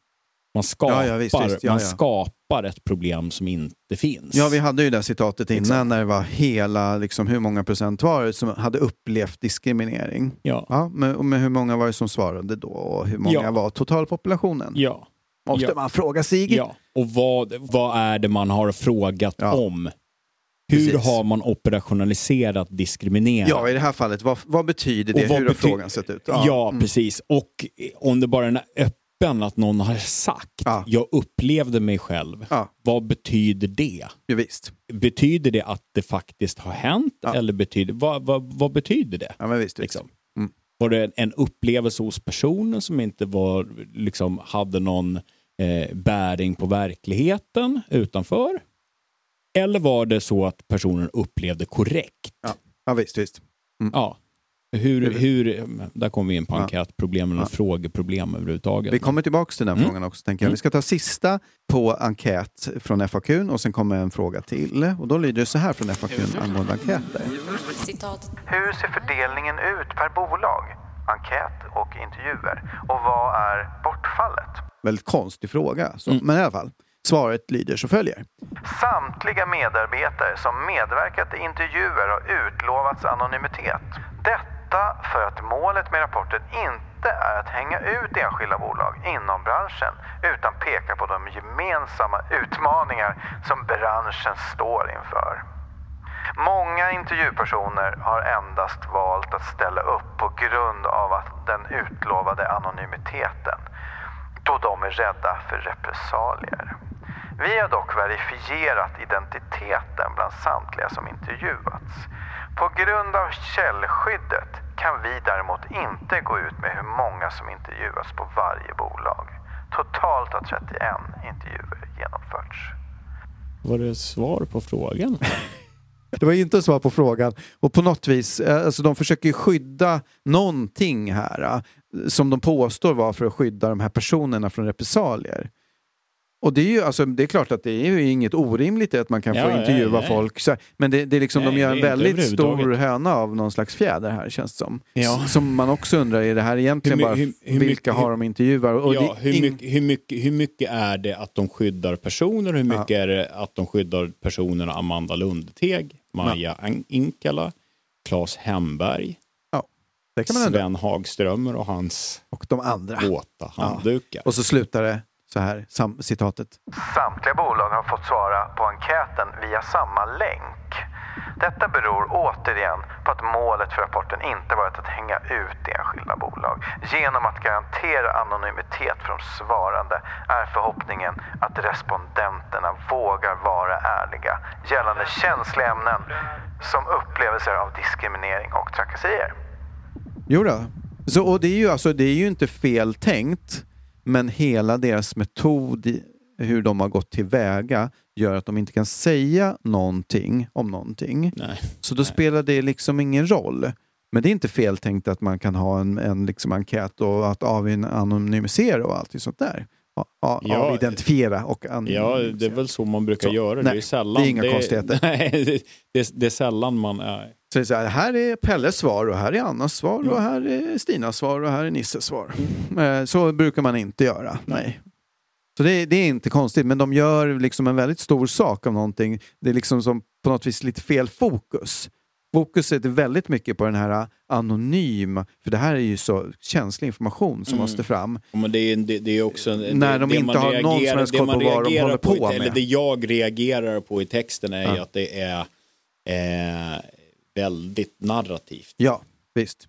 Man, skapar,
Ja, ja, visst, visst. Ja,
man
ja.
skapar ett problem som inte finns.
Ja, vi hade ju det citatet innan
Exakt.
när det var hela, liksom, hur många procent var det som hade upplevt diskriminering?
Ja.
men, och med hur många var det som svarade då och hur många
Ja.
var totalpopulationen?
Ja.
Måste
Ja.
man fråga sig?
Ja, och vad, vad är det man har frågat om? Hur
Precis.
har man operationaliserat diskriminering?
Ja, i det här fallet, vad, vad betyder det?
Vad
hur har frågan sett ut?
Ja,
mm.
precis. Och om det bara är öppen, att någon har sagt, jag upplevde mig själv. Vad betyder det?
Ja, visst.
Betyder det att det faktiskt har hänt? Eller betyder, vad, vad, vad betyder det?
Ja, men visst.
Liksom.
Mm.
Var det en upplevelse hos personen som inte var, liksom, hade någon eh, bäring på verkligheten utanför? Eller var det så att personen upplevde korrekt?
Ja, ja visst, visst.
Ja. Hur, hur, där kommer vi in på
Ja.
enkätproblemen och frågeproblem överhuvudtaget.
Vi kommer tillbaka till den
Mm.
frågan också. Tänker jag. Vi ska ta sista på enkät från FAQ och sen kommer en fråga till. Och då lyder det så här från FAQ angående enkäter.
Citat.
Hur ser fördelningen ut per bolag? Enkät och intervjuer. Och vad är bortfallet?
Väldigt konstig fråga, så.
Mm.
men i alla fall. Svaret lyder så följer.
Samtliga medarbetare som medverkat i intervjuer har utlovats anonymitet. Detta för att målet med rapporten inte är att hänga ut enskilda bolag inom branschen utan peka på de gemensamma utmaningar som branschen står inför. Många intervjupersoner har endast valt att ställa upp på grund av att den utlovade anonymiteten då de är rädda för repressalier. Vi har dock verifierat identiteten bland samtliga som intervjuats. På grund av källskyddet kan vi däremot inte gå ut med hur många som intervjuas på varje bolag. Totalt har 31 intervjuer genomförts.
Var det svar på frågan?
Det var inte ett svar på frågan. Och på något vis, eh, alltså de försöker ju skydda någonting här eh, som de påstår var för att skydda de här personerna från repressalier. Och det är ju alltså, det är klart att det är ju inget orimligt att man kan få
Ja,
intervjua
nej, nej.
folk. Så, men det, det är liksom, de gör en väldigt stor höna av någon slags fjäder här känns det som.
Ja.
Som man också undrar, är det här egentligen
Hur
bara
hur- hur
vilka
mycket-
har de intervjuar? Och
ja,
det
hur, mycket, hur, mycket, hur mycket är det att de skyddar personer? Hur mycket är det att de skyddar personerna Amanda Lundteg, Maja Inkala, Claes Hemberg,
det kan man.
Sven Hagströmer och hans
och de andra.
våta handdukar.
Och så slutar det så här, sam- citatet.
Samtliga bolag har fått svara på enkäten via samma länk. Detta beror återigen på att målet för rapporten inte varit att hänga ut enskilda bolag. Genom att garantera anonymitet för de svarande är förhoppningen att respondenterna vågar vara ärliga gällande känsliga ämnen som upplevelser av diskriminering och trakasserier.
Jo då. Så, och det är, ju, alltså, det är ju inte fel tänkt, men hela deras metod, hur de har gått tillväga, gör att de inte kan säga någonting om någonting.
Nej.
Så då spelar det liksom ingen roll. Men det är inte fel tänkt att man kan ha en, en liksom enkät och att avanonymisera och allt sånt där. A- a-
Ja,
avidentifiera och
Ja,
anonymisera.
det är väl så man brukar
Så,
göra.
nej,
det, är sällan,
det är inga konstigheter.
Nej, det, det, det är sällan man är...
Så det är så här, här är Pelles svar och här är Annas svar och här är Stinas svar och här är Nisses svar. Eh, Så brukar man inte göra. Nej. Så det, det är inte konstigt, men de gör liksom en väldigt stor sak av någonting. Det är liksom som på något vis lite fel fokus. Fokuset är väldigt mycket på den här anonyma, för det här är ju så känslig information som
Mm.
måste fram.
Men det, är, det, det är också... en-
När de inte har någon som
reagerar-
helst koll på vad de
reagerar
håller på
Eller
med.
det jag reagerar på i texten är
Ja.
att det är eh, väldigt narrativt.
Ja, visst.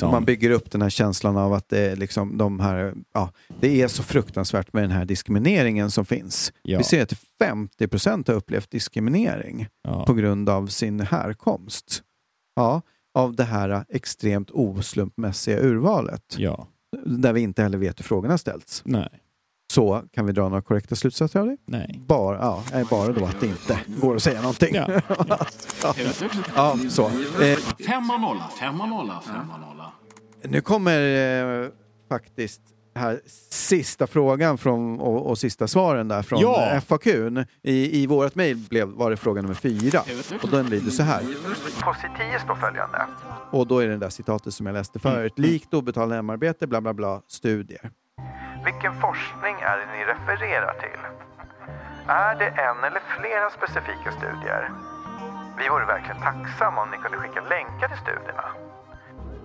Liksom.
Man bygger upp den här känslan av att det är, liksom de här, ja, det är så fruktansvärt med den här diskrimineringen som finns.
Ja.
Vi ser att 50 procent har upplevt diskriminering
Ja.
på grund av sin härkomst. Ja, av det här extremt oslumpmässiga urvalet.
Ja.
Där vi inte heller vet hur frågorna ställts.
Nej.
Så, kan vi dra några korrekta slutsatser av det?
Nej.
Bara, ja, nej, bara då att det inte går att säga någonting.
Ja.
ja. ja, så. Eh,
Femma nolla, femma nolla, femma nolla.
nu kommer eh, faktiskt här sista frågan från, och, och sista svaren där från
Ja.
FAQ. I, i vårt mejl blev, var det fråga nummer fyra. Och den lyder så här.
Sidan 10 står följande.
Och då är det där citatet som jag läste förut. Likt obetalt hemarbete, bla bla bla, studier.
Vilken forskning är det ni refererar till? Är det en eller flera specifika studier? Vi vore verkligen tacksamma om ni kunde skicka länkar till studierna.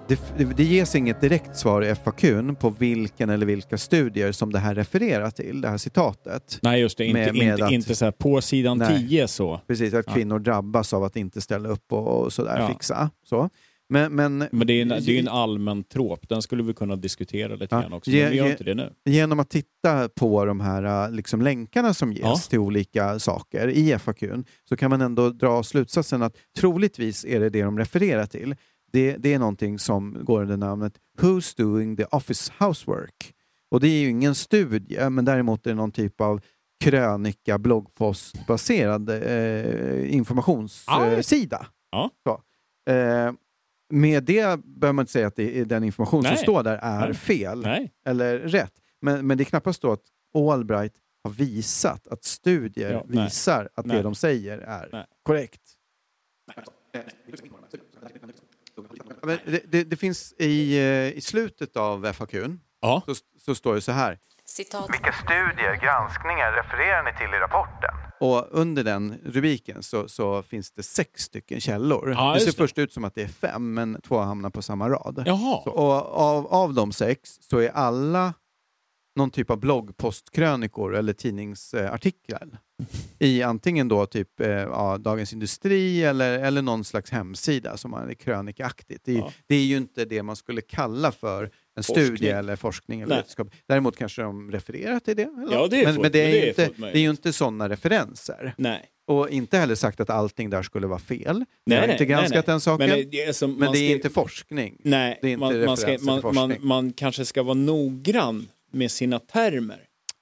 Det, det, det ges inget direkt svar i FAQ på vilken eller vilka studier som det här refererar till, det här citatet.
Nej, just det. Inte,
Med- med
inte,
att-
inte så här på sidan
Nej.
10 så.
Precis, att
Ja.
kvinnor drabbas av att inte ställa upp och, och sådär
Ja.
fixa. Så. Men, men,
Men det är, en, det är en allmän trop. Den skulle vi kunna diskutera lite
Ja.
grann också.
Ge-
Men vi gör
ge-
inte det nu.
genom att titta på de här äh, liksom, länkarna som ges
Ja.
till olika saker i FAQ så kan man ändå dra slutsatsen att troligtvis är det det de refererar till. Det, det är någonting som går under namnet Who's doing the office housework? Och det är ju ingen studie, men däremot är det någon typ av krönika, bloggpostbaserad eh, informationssida.
Ja.
Eh, med det behöver man inte säga att det den information som
Nej.
står där är
Nej.
fel
Nej.
eller rätt. Men, men det är knappast då att Albright har visat att studier
Ja, nej.
visar att det
Nej.
de säger är
Nej.
korrekt. Det, det, det finns i, eh, i slutet av FAQ
Ja.
så, så står det så här.
Citat.
Vilka studier, granskningar refererar ni till i rapporten?
Och under den rubriken så, så finns det sex stycken källor.
Ja,
det ser
det.
först ut som att det är fem, men två hamnar på samma rad.
Jaha.
Så, och av, av de sex så är alla någon typ av bloggpostkrönikor eller tidningsartiklar i antingen då typ eh, ja, Dagens Industri eller, eller någon slags hemsida som är krönikaaktigt. Det,
Ja.
det är ju inte det man skulle kalla för en
Forskning.
studie eller forskning eller
Nej.
vetenskap. Däremot kanske de refererar till det. Eller?
Ja, det är
men, men det är,
det
ju
är
inte, det är ju inte sådana referenser.
Nej.
Och inte heller sagt att allting där skulle vara fel. Jag
Nej,
har
nej,
inte granskat
nej, nej.
den saken.
Men
Men
det är som-
det är
ska-
inte forskning.
Nej,
Det är inte
man, man, ska, man, man, man kanske ska vara noggrann med sina termer.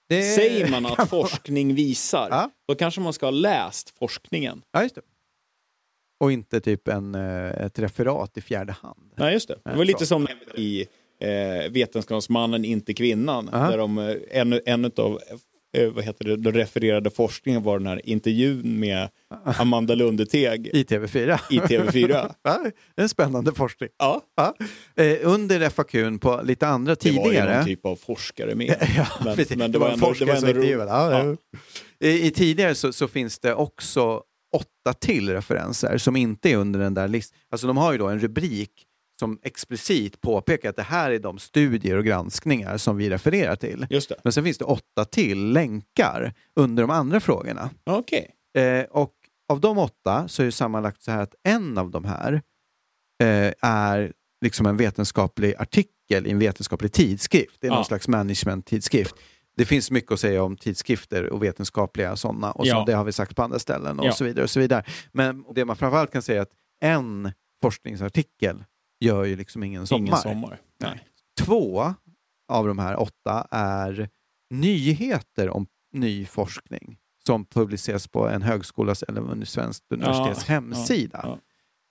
Det
Säger man att forskning visar,
Ja.
då kanske man ska ha läst forskningen.
Ja, just det. Och inte typ en, eh, ett referat i fjärde hand.
Nej, just det. Det var lite som i eh, Vetenskapsmannen, inte kvinnan.
Aha.
Där de, eh, en, en av eh, vad heter det, den refererade forskningen var den här intervjun med Amanda Lundeteg
I TV4.
i TV4.
Ja, det är en spännande forskning.
Ja,
Ja. Eh, under FAQ på lite andra
det var ju
tidigare.
någon typ av forskare med.
Ja,
men, men
det var en
ändå-
forskare som intervjuade. Ja. I, I tidigare så, så finns det också åtta till referenser som inte är under den där listan. Alltså de har ju då en rubrik som explicit påpekar att det här är de studier och granskningar som vi refererar till.
Just det.
Men sen finns det åtta till länkar under de andra frågorna.
Okej.
Eh, och av de åtta så är det sammanlagt så här att en av de här eh, är liksom en vetenskaplig artikel i en vetenskaplig tidskrift. Det är
Ja.
någon slags management-tidskrift. Det finns mycket att säga om tidskrifter och vetenskapliga sådana. Och så,
Ja.
Det har vi sagt på andra ställen och
Ja.
så vidare. och så vidare. Men det man framförallt kan säga är att en forskningsartikel gör ju liksom ingen sommar.
Ingen sommar. Nej.
Två av de här åtta är nyheter om ny forskning som publiceras på en högskolas eller en svenskt universitets
Ja,
hemsida.
ja, ja.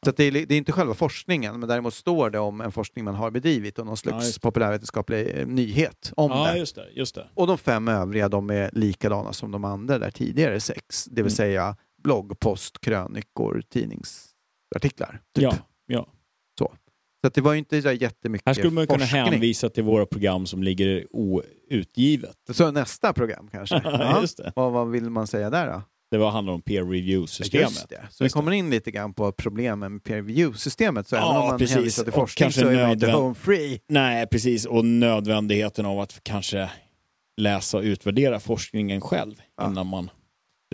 Så det, är, det är inte själva forskningen, men däremot står det om en forskning man har bedrivit och någon slags populärvetenskaplig eh, nyhet om
Ja,
det.
just det. Just det.
Och de fem övriga de är likadana som de andra där tidigare sex, det vill
Mm.
säga blogg, post, krönikor, tidningsartiklar. Typ.
Ja, ja.
Så det var ju inte så jättemycket
Här skulle man kunna
forskning.
hänvisa till våra program som ligger outgivet.
Så nästa program kanske?
Ja, det.
Och vad vill man säga där då?
Det var handlar om peer review-systemet.
Just det. Så vi
Just det.
kommer in lite grann på problemen med peer review-systemet. Så
Ja,
även om man
precis.
hänvisar till forskning så är man inte home free.
Nej, precis. Och nödvändigheten av att kanske läsa och utvärdera forskningen själv
Ja.
innan man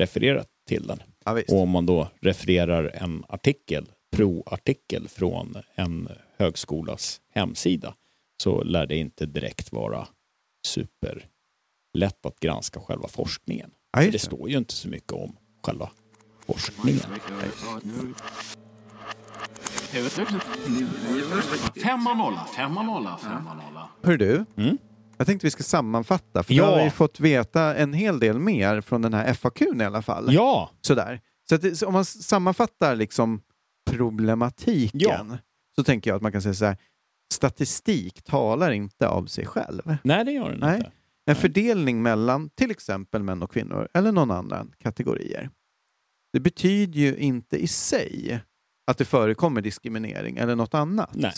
refererar till den.
Ja.
Och om man då refererar en artikel, proartikel från en högskolas hemsida så lär det inte direkt vara superlätt att granska själva forskningen.
Ja,
det
det.
står ju inte så mycket om själva forskningen.
Femma nolla, femma nolla, femma nolla.
Hör du,
Mm.
Jag tänkte vi ska sammanfatta, för
Ja.
då har vi fått veta en hel del mer från den här FAQn i alla fall.
Ja,
Sådär. Så, att om man sammanfattar liksom problematiken
Ja.
Så tänker jag att man kan säga så här, statistik talar inte av sig själv.
nej det gör den
Nej.
inte.
En fördelning mellan till exempel män och kvinnor eller någon annan kategorier. Det betyder ju inte i sig att det förekommer diskriminering eller något annat.
Nej.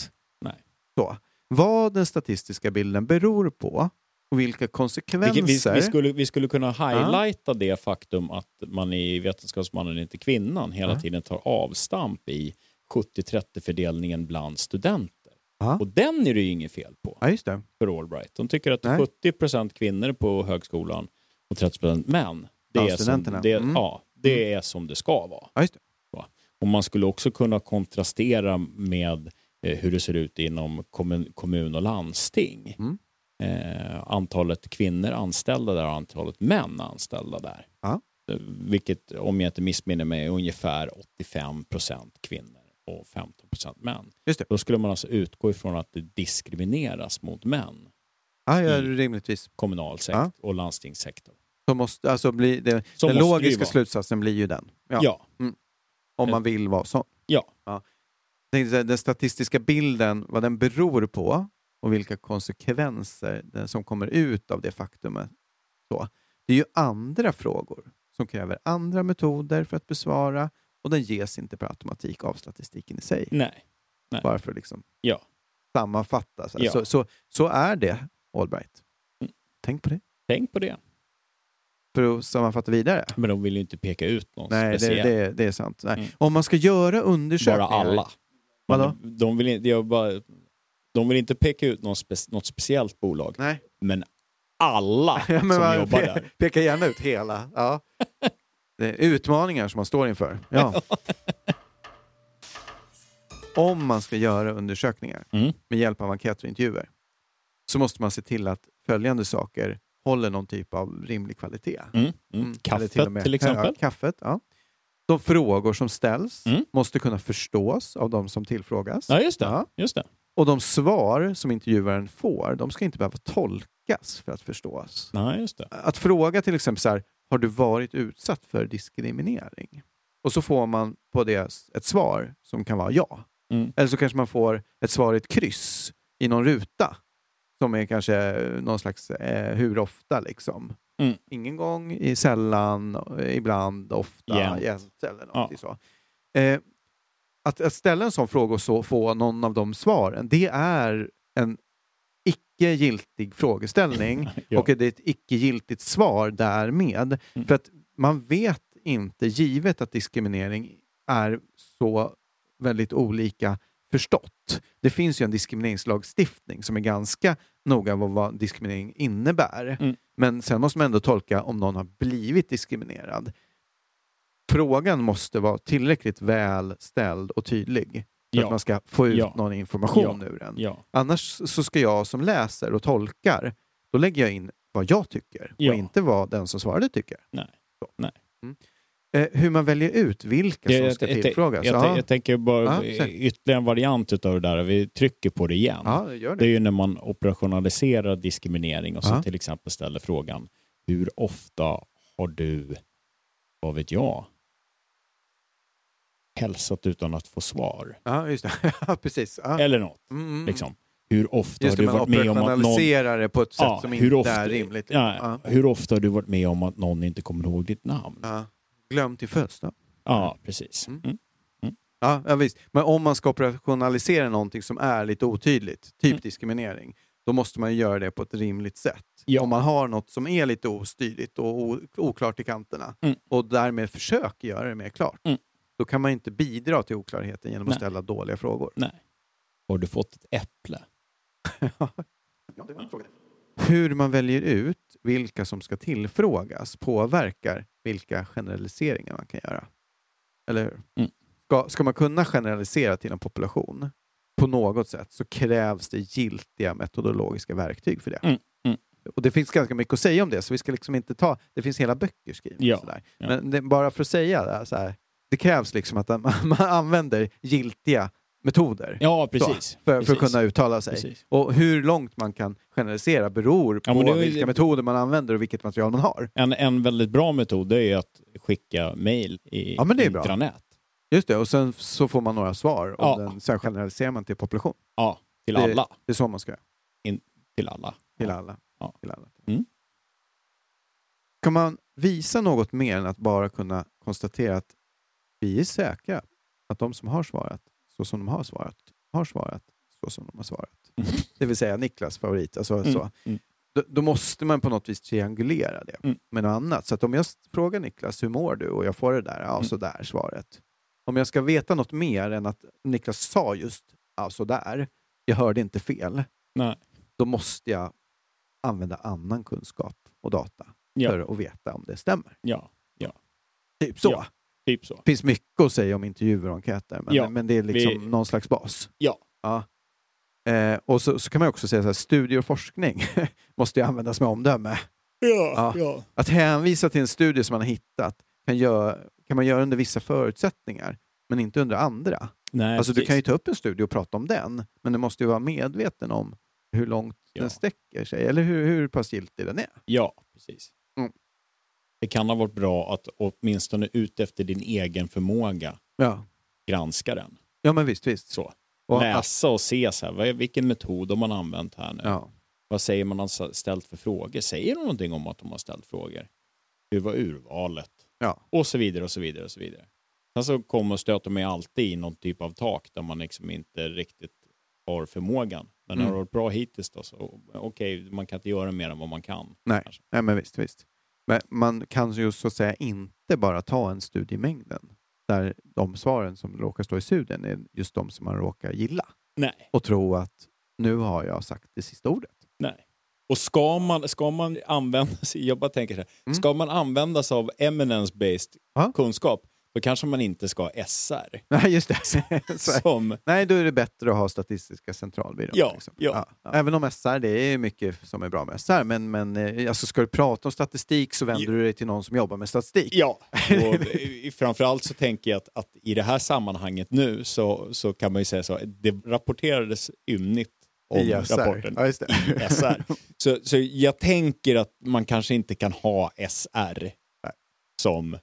Nej.
Så. Vad den statistiska bilden beror på och vilka konsekvenser...
Vilket vi, vi, skulle, vi skulle kunna highlighta det faktum att man i Vetenskapsmannen inte kvinnan hela
Ja.
tiden tar avstamp i 70-30-fördelningen bland studenter.
Ja.
Och den är det ju inget fel på
Ja, just det.
för Allbright. De tycker att
Nej.
70% kvinnor på högskolan och 30% män. Det
Bland
är, som, det,
Mm.
ja, det är som det ska vara.
Ja, just det.
Och man skulle också kunna kontrastera med eh, hur det ser ut inom kommun, kommun och landsting.
Mm.
Eh, antalet kvinnor anställda där och antalet män anställda där.
Ja.
Eh, Vilket, om jag inte missminner mig, är ungefär 85 procent kvinnor och 15 procent män.
Just det.
Då skulle man alltså utgå ifrån att det diskrimineras mot män,
Ja, ja,
I-
rimligtvis.
kommunal sektor och landstingssektor.
Så måste, alltså bli, det,
Så
den logiska slutsatsen blir ju den. Ja.
Ja.
Om man vill vara sån.
Ja.
Säga, Den statistiska bilden, vad den beror på och vilka konsekvenser som kommer ut av det faktumet. Så. Det är ju andra frågor som kräver andra metoder för att besvara och den ges inte per automatik av statistiken i sig.
Nej. Nej.
Bara för att liksom
Ja.
sammanfatta. Så,
Ja.
så, så, så är det, Allbright.
Mm.
Tänk på det.
Tänk på det.
För att sammanfatta vidare.
Men de vill ju inte peka ut någon
Nej, det,
speciell.
det, det är sant. Nej.
Mm.
Om man ska göra undersökningar...
Bara alla.
Vadå?
De vill, inte- jag bara, de vill inte peka ut någon spe, något speciellt bolag,
Nej.
men alla
Ja,
som
men man
jobbar
pe-
där.
Peka gärna ut hela. Ja. Det är utmaningar som man står inför. Ja. Om man ska göra undersökningar
Mm.
med hjälp av enkäter och intervjuer så måste man se till att följande saker håller någon typ av rimlig kvalitet.
Mm. Mm.
Mm,
Kaffet
till
till exempel.
Ja, kaffet, ja. De frågor som ställs
Mm.
måste kunna förstås av de som tillfrågas.
Ja, just det.
Ja.
Just det.
Och de svar som intervjuaren får, de ska inte behöva tolkas för att förstås.
Nej, just det.
Att fråga till exempel så här, har du varit utsatt för diskriminering? Och så får man på det ett svar som kan vara ja.
Mm.
Eller så kanske man får ett svar i ett kryss i någon ruta som är kanske någon slags eh, hur ofta liksom.
Mm.
Ingen gång, i sällan, eh, ibland, ofta,
Jämt.
jämt eller någonting så. Eh, att, att ställa en sån fråga och så få någon av de svaren, det är en icke giltig frågeställning
Ja.
och det är ett icke giltigt svar därmed.
Mm.
För att man vet inte, givet att diskriminering är så väldigt olika förstått. Det finns ju en diskrimineringslagstiftning som är ganska noga med vad diskriminering innebär.
Mm.
Men sen måste man ändå tolka om någon har blivit diskriminerad. Frågan måste vara tillräckligt väl ställd och tydlig för
Ja.
att man ska få ut
Ja.
någon information ur den.
Ja.
Annars så ska jag som läser och tolkar, då lägger jag in vad jag tycker
Ja.
och inte vad den som svarade tycker.
Nej.
Så.
Nej.
Mm. Eh, hur man väljer ut vilka som
Jag,
ska
jag, jag,
tillfrågas.
jag,
ja.
jag tänker bara
Ja, säg.
ytterligare en variant utav det där. Vi trycker på det igen.
ja, gör
Det är
det.
ju när man operationaliserar diskriminering och så
Ja.
till exempel ställer frågan hur ofta har du, vad vet jag, hälsat utan att få svar?
Ja, just det. Ja, precis. Ja.
Eller något.
Mm, mm.
Liksom. Hur ofta
Just
har du varit med om att någon...
det på ett sätt som
hur
inte
ofta,
är rimligt.
Ja,
Ja.
Hur ofta har du varit med om att någon inte kommer ihåg ditt namn? Ja,
Ja. Glöm till födelsedag.
precis.
Mm.
Mm.
Ja, ja, visst. Men om man ska operationalisera någonting som är lite otydligt, typ
Mm.
diskriminering, då måste man ju göra det på ett rimligt sätt.
Ja.
Om man har något som är lite ostyrligt och oklart i kanterna
Mm.
och därmed försöker göra det mer klart,
Mm.
Då kan man inte bidra till oklarheten genom att
Nej.
ställa dåliga frågor.
Nej. Har du fått ett äpple?
Hur man väljer ut vilka som ska tillfrågas påverkar vilka generaliseringar man kan göra. Eller hur?
Mm.
Ska, ska man kunna generalisera till en population på något sätt så krävs det giltiga metodologiska verktyg för det.
Mm, mm.
Och Det finns ganska mycket att säga om det, så vi ska liksom inte ta... Det finns hela böcker skrivna.
Ja,
sådär.
ja.
Men det, bara för att säga det, så här, det krävs liksom att man, använder giltiga metoder.
Ja, precis.
för, för att
Precis.
kunna uttala sig.
Precis.
Och hur långt man kan generalisera beror på
Ja, det
vilka metoder man använder och vilket material man har.
En, en väldigt bra metod är att skicka mail i
Ja, men det är bra.
intranät.
Just det, och sen så får man några svar och
Ja.
den, sen generaliserar man till population.
Ja, till
Det-
alla.
Det är så man ska göra.
Till alla.
Till
Ja.
alla.
Ja.
Till alla.
Mm.
Kan man visa något mer än att bara kunna konstatera att vi är säkra att de som har svarat så som de har svarat, har svarat så som de har svarat. Det vill säga Niklas favorit. Alltså,
Mm,
så.
mm.
Då, då måste man på något vis triangulera det
Mm.
med något annat. Så att om jag frågar Niklas, hur mår du? Och jag får det där, ja
Mm.
så där svaret. Om jag ska veta något mer än att Niklas sa just, ja så där. jag hörde inte fel.
Nej.
Då måste jag använda annan kunskap och data
Ja.
för att veta om det stämmer.
Ja,
Typ så.
Ja. Typ så.
Det finns mycket att säga om intervjuer och enkäter, men,
Ja,
men det är liksom
vi-
någon slags bas.
Ja.
Ja. Eh, och så, så kan man också säga så här, studier och forskning måste ju användas med omdöme.
Ja,
Ja. Att hänvisa till en studie som man har hittat kan, göra, kan man göra under vissa förutsättningar, men inte under andra.
Nej,
alltså du kan ju ta upp en studie och prata om den, men du måste ju vara medveten om hur långt
Ja.
den sträcker sig, eller hur, hur pass giltig den är.
Ja, precis. Det kan ha varit bra att åtminstone ut efter din egen förmåga
Ja,
granska den.
ja men visst, visst.
Så.
Och
Läsa och se så här, vilken metod har man använt här nu?
Ja.
Vad säger man har ställt för frågor? Säger de någonting om att de har ställt frågor? Hur var urvalet?
Ja.
Och så vidare och så vidare och så vidare. Sen så kommer och stöter man alltid i någon typ av tak där man liksom inte riktigt har förmågan. Men
Mm.
har det varit bra hittills då så okej, man kan inte göra mer än vad man kan.
Nej. Nej, men visst, visst. Men man kan ju så att säga inte bara ta en studiemängden där de svaren som råkar stå i studien är just de som man råkar gilla
Nej.
och tro att nu har jag sagt det sista ordet.
Nej. Och ska man, ska man använda sig, jag bara tänker så här,
Mm.
ska man använda sig av eminence-based kunskap, då kanske man inte ska ha SR.
Nej, just det.
Som,
Nej, då är det bättre att ha Statistiska centralbyrån.
Ja, ja, ja.
Även om SR, det är mycket som är bra med SR, men, men eh, alltså, ska du prata om statistik så vänder
Ja.
du dig till någon som jobbar med statistik.
ja, och framförallt så tänker jag att, att i det här sammanhanget nu så, så kan man ju säga så, det rapporterades ymnigt om
I SR.
rapporten
Ja,
i SR. Så, så jag tänker att man kanske inte kan ha SR som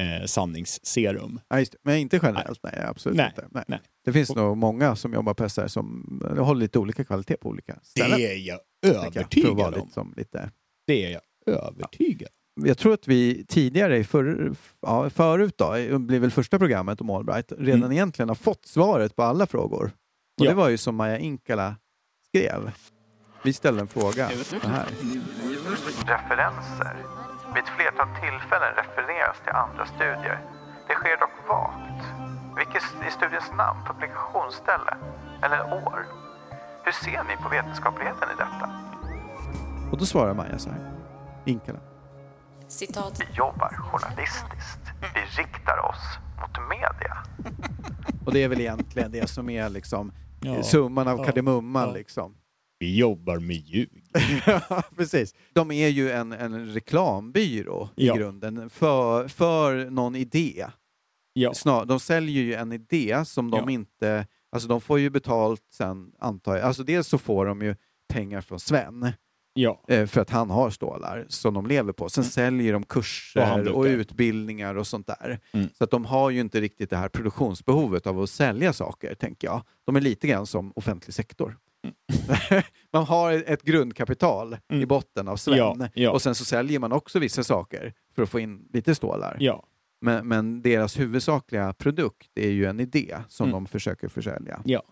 eh, sanningsserum.
Ja, just det. Men inte generellt, nej, absolut
Nej,
inte. Nej.
nej.
Det finns nog många som jobbar på SR som håller lite olika kvalitet på olika ställen.
Det är jag
jag,
övertygad
vara
om.
lite, som lite
Det är jag övertygad
jag tror att vi tidigare, i för, ja, förut då, det blir väl första programmet om Allbright, redan
Mm.
egentligen har fått svaret på alla frågor. Och
Ja.
det var ju som Maja Inkala skrev. Vi ställde en fråga.
Referenser. Vid ett flertal tillfällen refereras till andra studier. Det sker dock vagt. Vilket är studiens namn, publikationsställe eller år? Hur ser ni på vetenskapligheten i detta?
Och då svarar Maja så här. Inkala.
Citat.
Vi jobbar journalistiskt. Vi riktar oss mot media.
Och det är väl egentligen det som är liksom
Ja.
summan av
Ja.
kardemumman.
Ja.
Liksom.
Vi jobbar med ljug.
Ja, precis. De är ju en, en reklambyrå
Ja.
i grunden för, för någon idé.
Ja.
Snar, de säljer ju en idé som de
Ja.
inte... Alltså de får ju betalt sen, antar jag. Alltså dels så får de ju pengar från Sven
Ja.
eh, för att han har stålar som de lever på. Sen säljer de
Och
kurser
handdukar.
och utbildningar och sånt där.
Mm.
Så att de har ju inte riktigt det här produktionsbehovet av att sälja saker, tänker jag. De är lite grann som offentlig sektor. man har ett grundkapital i
Mm.
botten av Sven
Ja, ja.
och sen så säljer man också vissa saker för att få in lite stålar.
Ja.
Men, men deras huvudsakliga produkt är ju en idé som
Mm.
de försöker försälja.
Ja.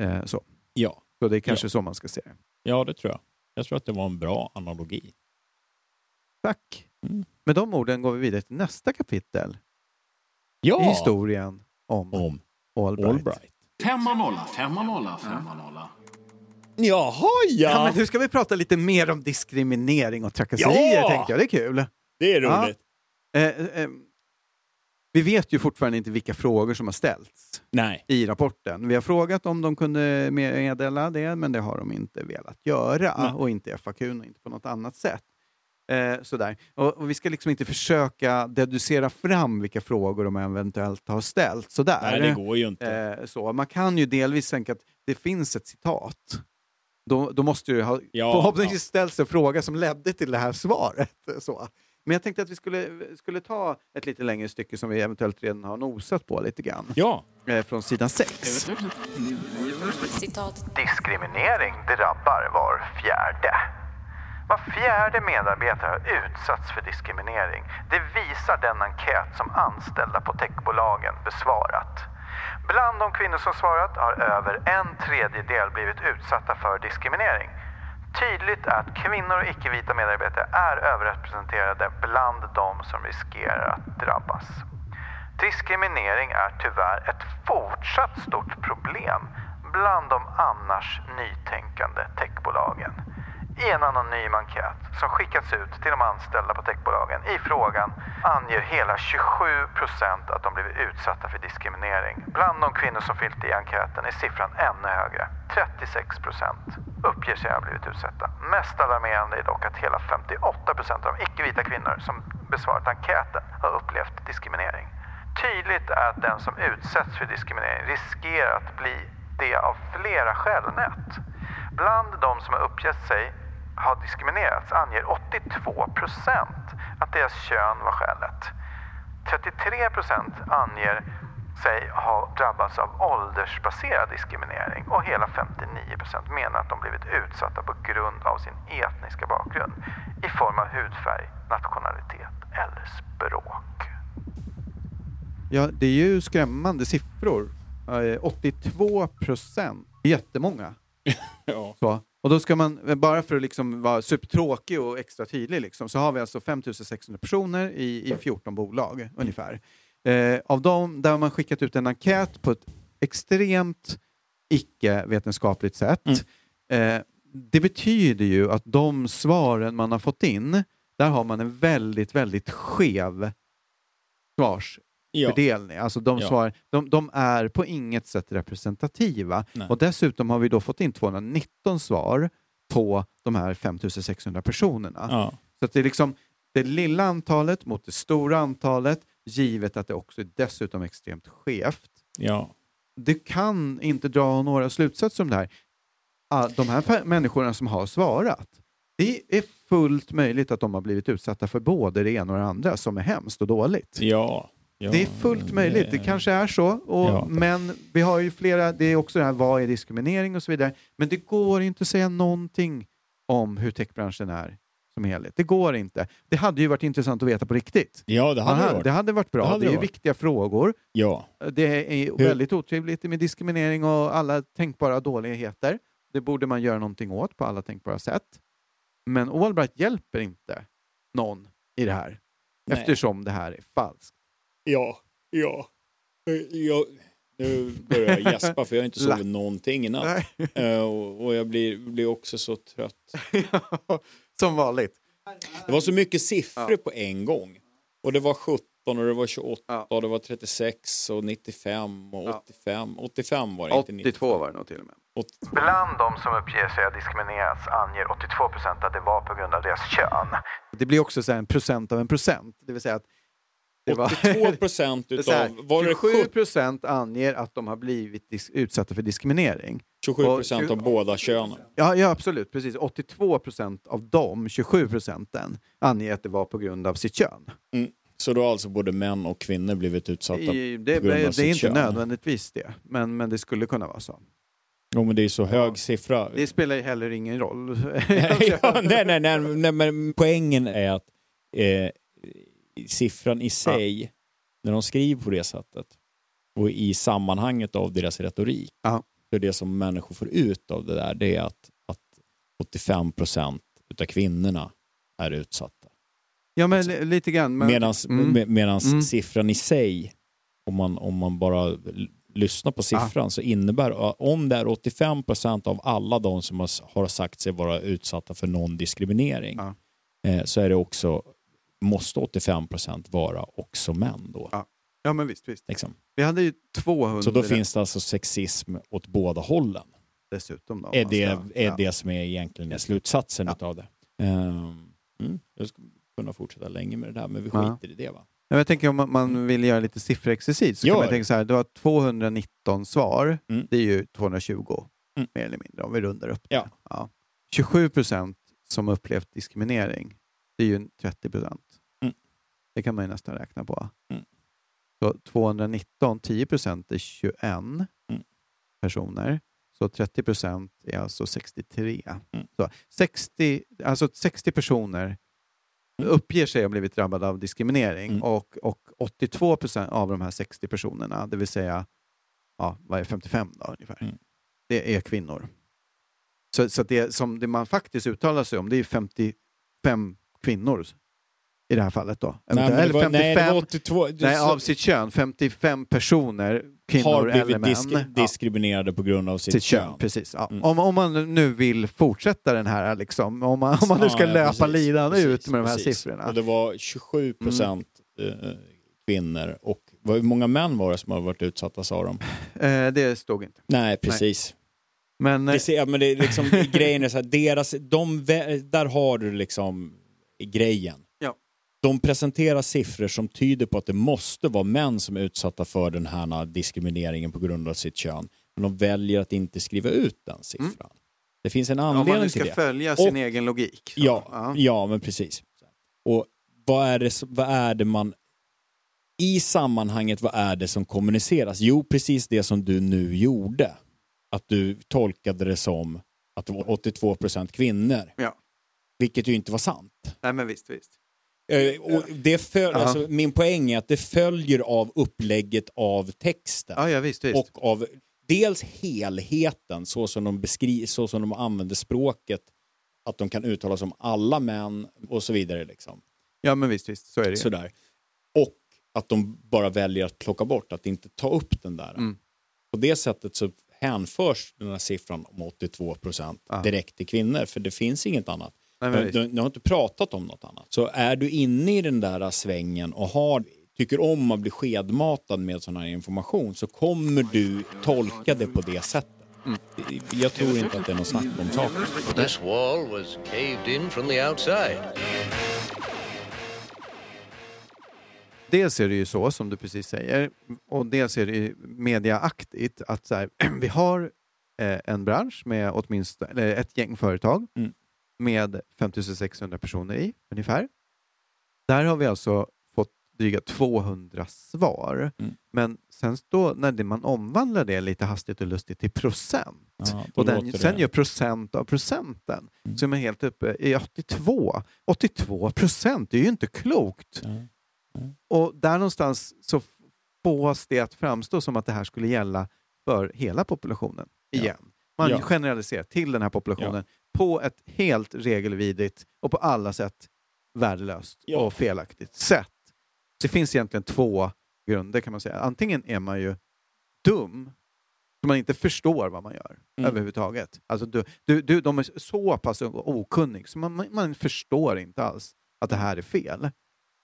Eh, så.
Ja.
så det är kanske så man ska se det.
ja, det tror jag. Jag tror att det var en bra analogi.
Tack!
Mm.
Med de orden går vi vidare till nästa kapitel
Ja!
i historien om
Om
Allbright.
Allbright.
Femma nolla, femma nolla, femma nolla.
Jaha, ja!
Ja, men nu ska vi prata lite mer om diskriminering och trakasserier,
Ja!
tänkte jag. Det är kul.
Det är
Ja.
roligt.
Eh, eh, vi vet ju fortfarande inte vilka frågor som har ställts
Nej.
i rapporten. Vi har frågat om de kunde meddela det, men det har de inte velat göra.
Nej.
Och inte FAQ och inte på något annat sätt. Eh, sådär. Och, och vi ska liksom inte försöka deducera fram vilka frågor de eventuellt har ställt. Sådär.
Nej, det går ju inte.
Eh, så. Man kan ju delvis tänka att det finns ett citat. Då, då måste ju ha
Ja,
förhoppningsvis ställts en fråga som ledde till det här svaret. Så. Men jag tänkte att vi skulle, skulle ta ett lite längre stycke som vi eventuellt redan har nosat på lite grann.
Ja.
Eh, från sidan 6.
Citat.
Diskriminering drabbar var fjärde. Var fjärde medarbetare har utsatts för diskriminering. Det visar den enkät som anställda på techbolagen besvarat. Bland de kvinnor som svarat har över en tredjedel blivit utsatta för diskriminering. Tydligt är att kvinnor och icke-vita medarbetare är överrepresenterade bland de som riskerar att drabbas. Diskriminering är tyvärr ett fortsatt stort problem bland de annars nytänkande techbolagen. I en anonym enkät som skickats ut till de anställda på techbolagen i frågan anger hela 27 procent att de blivit utsatta för diskriminering. Bland de kvinnor som fyllt i enkäten är siffran ännu högre. 36 procent uppger sig ha blivit utsatta. Mest alarmerande är dock att hela 58 procent av de icke-vita kvinnor som besvarat enkäten har upplevt diskriminering. Tydligt är att den som utsätts för diskriminering riskerar att bli det av flera skällnät. Bland de som har uppgett sig har diskriminerats anger 82 procent att deras kön var skälet. 33 procent anger sig ha drabbats av åldersbaserad diskriminering och hela 59 procent menar att de blivit utsatta på grund av sin etniska bakgrund i form av hudfärg, nationalitet eller språk.
Ja, det är ju skrämmande siffror. Eh, 82 procent. Jättemånga.
Ja.
Så. Och då ska man, bara för att liksom vara supertråkig och extra tydlig, liksom, så har vi alltså 5600 personer i, i 14 bolag ungefär. Eh, av dem där har man skickat ut en enkät på ett extremt icke-vetenskapligt sätt. Eh, det betyder ju att de svaren man har fått in, där har man en väldigt, väldigt skev svarsfördelning. Alltså de,
Ja.
svar, de, de är på inget sätt representativa.
Nej.
Och dessutom har vi då fått in 219 svar på de här 5600 personerna.
Ja.
Så det är liksom det lilla antalet mot det stora antalet, givet att det också är dessutom extremt skevt.
Ja.
Du kan inte dra några slutsatser om det här. Ah, De här människorna som har svarat, det är fullt möjligt att de har blivit utsatta för både det ena och det andra som är hemskt och dåligt.
Ja. Ja.
Det är fullt möjligt, det kanske är så. Och,
Ja.
Men vi har ju flera, det är också det här vad är diskriminering och så vidare. Men det går inte att säga någonting om hur techbranschen är som helhet. Det går inte. Det hade ju varit intressant att veta på riktigt.
Ja, det hade
Aha,
det varit.
det hade varit bra.
Det
Det, är
varit.
viktiga frågor.
Ja.
Det är
Hur-
väldigt otrevligt med diskriminering och alla tänkbara dåligheter. Det borde man göra någonting åt på alla tänkbara sätt. Men Allbright hjälper inte någon i det här
Nej.
eftersom det här är falskt.
Ja. Ja. Jag, nu börjar jag gäspa för jag har inte sovit någonting i natt. Eh, och, och jag blir, blir också så trött.
Som vanligt.
Det var så mycket siffror på en gång. Och det var 17 och det var 28 och det var 36 och 95 och 85. 85 var det inte 90.
82 var det nog till och med.
Bland de som uppger sig ha diskriminerats anger 82 procent att det var på grund av deras kön.
Det blir också så här en procent av en procent. Det vill säga att
82 procent
Det är
utav... Var det
27
70?
procent anger att de har blivit utsatta för diskriminering.
27
Och
procent av båda könen.
Ja, ja absolut. Precis. 82 procent av de 27 procenten anger att det var på grund av sitt kön.
Mm. Så då har alltså både män och kvinnor blivit utsatta
I, det,
på grund av
det är
sitt
inte
kön?
nödvändigtvis det, men, men det skulle kunna vara så.
Jo, men det är så hög siffra.
Det spelar ju heller ingen roll.
ja, nej, nej, nej, nej, men poängen är att eh, siffran i sig, när de skriver på det sättet och i sammanhanget av deras retorik,
Ja.
så det som människor får ut av det där, det är att, att 85 procent utav kvinnorna är utsatta.
Ja, men li- lite grann. Men,
Medans,
Mm.
med, medans
Mm.
siffran i sig, om man, om man bara lyssnar på siffran, så innebär uh, om det är 85 procent av alla de som har sagt sig vara utsatta för någon diskriminering,
Ja.
eh, så är det också, måste 85 procent vara också män då.
Ja. ja, men visst. visst.
Liksom.
Vi hade ju 200
Så då finns det alltså sexism åt båda hållen.
dessutom. Då,
Är det,
ska-
är
ja.
det som är egentligen slutsatsen utav det. Ehm, Mm. Jag skulle kunna fortsätta länge med det där, men vi
Ja.
skiter i det va?
Ja, Jag tänker om man- vill göra lite sifferexercis så
Gör
kan man tänka så här, du har 219 svar,
Mm.
det är ju 220
Mm.
mer eller mindre om vi rundar upp det.
Ja.
Ja. 27 procent som upplevt diskriminering, det är ju 30 procent.
Mm.
Det kan man ju nästan räkna på.
Mm.
Så 219, 10 procent är 21
Mm.
personer. Så 30 procent är alltså 63.
Mm.
Så 60, alltså 60 personer uppger sig ha blivit drabbade av diskriminering
Mm.
och, och 82 procent av de här 60 personerna, det vill säga ja, vad är 55 då ungefär,
Mm.
det är kvinnor. Så, så det som det man faktiskt uttalar sig om, det är 55 kvinnor i det här fallet då.
Nej, men det
Eller
var, nej, det
55
var 82. det-
nej, av sitt kön, 55 personer, kvinnor
har
eller
blivit
män.
disk
Ja
diskriminerade på grund av sitt,
sitt kön.
kön.
Precis, ja.
Mm.
om, om man nu vill fortsätta den här, liksom, om, man, om man nu ska
Ja, ja,
löpa
precis,
linan
precis,
ut med de här
precis.
siffrorna.
Och det var 27 procent eh, kvinnor och hur många män var det som har varit utsatta sa de?
Eh, det stod inte.
Nej, precis.
Men, eh,
Det ser, men det är liksom, grejen är så här, deras, de, där har du liksom grejen.
Ja.
De presenterar siffror som tyder på att det måste vara män som är utsatta för den här diskrimineringen på grund av sitt kön. Men de väljer att inte skriva ut den siffran. Det finns en
Mm. om
anledning
man nu
till
ska
det.
följa sin
Och-
egen logik. så.
Ja, ja. men precis. Och vad är, det, vad är det man... I sammanhanget, vad är det som kommuniceras? Jo, precis det som du nu gjorde. Att du tolkade det som att det var 82 procent kvinnor.
Ja.
Vilket ju inte var sant.
Nej, men visst, visst.
Eh, Och det föl- alltså, min poäng är att det följer av upplägget av texten.
Ja, ja visst, visst.
Och av dels helheten, så som, de beskri- så som de använder språket. Att de kan uttala som alla män och så vidare. Liksom.
Ja, men visst, visst. Så är det.
Sådär. Och att de bara väljer att plocka bort, att inte ta upp den där.
Mm.
På det sättet så hänförs den här siffran om 82 procent direkt till kvinnor, för det finns inget annat.
Nej, men
Du, du, har inte pratat om något annat. Så är du inne i den där svängen och har, tycker om att bli skedmatad med sån här information så kommer du tolka det på det sättet.
Mm.
Jag tror inte att det är något snack om saken.
This wall was caved in from the outside.
Dels är det ju så, som du precis säger, och dels är det ju mediaaktigt att så här, vi har eh, en bransch med åtminstone eller ett gäng företag
Mm.
Med 5600 personer i ungefär. Där har vi alltså fått dryga 200 svar.
Mm.
Men sen då, när man omvandlar det lite hastigt och lustigt till procent
Ja,
och den, sen
det-
gör procent av procenten
Mm.
så är man helt uppe i 82. 82 procent, det är ju inte klokt.
Ja.
Och där någonstans så fås det att framstå som att det här skulle gälla för hela populationen igen. Man
Ja.
generaliserar till den här populationen på ett helt regelvidrigt och på alla sätt värdelöst
Ja.
och felaktigt sätt. Så det finns egentligen två grunder kan man säga. Antingen är man ju dum, så man inte förstår vad man gör
Mm.
överhuvudtaget. Alltså du, du, du, de är så pass okunnig så man, man förstår inte alls att det här är fel.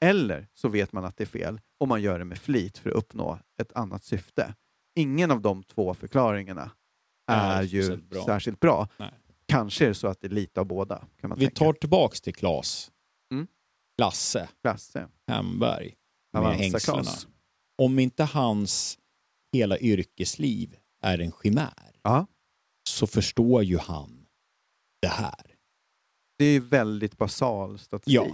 Eller så vet man att det är fel och man gör det med flit för att uppnå ett annat syfte. Ingen av de två förklaringarna
är
är ju
speciellt bra.
särskilt bra. Kanske är det så att det är lite av båda. Kan man
Vi
tänka.
tar tillbaks till Klas.
Mm.
Lasse
Klasse.
Hemberg med hängslena. Om inte hans hela yrkesliv är en chimär
Ja.
så förstår ju han det här.
Det är ju väldigt basal statistik.
Ja.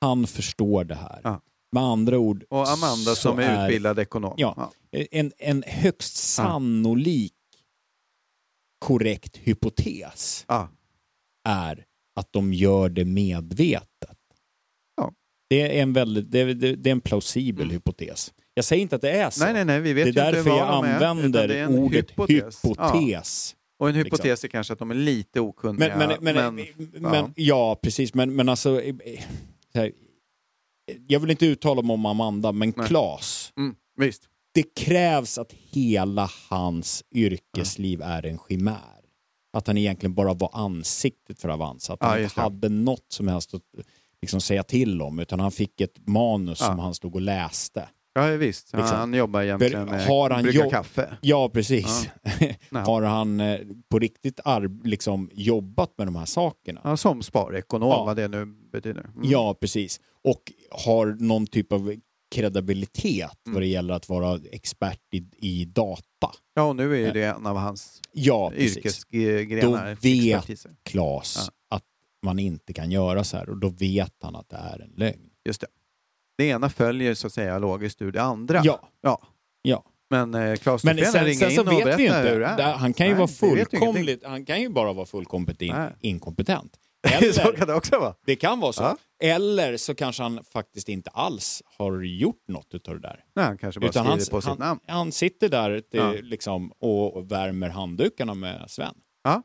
Han förstår det här.
Ja.
Med andra ord
Och Amanda som är, utbildad ekonom.
Ja, En, en högst sannolik korrekt hypotes
Ja.
är att de gör det medvetet.
Ja.
Det är en, väldigt, det är, det det är en plausibel hypotes. Jag säger inte att det är så.
Nej, nej, nej, vi vet
det är
ju inte
därför jag använder
är
ordet
hypotes.
hypotes.
Och en
Liksom.
hypotes är kanske att de är lite okunniga.
Men, men, men, men,
ja.
ja. precis. Men, men alltså, eh, eh, så här, jag vill inte uttala mig om Amanda, men
Nej.
Klas.
Mm, visst.
Det krävs att hela hans yrkesliv är en chimär. Att han egentligen bara var ansiktet för Avanza. Att
Ja,
han
just
inte hade något som helst att liksom, säga till om. Utan han fick ett manus
Ja.
som han stod och läste.
Ja, visst. Han,
Liksom.
han jobbar egentligen med
har han
brygga kaffe.
Ja, precis.
Nej.
har han eh, på riktigt arb- liksom, jobbat med de här sakerna?
Ja, som sparekonom,
Ja.
vad det nu betyder. Mm.
Ja, precis. Och har någon typ av kredibilitet
Mm.
vad det gäller att vara expert i, i data.
ja, och nu är ju det en av hans
Ja,
yrkesgrenar.
Då vet
expertiser.
Klas att man inte kan göra så här och då vet han att det är en lögn.
Just det. Det ena följer så att säga logiskt ur det andra.
Ja.
ja.
Ja.
Men eh, Claes
Men sen,
ringer
sen så
in och
vet vi inte.
hur det är.
Han kan ju
Nej,
vara fullkomligt, han kan ju bara vara fullkomligt in, Inkompetent.
så
Eller,
kan det också vara.
det kan vara så.
Ja.
Eller så kanske han faktiskt inte alls har gjort något utav det där.
Nej, han kanske bara
Utan
skriver
han,
på sitt
han,
namn.
han sitter där till,
Ja.
liksom, och, värmer handdukarna med Sven.
Så kan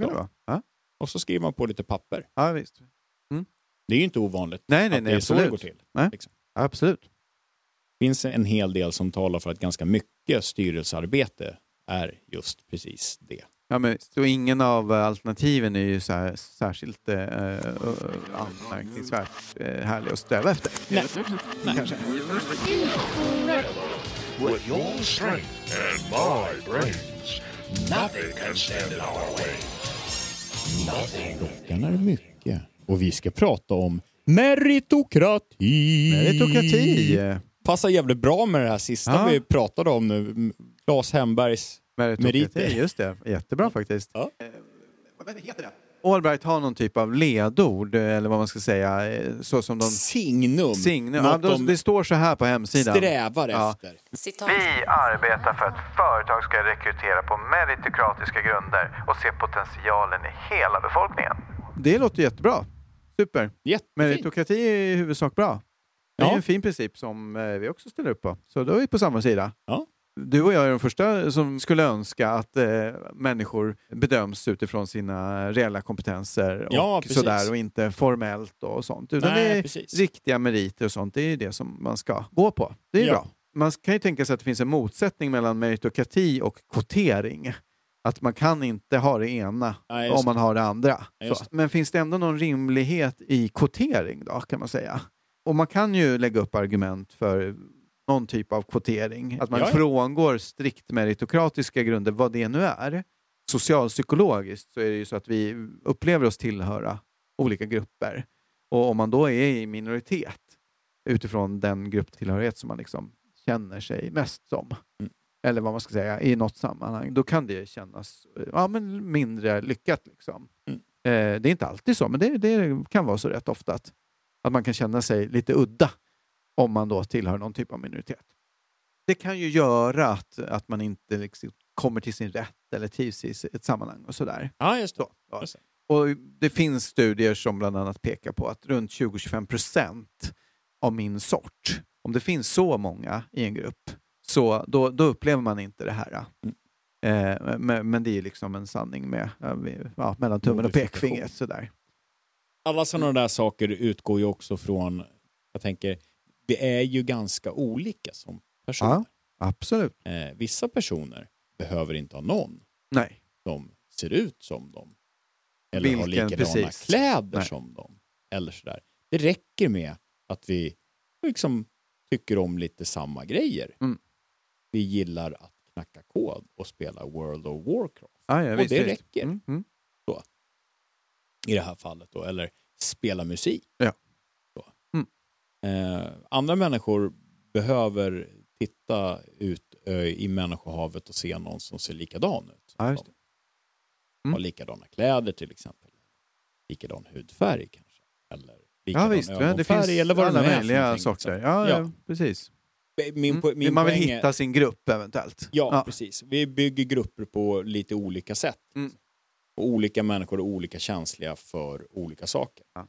Ja.
det vara. Ja,
Och så skriver man på lite papper.
ja visst.
Det är ju inte ovanligt
Nej, nej,
att
nej,
det är så det
absolut.
går till.
Nej.
Liksom.
Absolut.
Det finns en hel del som talar för att ganska mycket styrelsearbete är just precis det.
Ja, men, så ingen av eh, alternativen är ju så här, särskilt eh, eh, anmärkningsvärt eh, härlig att sträva efter.
Nej. Nej.
Kanske.
With your strength and my brains, nothing can stand in our way. Nothing.
Klockan är mycket. Och vi ska prata om meritokrati.
Meritokrati.
Passar jävligt bra med det här sista
Ja.
vi pratade om nu. Claes Hembergs Meriter.
just det. Jättebra faktiskt.
Ja.
Eh, Vad heter det? Allbright har någon typ av ledord, eh, eller vad man ska säga, eh, så som de...
signum.
Signum. Ja,
de
det står så här på hemsidan.
strävar
Ja.
efter.
Citat.
Vi arbetar för att företag ska rekrytera på meritokratiska grunder och se potentialen i hela befolkningen.
Det låter jättebra. Super.
Jättefint.
Meritokrati är i huvudsak bra. Det är
Ja.
ju en fin princip som vi också ställer upp på. Så då är vi på samma sida.
Ja.
Du och jag är de första som skulle önska att eh, människor bedöms utifrån sina reella kompetenser
Ja,
och
precis.
sådär och inte formellt och sånt. Utan
Nej,
det är
precis.
riktiga meriter och sånt. Det är det som man ska gå på. Det är
Ja.
bra. Man kan ju tänka sig att det finns en motsättning mellan meritokrati och kvotering. Att man kan inte ha det ena
just
om man har det andra.
Ja.
Men finns det ändå någon rimlighet i kvotering då, kan man säga? Och man kan ju lägga upp argument för någon typ av kvotering. Att man
Ja, ja.
frångår strikt meritokratiska grunder, vad det nu är. Socialpsykologiskt så är det ju så att vi upplever oss tillhöra olika grupper. Och om man då är i minoritet utifrån den grupptillhörighet som man liksom känner sig mest som,
Mm.
eller vad man ska säga, i något sammanhang, då kan det kännas ja, men mindre lyckat. Liksom.
Mm.
Eh, det är inte alltid så, men det, det kan vara så rätt ofta att, att man kan känna sig lite udda om man då tillhör någon typ av minoritet. Det kan ju göra att, att man inte liksom kommer till sin rätt eller trivs i ett sammanhang och sådär.
Ja, just det.
Så, ja.
Just det.
Och det finns studier som bland annat pekar på att runt 20-25 procent av min sort, om det finns så många i en grupp, så då, då upplever man inte det här. Eh, men, men det är liksom en sanning med, ja, vi- ja, mellan tummen och
Modifikation.
pekfingret. Sådär.
Alla sådana där saker utgår ju också från, jag tänker, vi är ju ganska olika som personer.
Ja, absolut.
Eh, vissa personer behöver inte ha någon
Nej.
som ser ut som dem. Eller har
Vilken,
likadana
precis.
kläder
Nej.
som dem. Eller sådär. Det räcker med att vi liksom tycker om lite samma grejer.
Mm.
Vi gillar att knacka kod och spela World of Warcraft.
Ja, ja,
Och
visst,
det räcker.
Mm, mm.
I det här fallet då. Eller spela musik.
Ja.
Eh, andra människor behöver titta ut eh, i människohavet och se någon som ser likadan ut.
Ja, just
dem.
Mm.
Har likadana kläder till exempel. Likadan hudfärg kanske. Eller
Ja
likadan
visst, ja, det
ögonfärg,
finns
eller vad det
alla möjliga sorter.
liksom.
Ja,
Ja.
ja. precis.
Min,
Mm.
min
man vill
poäng är-
hitta sin grupp eventuellt.
Ja, precis. Vi bygger grupper på lite olika sätt.
Mm.
Och olika människor är olika känsliga för olika saker.
Ja.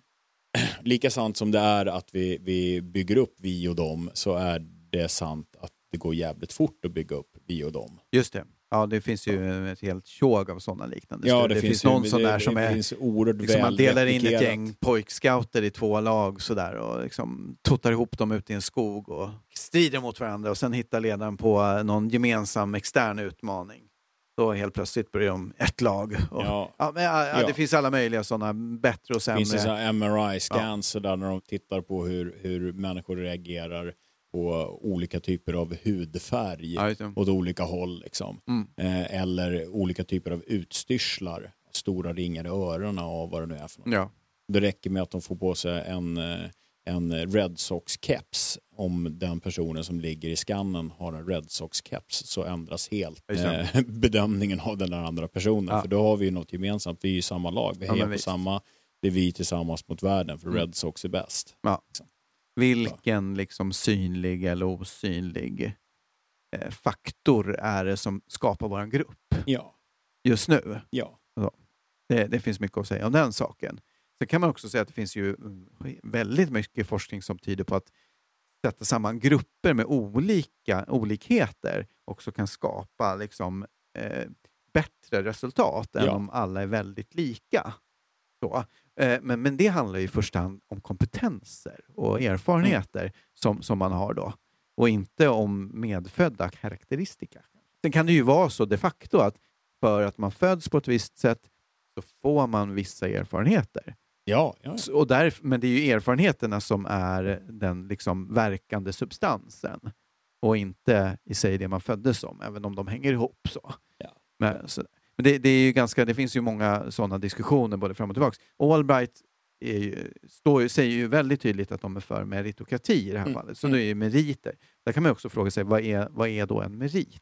Lika sant som det är att vi, vi bygger upp vi och dem så är det sant att det går jävligt fort att bygga upp vi och dem.
Just det. Ja, det finns ju ett helt tjog av sådana liknande
Ja, det
Det,
finns
finns
ju-
någon
det-
sån där
det
som är...
finns
Liksom man delar in ett gäng pojkscouter i två lag sådär och liksom tuttar ihop dem ute i en skog och strider mot varandra och sen hittar ledaren på någon gemensam extern utmaning. Då helt plötsligt blir de ett lag. Och,
Ja.
ja, men, ja. Det finns alla möjliga sådana bättre och
Det finns
sämre.
MRI-scans där när de tittar på hur, hur människor reagerar på olika typer av hudfärg
Ja,
åt olika håll. Liksom.
Mm.
Eh, eller olika typer av utstyrslar, stora ringar i öronen och vad det nu är för något.
Ja.
Det räcker med att de får på sig en, eh, en Red Sox-keps. Om den personen som ligger i skannen har en Red Sox-keps så ändras helt eh, bedömningen av den där andra personen.
Ja.
För då har vi ju något gemensamt, vi är ju samma lag, vi
Ja,
hejar
men
på samma, det är vi tillsammans mot världen för
Mm.
Red Sox är bäst.
Ja.
Liksom.
Vilken liksom synlig eller osynlig eh, faktor är det som skapar vår grupp
Ja,
just nu?
ja.
Det, det finns mycket att säga om den saken. Sen kan man också säga att det finns ju väldigt mycket forskning som tyder på att sätta samman grupper med olika olikheter också kan skapa liksom, eh, bättre resultat än
Ja.
om alla är väldigt lika. Så. Eh, men, men det handlar ju i första hand om kompetenser och erfarenheter som, som man har då och inte om medfödda karaktäristika. Sen kan det ju vara så de facto att för att man föds på ett visst sätt så får man vissa erfarenheter.
Ja, ja.
Så- Och där, men det är ju erfarenheterna som är den liksom verkande substansen och inte i sig det man föddes som, även om de hänger ihop. så.
Ja.
Men, så, men det, det, är ju ganska, det finns ju många sådana diskussioner både fram och tillbaka. Allbright är ju, står, säger ju väldigt tydligt att de är för meritokrati i det här
Mm.
fallet. Så det är ju meriter. Där kan man också fråga sig, vad är, vad är då en merit?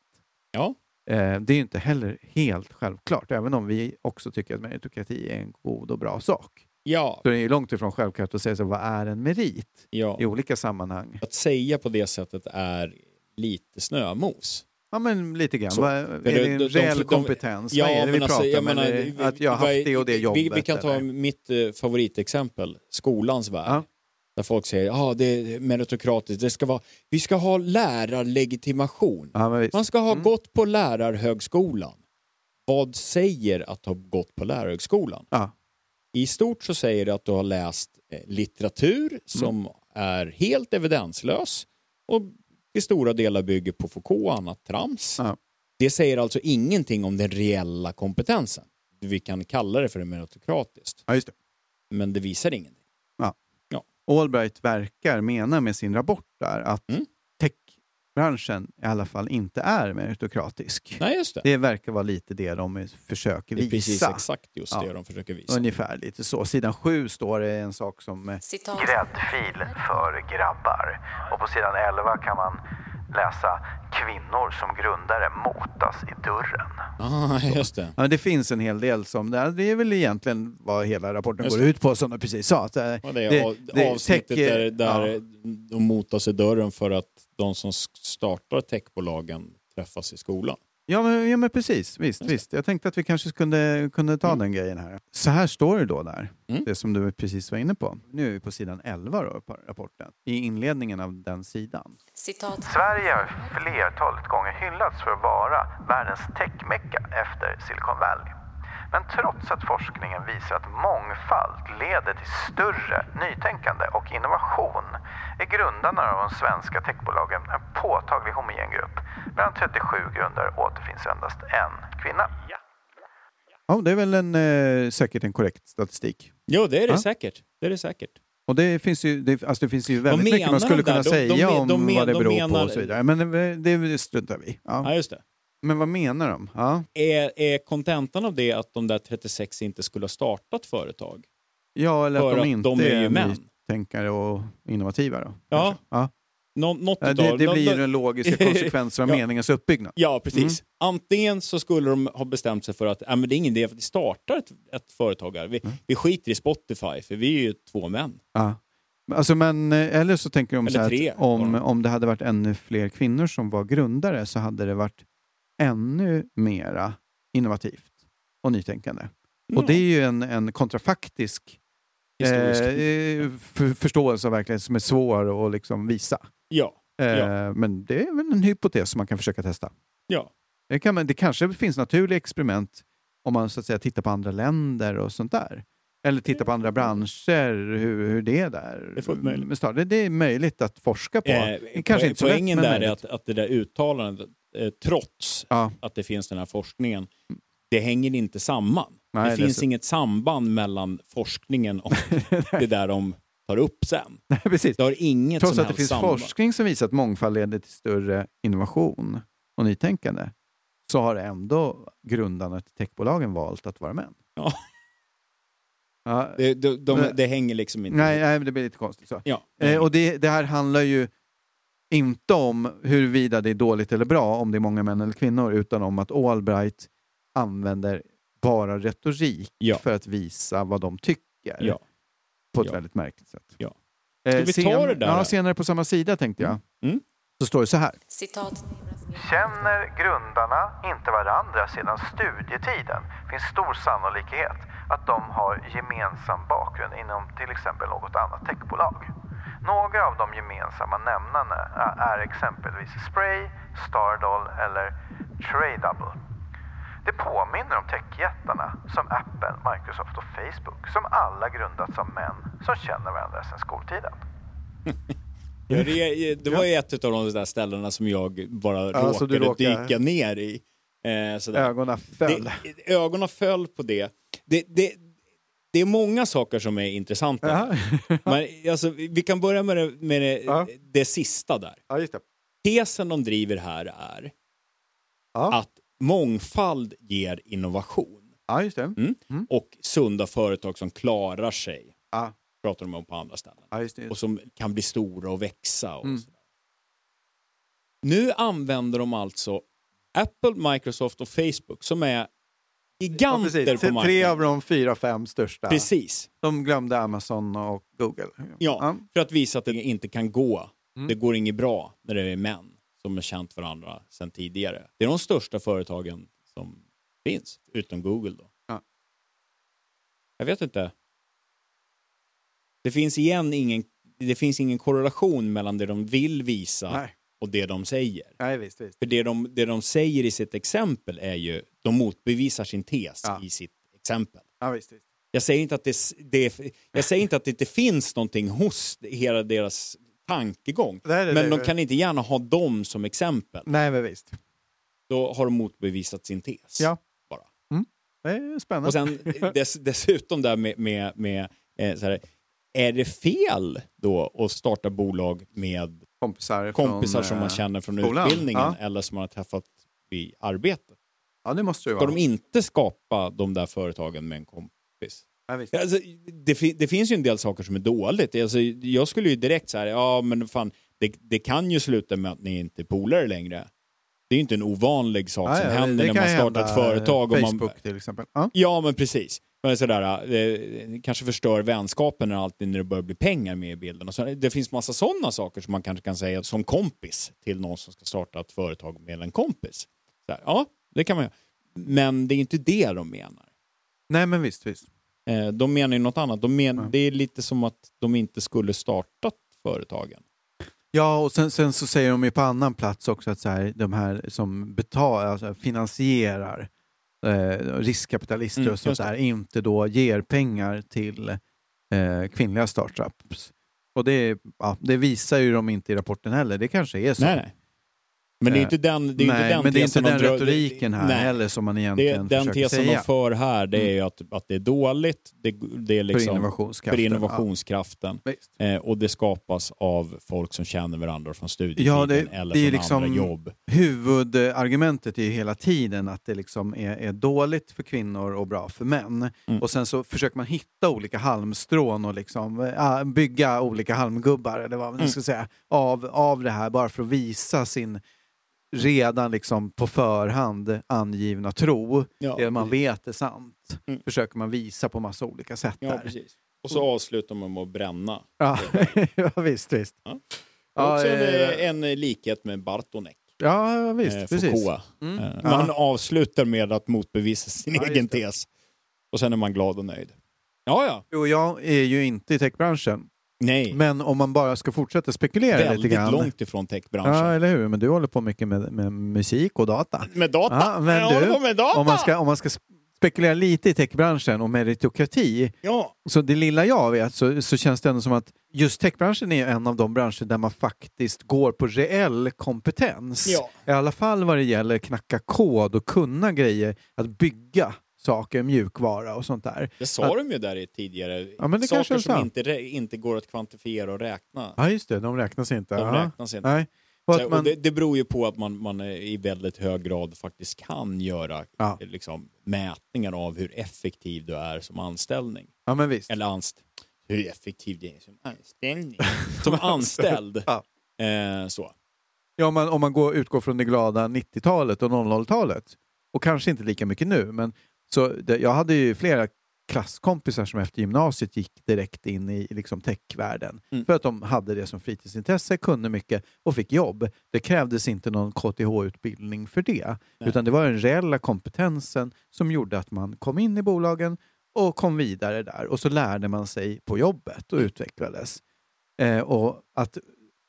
ja.
Eh, det är ju inte heller helt självklart, även om vi också tycker att meritokrati är en god och bra sak.
Ja.
Så det är långt ifrån självklart att säga så, vad är en merit
ja.
i olika sammanhang?
Att säga på det sättet är lite snömos.
Ja, men lite grann.
Så.
Är det
de-
en
de-
reell
de-
kompetens?
Ja,
vad är det vi
alltså,
pratar om? att jag har haft det och det jobbet?
Vi, vi kan ta
eller?
mitt eh, favoritexempel, skolans värld.
Ja.
Där folk säger att ah, det är meritokratiskt, det ska vara, vi ska ha lärarlegitimation.
Ja.
Man ska ha
Mm.
gått på lärarhögskolan. Vad säger att ha gått på lärarhögskolan?
Ja.
I stort så säger det att du har läst eh, litteratur
Mm.
som är helt evidenslös och i stora delar bygger på Foucault och annat trams.
Ja.
Det säger alltså ingenting om den reella kompetensen. Vi kan kalla det för meritokratiskt,
Ja, just det.
men det visar ingenting.
Allbright verkar mena med sin rapport där att
Mm.
Techbranschen i alla fall inte är meritokratisk.
Nej, just det.
Det verkar vara lite det de försöker
Det är
visa.
precis exakt just
Ja.
det de försöker visa.
Ungefär lite så. Sidan sju står det en sak som... eh,
Citat.
Gräddfil för grabbar. Och på sidan 11 kan man läsa kvinnor som grundare motas i dörren.
Ah, just det.
Ja, det finns en hel del som... Det är väl egentligen vad hela rapporten
Just
går
det.
ut på som du precis sa. Att,
Och det är
det-
av-
det-
avsnittet
tech-
där, där
ja.
de motas i dörren för att de som startar techbolagen träffas i skolan.
Ja men, ja, men precis. Visst, visst. Jag tänkte att vi kanske kunde, kunde ta den grejen här. Så här står det då där,
Mm.
det som du precis var inne på. Nu är vi på sidan 11 då, på rapporten. I inledningen av den sidan.
Citat.
Sverige har flertalet gånger hyllats för att vara världens techmecka efter Silicon Valley. Men trots att forskningen visar att mångfald leder till större nytänkande och innovation är grundarna av de svenska techbolagen en påtaglig homogen grupp. Bland 37 grundare återfinns endast en kvinna.
Ja, det är väl en, eh, säkert en korrekt statistik.
Jo, det är det
Ja.
säkert. Det är det säkert.
Och det finns ju, det, alltså det finns ju väldigt mycket man skulle kunna
De-
säga
de
om
de men-
vad det
de
beror på
menar-
och så vidare. Men det, det struntar vi.
Ja,
ja.
just det.
Men vad menar de? Ja,
Är, är kontentan av det att de där 36 inte skulle ha startat företag?
ja eller
För
att de
att
inte
de är ju
är
män.
nytänkare och innovativa då.
Ja.
ja.
Nå, något
det, det blir ju den logiska konsekvensen av
Ja.
meningens uppbyggnad.
Ja, precis.
Mm.
Antingen så skulle de ha bestämt sig för att äh, men det är ingen idé att vi startar ett, ett företag här. Vi,
Mm.
vi skiter i Spotify, för vi är ju två män.
Ja. Alltså, men, eh, eller så tänker de så
Eller
här
tre,
att om, om det hade varit ännu fler kvinnor som var grundare så hade det varit ännu mera innovativt och nytänkande. Och det är ju en, en kontrafaktisk
Historisk.
eh, för, förståelse av verkligheten som är svår att liksom visa.
Ja,
Eh,
Ja.
Men det är väl en hypotes som man kan försöka testa.
ja.
Det, kan det kanske finns naturliga experiment om man så att säga tittar på andra länder och sånt där. Eller tittar på andra branscher, hur, hur det är där.
Det är fullt möjligt.
Det, är möjligt att forska på.
Eh,
kanske
po-
inte så lätt,
poängen
men
där är att, att det där uttalandet, eh, trots
Ja.
att det finns den här forskningen, det hänger inte samman.
Nej,
det
det
finns
så.
inget samband mellan forskningen och det där om tar upp sen.
Nej, precis.
Det har inget
Trots att det finns
samband.
forskning som visar att mångfald leder till större innovation och nytänkande, så har ändå grundarna till techbolagen valt att vara män.
Ja.
Ja,
Det, de, de, det hänger liksom inte
nej, nej, det blir lite konstigt. Så.
Ja.
Eh, och det, det här handlar ju inte om huruvida det är dåligt eller bra om det är många män eller kvinnor, utan om att Albright använder bara retorik
Ja.
för att visa vad de tycker
Ja.
på ett
Ja.
väldigt märkligt sätt.
Ja.
Eh,
Ska vi ta
sen-
det där
Ja, senare på samma sida tänkte jag.
Mm.
Så står det så här.
Citat.
Känner grundarna inte varandra sedan studietiden finns stor sannolikhet att de har gemensam bakgrund inom till exempel något annat techbolag. Några av de gemensamma nämnarna är- exempelvis Spray, Stardoll eller Tradable. Det påminner om techjättarna som Apple, Microsoft och Facebook som alla grundats av män som känner varandra sedan skoltiden.
Ja, det, det var ju ett av de där ställena som jag bara
Ja,
råkade
råkar-
dyka ner i. Eh.
Ögonen föll.
Det, ögonen föll på det. Det, det. är många saker som är intressanta. Men, alltså, vi kan börja med det, med det, det sista där.
ja, just det.
Tesen de driver här är
Ja.
att mångfald ger innovation.
Ja, just.
Mm.
Mm.
Och sunda företag som klarar sig,
Ja,
pratar de om på andra ställen.
just det.
och som kan bli stora och växa. Och
Mm.
Nu använder de alltså Apple, Microsoft och Facebook som är giganter
precis.
på
Tre
marknaden.
av de fyra, fem största.
Precis.
De glömde Amazon och Google.
Ja, för att visa att det inte kan gå.
Mm.
Det går inget bra när det är män som har känt varandra sedan tidigare. Det är de största företagen som finns, utom Google då.
Ja.
Jag vet inte. Det finns igen ingen, det finns ingen korrelation mellan det de vill visa
Nej,
och det de säger.
Nej visst, visst.
För det de, det de säger i sitt exempel är ju, de motbevisar sin tes
Ja.
i sitt exempel.
Ja, visst, visst.
Jag säger inte att det, det, jag säger inte att det inte finns någonting hos hela deras tankegång.
Nej, nej,
men de kan inte gärna ha dem som exempel.
Nej, men visst.
Då har de motbevisat sin tes.
Ja.
Bara.
Det är spännande.
Och sen dess, dessutom där med, med, med eh, så här, är det fel då att starta bolag med
kompisar,
kompisar
från,
som man
eh,
känner från
skolan?
utbildningen
Ja.
eller som man har träffat i arbetet?
Ja, det måste det
Ska
vara.
de inte skapa de där företagen med en kompis?
Ja.
Alltså, det, det finns ju en del saker som är dåligt. Alltså, jag skulle ju direkt säga, ja men fan, det, det kan ju sluta med att ni inte är polare längre. Det är ju inte en ovanlig sak
Ja,
som
ja,
händer när man startar
hända,
ett företag. Och man,
Facebook till exempel. Ja,
men precis. Men sådär, det kanske förstör vänskapen när alltid när det börjar bli pengar med i bilden. Och så, det finns massa sådana saker som man kanske kan säga som kompis till någon som ska starta ett företag med en kompis. Så här, ja, det kan man göra. Men det är inte det de menar.
Nej, men visst, visst.
Eh, De menar ju något annat. De men,
Ja.
Det är lite som att de inte skulle startat företagen.
Ja, och sen, sen så säger de ju på annan plats också att så här, de här som betalar, alltså finansierar eh, riskkapitalister
Mm,
och sånt där inte då ger pengar till eh, kvinnliga startups. Och det, ja, det visar ju de inte i rapporten heller. Det kanske är så.
Nej, nej. Men det är
Eh,
inte den, det är
Nej,
inte den
det är inte den retoriken här
Nej.
heller som man
Det,
egentligen
den
försöker
tesen
säga.
de för här det är ju att, att det är dåligt. Det, det är liksom
för innovationskraften.
för innovationskraften.
Ja.
Eh, och det skapas av folk som känner varandra från studietiden
Ja, det-
eller
det är
från
liksom-
andra jobb.
Huvudargumentet är ju hela tiden att det liksom är, är dåligt för kvinnor och bra för män.
Mm.
Och sen så försöker man hitta olika halmstrån och liksom, äh, bygga olika halmgubbar eller vad man
Mm.
ska säga, av, av det här bara för att visa sin redan liksom på förhand angivna tro.
Ja,
det man
precis.
vet är sant.
Mm.
Försöker man visa på massa olika sätt.
Ja. Och så avslutar man med att bränna.
Ja, ja, visst, visst.
Ja.
Ja,
Också
eh,
en, en likhet med Bartonek.
Ja, visst,
eh,
precis. Mm.
Eh,
Ja.
Man avslutar med att motbevisa sin
Ja,
egen tes. Och sen är man glad och nöjd. Ja, ja.
Jo, jag är ju inte i techbranschen.
Nej.
Men om man bara ska fortsätta spekulera lite
Väldigt
grann.
långt ifrån techbranschen.
Ja, eller hur? Men du håller på mycket med, med musik och data.
Med data?
Ja, men
jag håller
du,
på med data!
Om man, ska, om man ska spekulera lite i techbranschen och meritokrati,
Ja.
så det lilla jag vet så, så känns det ändå som att just techbranschen är en av de branscher där man faktiskt går på reell kompetens.
Ja.
I alla fall vad det gäller knacka kod och kunna grejer, att bygga saker, mjukvara och sånt där.
Det sa
Att-
de ju där i tidigare.
Ja, men det kanske
Saker som inte, inte går att kvantifiera och räkna.
Ja, just det, de räknas inte.
De
ja.
räknas inte.
Nej.
Så,
man,
det, det beror ju på att man, man i väldigt hög grad faktiskt kan göra
Ja.
liksom, mätningar av hur effektiv du är som anställning.
ja, men visst.
Eller anst hur effektiv du är som anställning. som anställd.
Ja.
Eh, så.
Ja, om man, om man går, utgår från det glada 90-talet och 00-talet, och kanske inte lika mycket nu, men så det, jag hade ju flera klasskompisar som efter gymnasiet gick direkt in i liksom techvärlden.
Mm.
För att de hade det som fritidsintresse, kunde mycket och fick jobb. Det krävdes inte någon KTH-utbildning för det,
Nej.
utan det var den reella kompetensen som gjorde att man kom in i bolagen och kom vidare där. Och så lärde man sig på jobbet och utvecklades. Eh, och att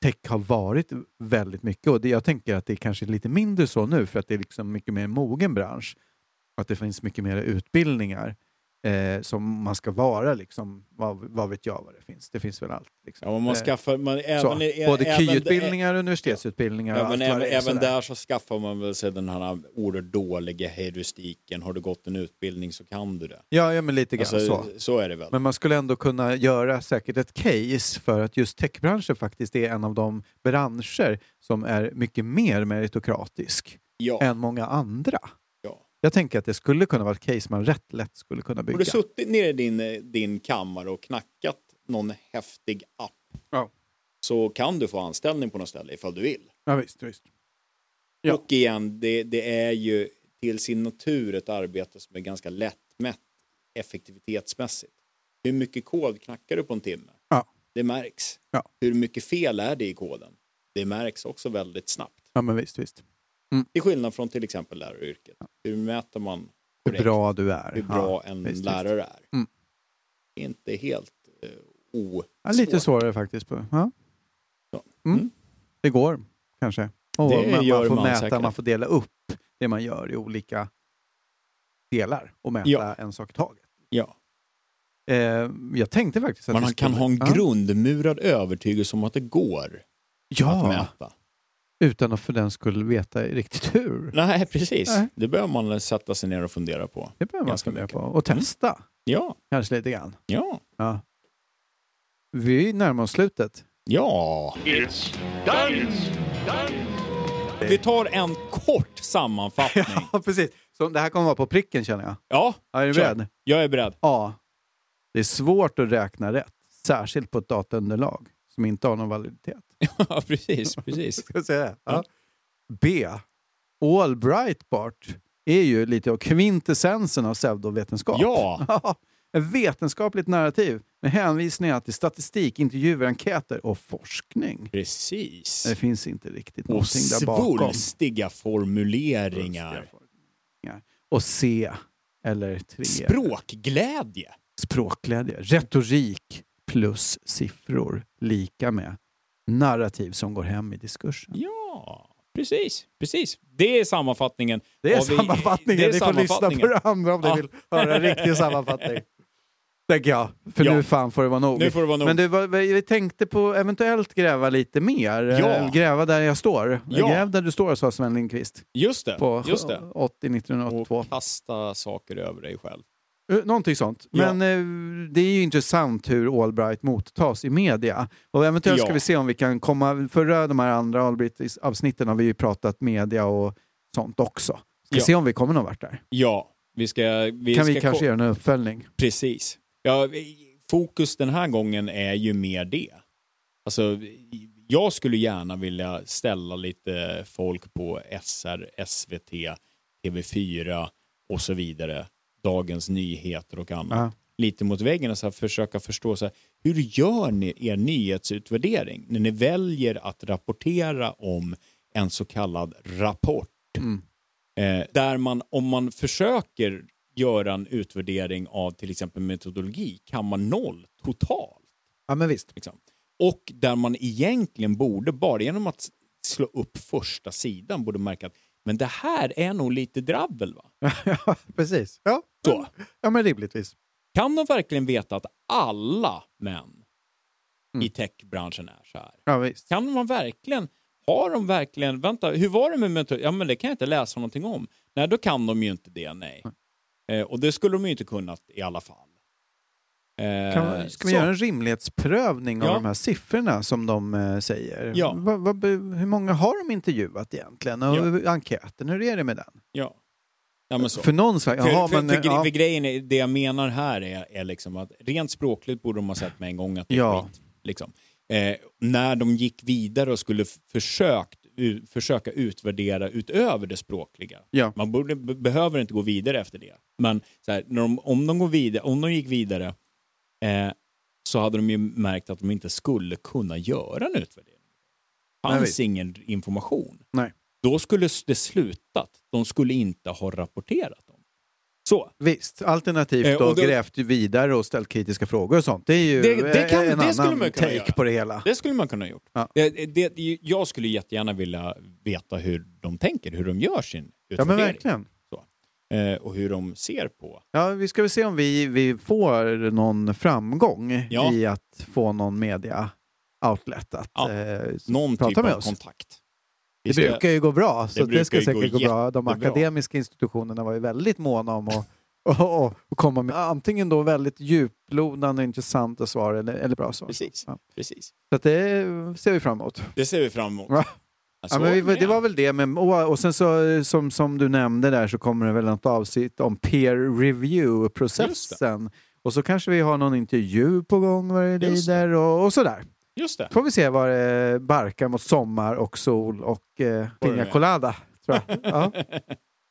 tech har varit väldigt mycket och det, jag tänker att det är kanske lite mindre så nu för att det är liksom mycket mer en mogen bransch. Att det finns mycket mer utbildningar eh, som man ska vara liksom, vad, vad vet jag vad det finns. Det finns väl allt. Liksom.
Ja, men man
Eh,
skaffar, man,
så,
även, ä-
både
även-
KY-utbildningar, universitetsutbildningar och
Ja, men
allt vad
även, även där så skaffar man väl sig den här oerhört dåliga heuristiken. Har du gått en utbildning så kan du det.
Ja, ja, men lite grann
Alltså,
så.
så är det väl.
Men man skulle ändå kunna göra säkert ett case för att just techbranschen faktiskt är en av de branscher som är mycket mer meritokratisk
ja.
än många andra.
Ja.
Jag tänker att det skulle kunna vara ett case man rätt lätt skulle kunna
Har
bygga.
du suttit nere i din, eh, din kammare och knackat någon häftig app
Ja.
så kan du få anställning på något ställe ifall du vill.
Ja, visst, visst. Ja.
Och igen, det, det är ju till sin natur ett arbete som är ganska lättmätt effektivitetsmässigt. Hur mycket kod knackar du på en timme?
Ja.
Det märks.
Ja.
Hur mycket fel är det i koden? Det märks också väldigt snabbt.
Ja, men visst, visst.
Till skillnad från till exempel läraryrket. Hur mäter man
Hur
korrekt
bra du är.
hur bra
ja,
en
visst, visst.
lärare är?
Mm.
Inte helt uh, o...
Ja, lite svårare faktiskt. På. Ja. Mm.
Mm.
Det går kanske. Och
Det
man,
gör
man får
man
mäta,
säkert.
man får dela upp det man gör i olika delar och mäta
Ja.
en sak i taget.
Ja.
Eh, jag tänkte faktiskt att
Man kan ha en grundmurad övertygelse om att det går att
Ja,
mäta.
Utan att för den skulle veta riktigt hur.
Nej, precis.
Nej.
Det behöver man sätta sig ner och fundera på.
Det behöver man
Ganska
fundera
mycket.
på. Och testa
Ja,
kanske lite grann.
ja,
Ja. Vi närmar oss slutet.
ja.
It's done. It's done.
Vi tar en kort sammanfattning.
Ja, precis. Så det här kommer vara på pricken känner jag.
Ja,
Är du beredd?
jag är beredd.
A. Det är svårt att räkna rätt, särskilt på ett dataunderlag som inte har någon validitet.
Ja, precis, precis.
Ska säga det? Ja.
Ja.
B. All Breitbart är ju lite av kvintessensen av pseudovetenskap.
Ja,
Ett vetenskapligt narrativ med hänvisningar till statistik, intervjuer, enkäter och forskning.
precis.
Det finns inte riktigt
Och
någonting där bakom.
svulstiga formuleringar.
Och C. Eller tre.
Språkglädje.
Språkglädje. Retorik plus siffror lika med narrativ som går hem i diskursen.
Ja, precis, precis. Det är sammanfattningen.
Det är
av-
sammanfattningen.
det är
Ni får lyssna på det andra om ni
Ja.
vill höra en riktig sammanfattning. Tänker jag. För
Ja.
nu fan får det vara nog.
Nu får det vara nog.
Men du, vi tänkte på eventuellt gräva lite mer.
Ja.
Eh, Gräva där jag står.
Ja.
Gräv där du står, sa Sven Lindqvist.
Just det,
På
just det.
80-1982.
Och kasta saker över dig själv.
Eh, Någonting sånt.
Ja.
Men eh, det är ju intressant hur Allbright mottas i media. Och eventuellt ska
Ja.
vi se om vi kan komma... Förra de här andra Allbright-avsnitten har vi ju pratat media och sånt också. Ska
Ja.
se om vi kommer någon vart där.
Ja, vi ska... Vi
kan
ska
vi kanske göra en uppföljning?
Precis. Ja, fokus den här gången är ju mer det. Alltså, jag skulle gärna vilja ställa lite folk på SR, SVT, TV4 och så vidare, Dagens Nyheter och annat.
Ja.
Lite mot väggen och så här, försöka förstå så här, hur gör ni er nyhetsutvärdering när ni väljer att rapportera om en så kallad rapport?
Mm.
Eh, där man, om man försöker göra en utvärdering av till exempel metodologi, kan man noll totalt.
Ja, men visst.
Liksom. Och där man egentligen borde, bara genom att slå upp första sidan, borde märka att men det här är nog lite drabbel. Va?
ja, precis. Ja.
Så.
ja, men rimligtvis.
Kan de verkligen veta att alla män
Mm.
i techbranschen är så här?
Ja, visst.
Kan man verkligen, har de verkligen, vänta, hur var det med metod? Ja men det kan jag inte läsa någonting om. Nej, då kan de ju inte det, nej. Eh, och det skulle de ju inte kunnat i alla fall. Eh,
Kan, ska vi
så.
göra en rimlighetsprövning av
Ja.
de här siffrorna som de eh, säger?
Ja.
Vad be- hur många har de intervjuat egentligen? Och enkäten, hur är det med den?
Ja. Ja.
För någon slags...
För, för,
men,
för, gre-
ja.
för grejen är, det jag menar här är, är liksom att rent språkligt borde de ha sett med en gång att det är
Ja.
skit. Liksom. Eh, när de gick vidare och skulle försökt, u, försöka utvärdera utöver det språkliga.
Ja.
Man borde, be, behöver inte gå vidare efter det. Men här, de, om, de går vidare, om de gick vidare eh, så hade de ju märkt att de inte skulle kunna göra en utvärdering. Det fanns ingen information.
Nej.
Då skulle det slutat. De skulle inte ha rapporterat. Så.
Visst, alternativt
Eh,
då, grävt vidare och ställt kritiska frågor och sånt. Det är ju
Det- det kan-
en annan take
göra.
på det hela.
Det skulle man kunna ha gjort.
Ja.
Det, jag skulle jättegärna vilja veta hur de tänker, hur de gör sin
Ja men
utvärdering.
verkligen.
Eh, och hur de ser på.
Ja, vi ska väl se om vi, vi får någon framgång
Ja.
i att få någon media outlet att
Ja,
eh,
Någon
prata
typ
med
av
oss.
kontakt. Vi
Det
ska-
brukar ju gå bra, så det, ska säkert gå,
gå
bra. De akademiska institutionerna var ju väldigt måna om att och, och, och komma med antingen då väldigt djuplodande intressanta svar eller, eller bra svar.
Precis.
Ja.
Precis.
Så det ser vi fram emot.
Det ser vi fram emot.
Ja. Men vi, det var väl det. Men, och, och sen så, som, som du nämnde där så kommer det väl något avsnitt om peer review-processen. Och så kanske vi har någon intervju på gång vad det lider och, och sådär.
Just det.
Får vi se vad det barkar mot sommar och sol och eh, Pina colada. Tror jag. Ja.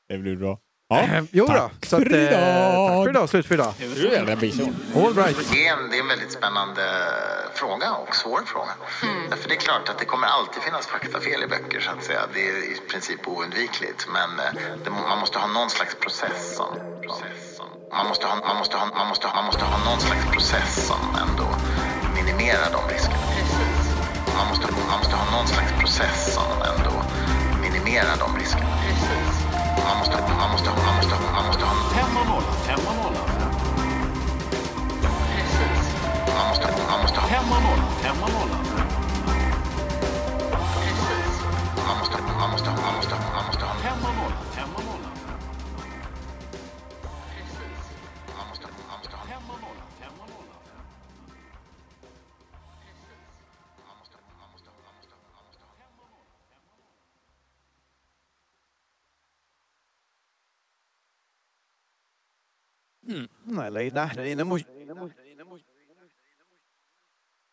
Det blir bra. Ja.
Eh, Jo då.
Tack
Så att,
för
eh,
idag.
Tack för idag. Slut för idag. All right.
Det är, en, det är en väldigt spännande fråga och svår fråga. För det är klart att det kommer alltid finnas faktafel i böcker så att säga. Det är i princip oundvikligt. Men eh, det, man måste ha någon slags process som... process som- Man måste, ha, man, måste ha, man, måste ha, man måste ha någon slags process som ändå minimerar de riskerna. Man måste, man måste ha någon slags process som ändå minimerar de riskerna han måste, han måste, han måste, han måste, han måste.
Fem och nolla, fem och nolla.
Precis. Han måste, han måste.
Fem och nolla, fem och nolla.
Precis. Han måste, han måste, han måste, han måste.
Fem och nolla.
Hum.
não é nei, nei, nei,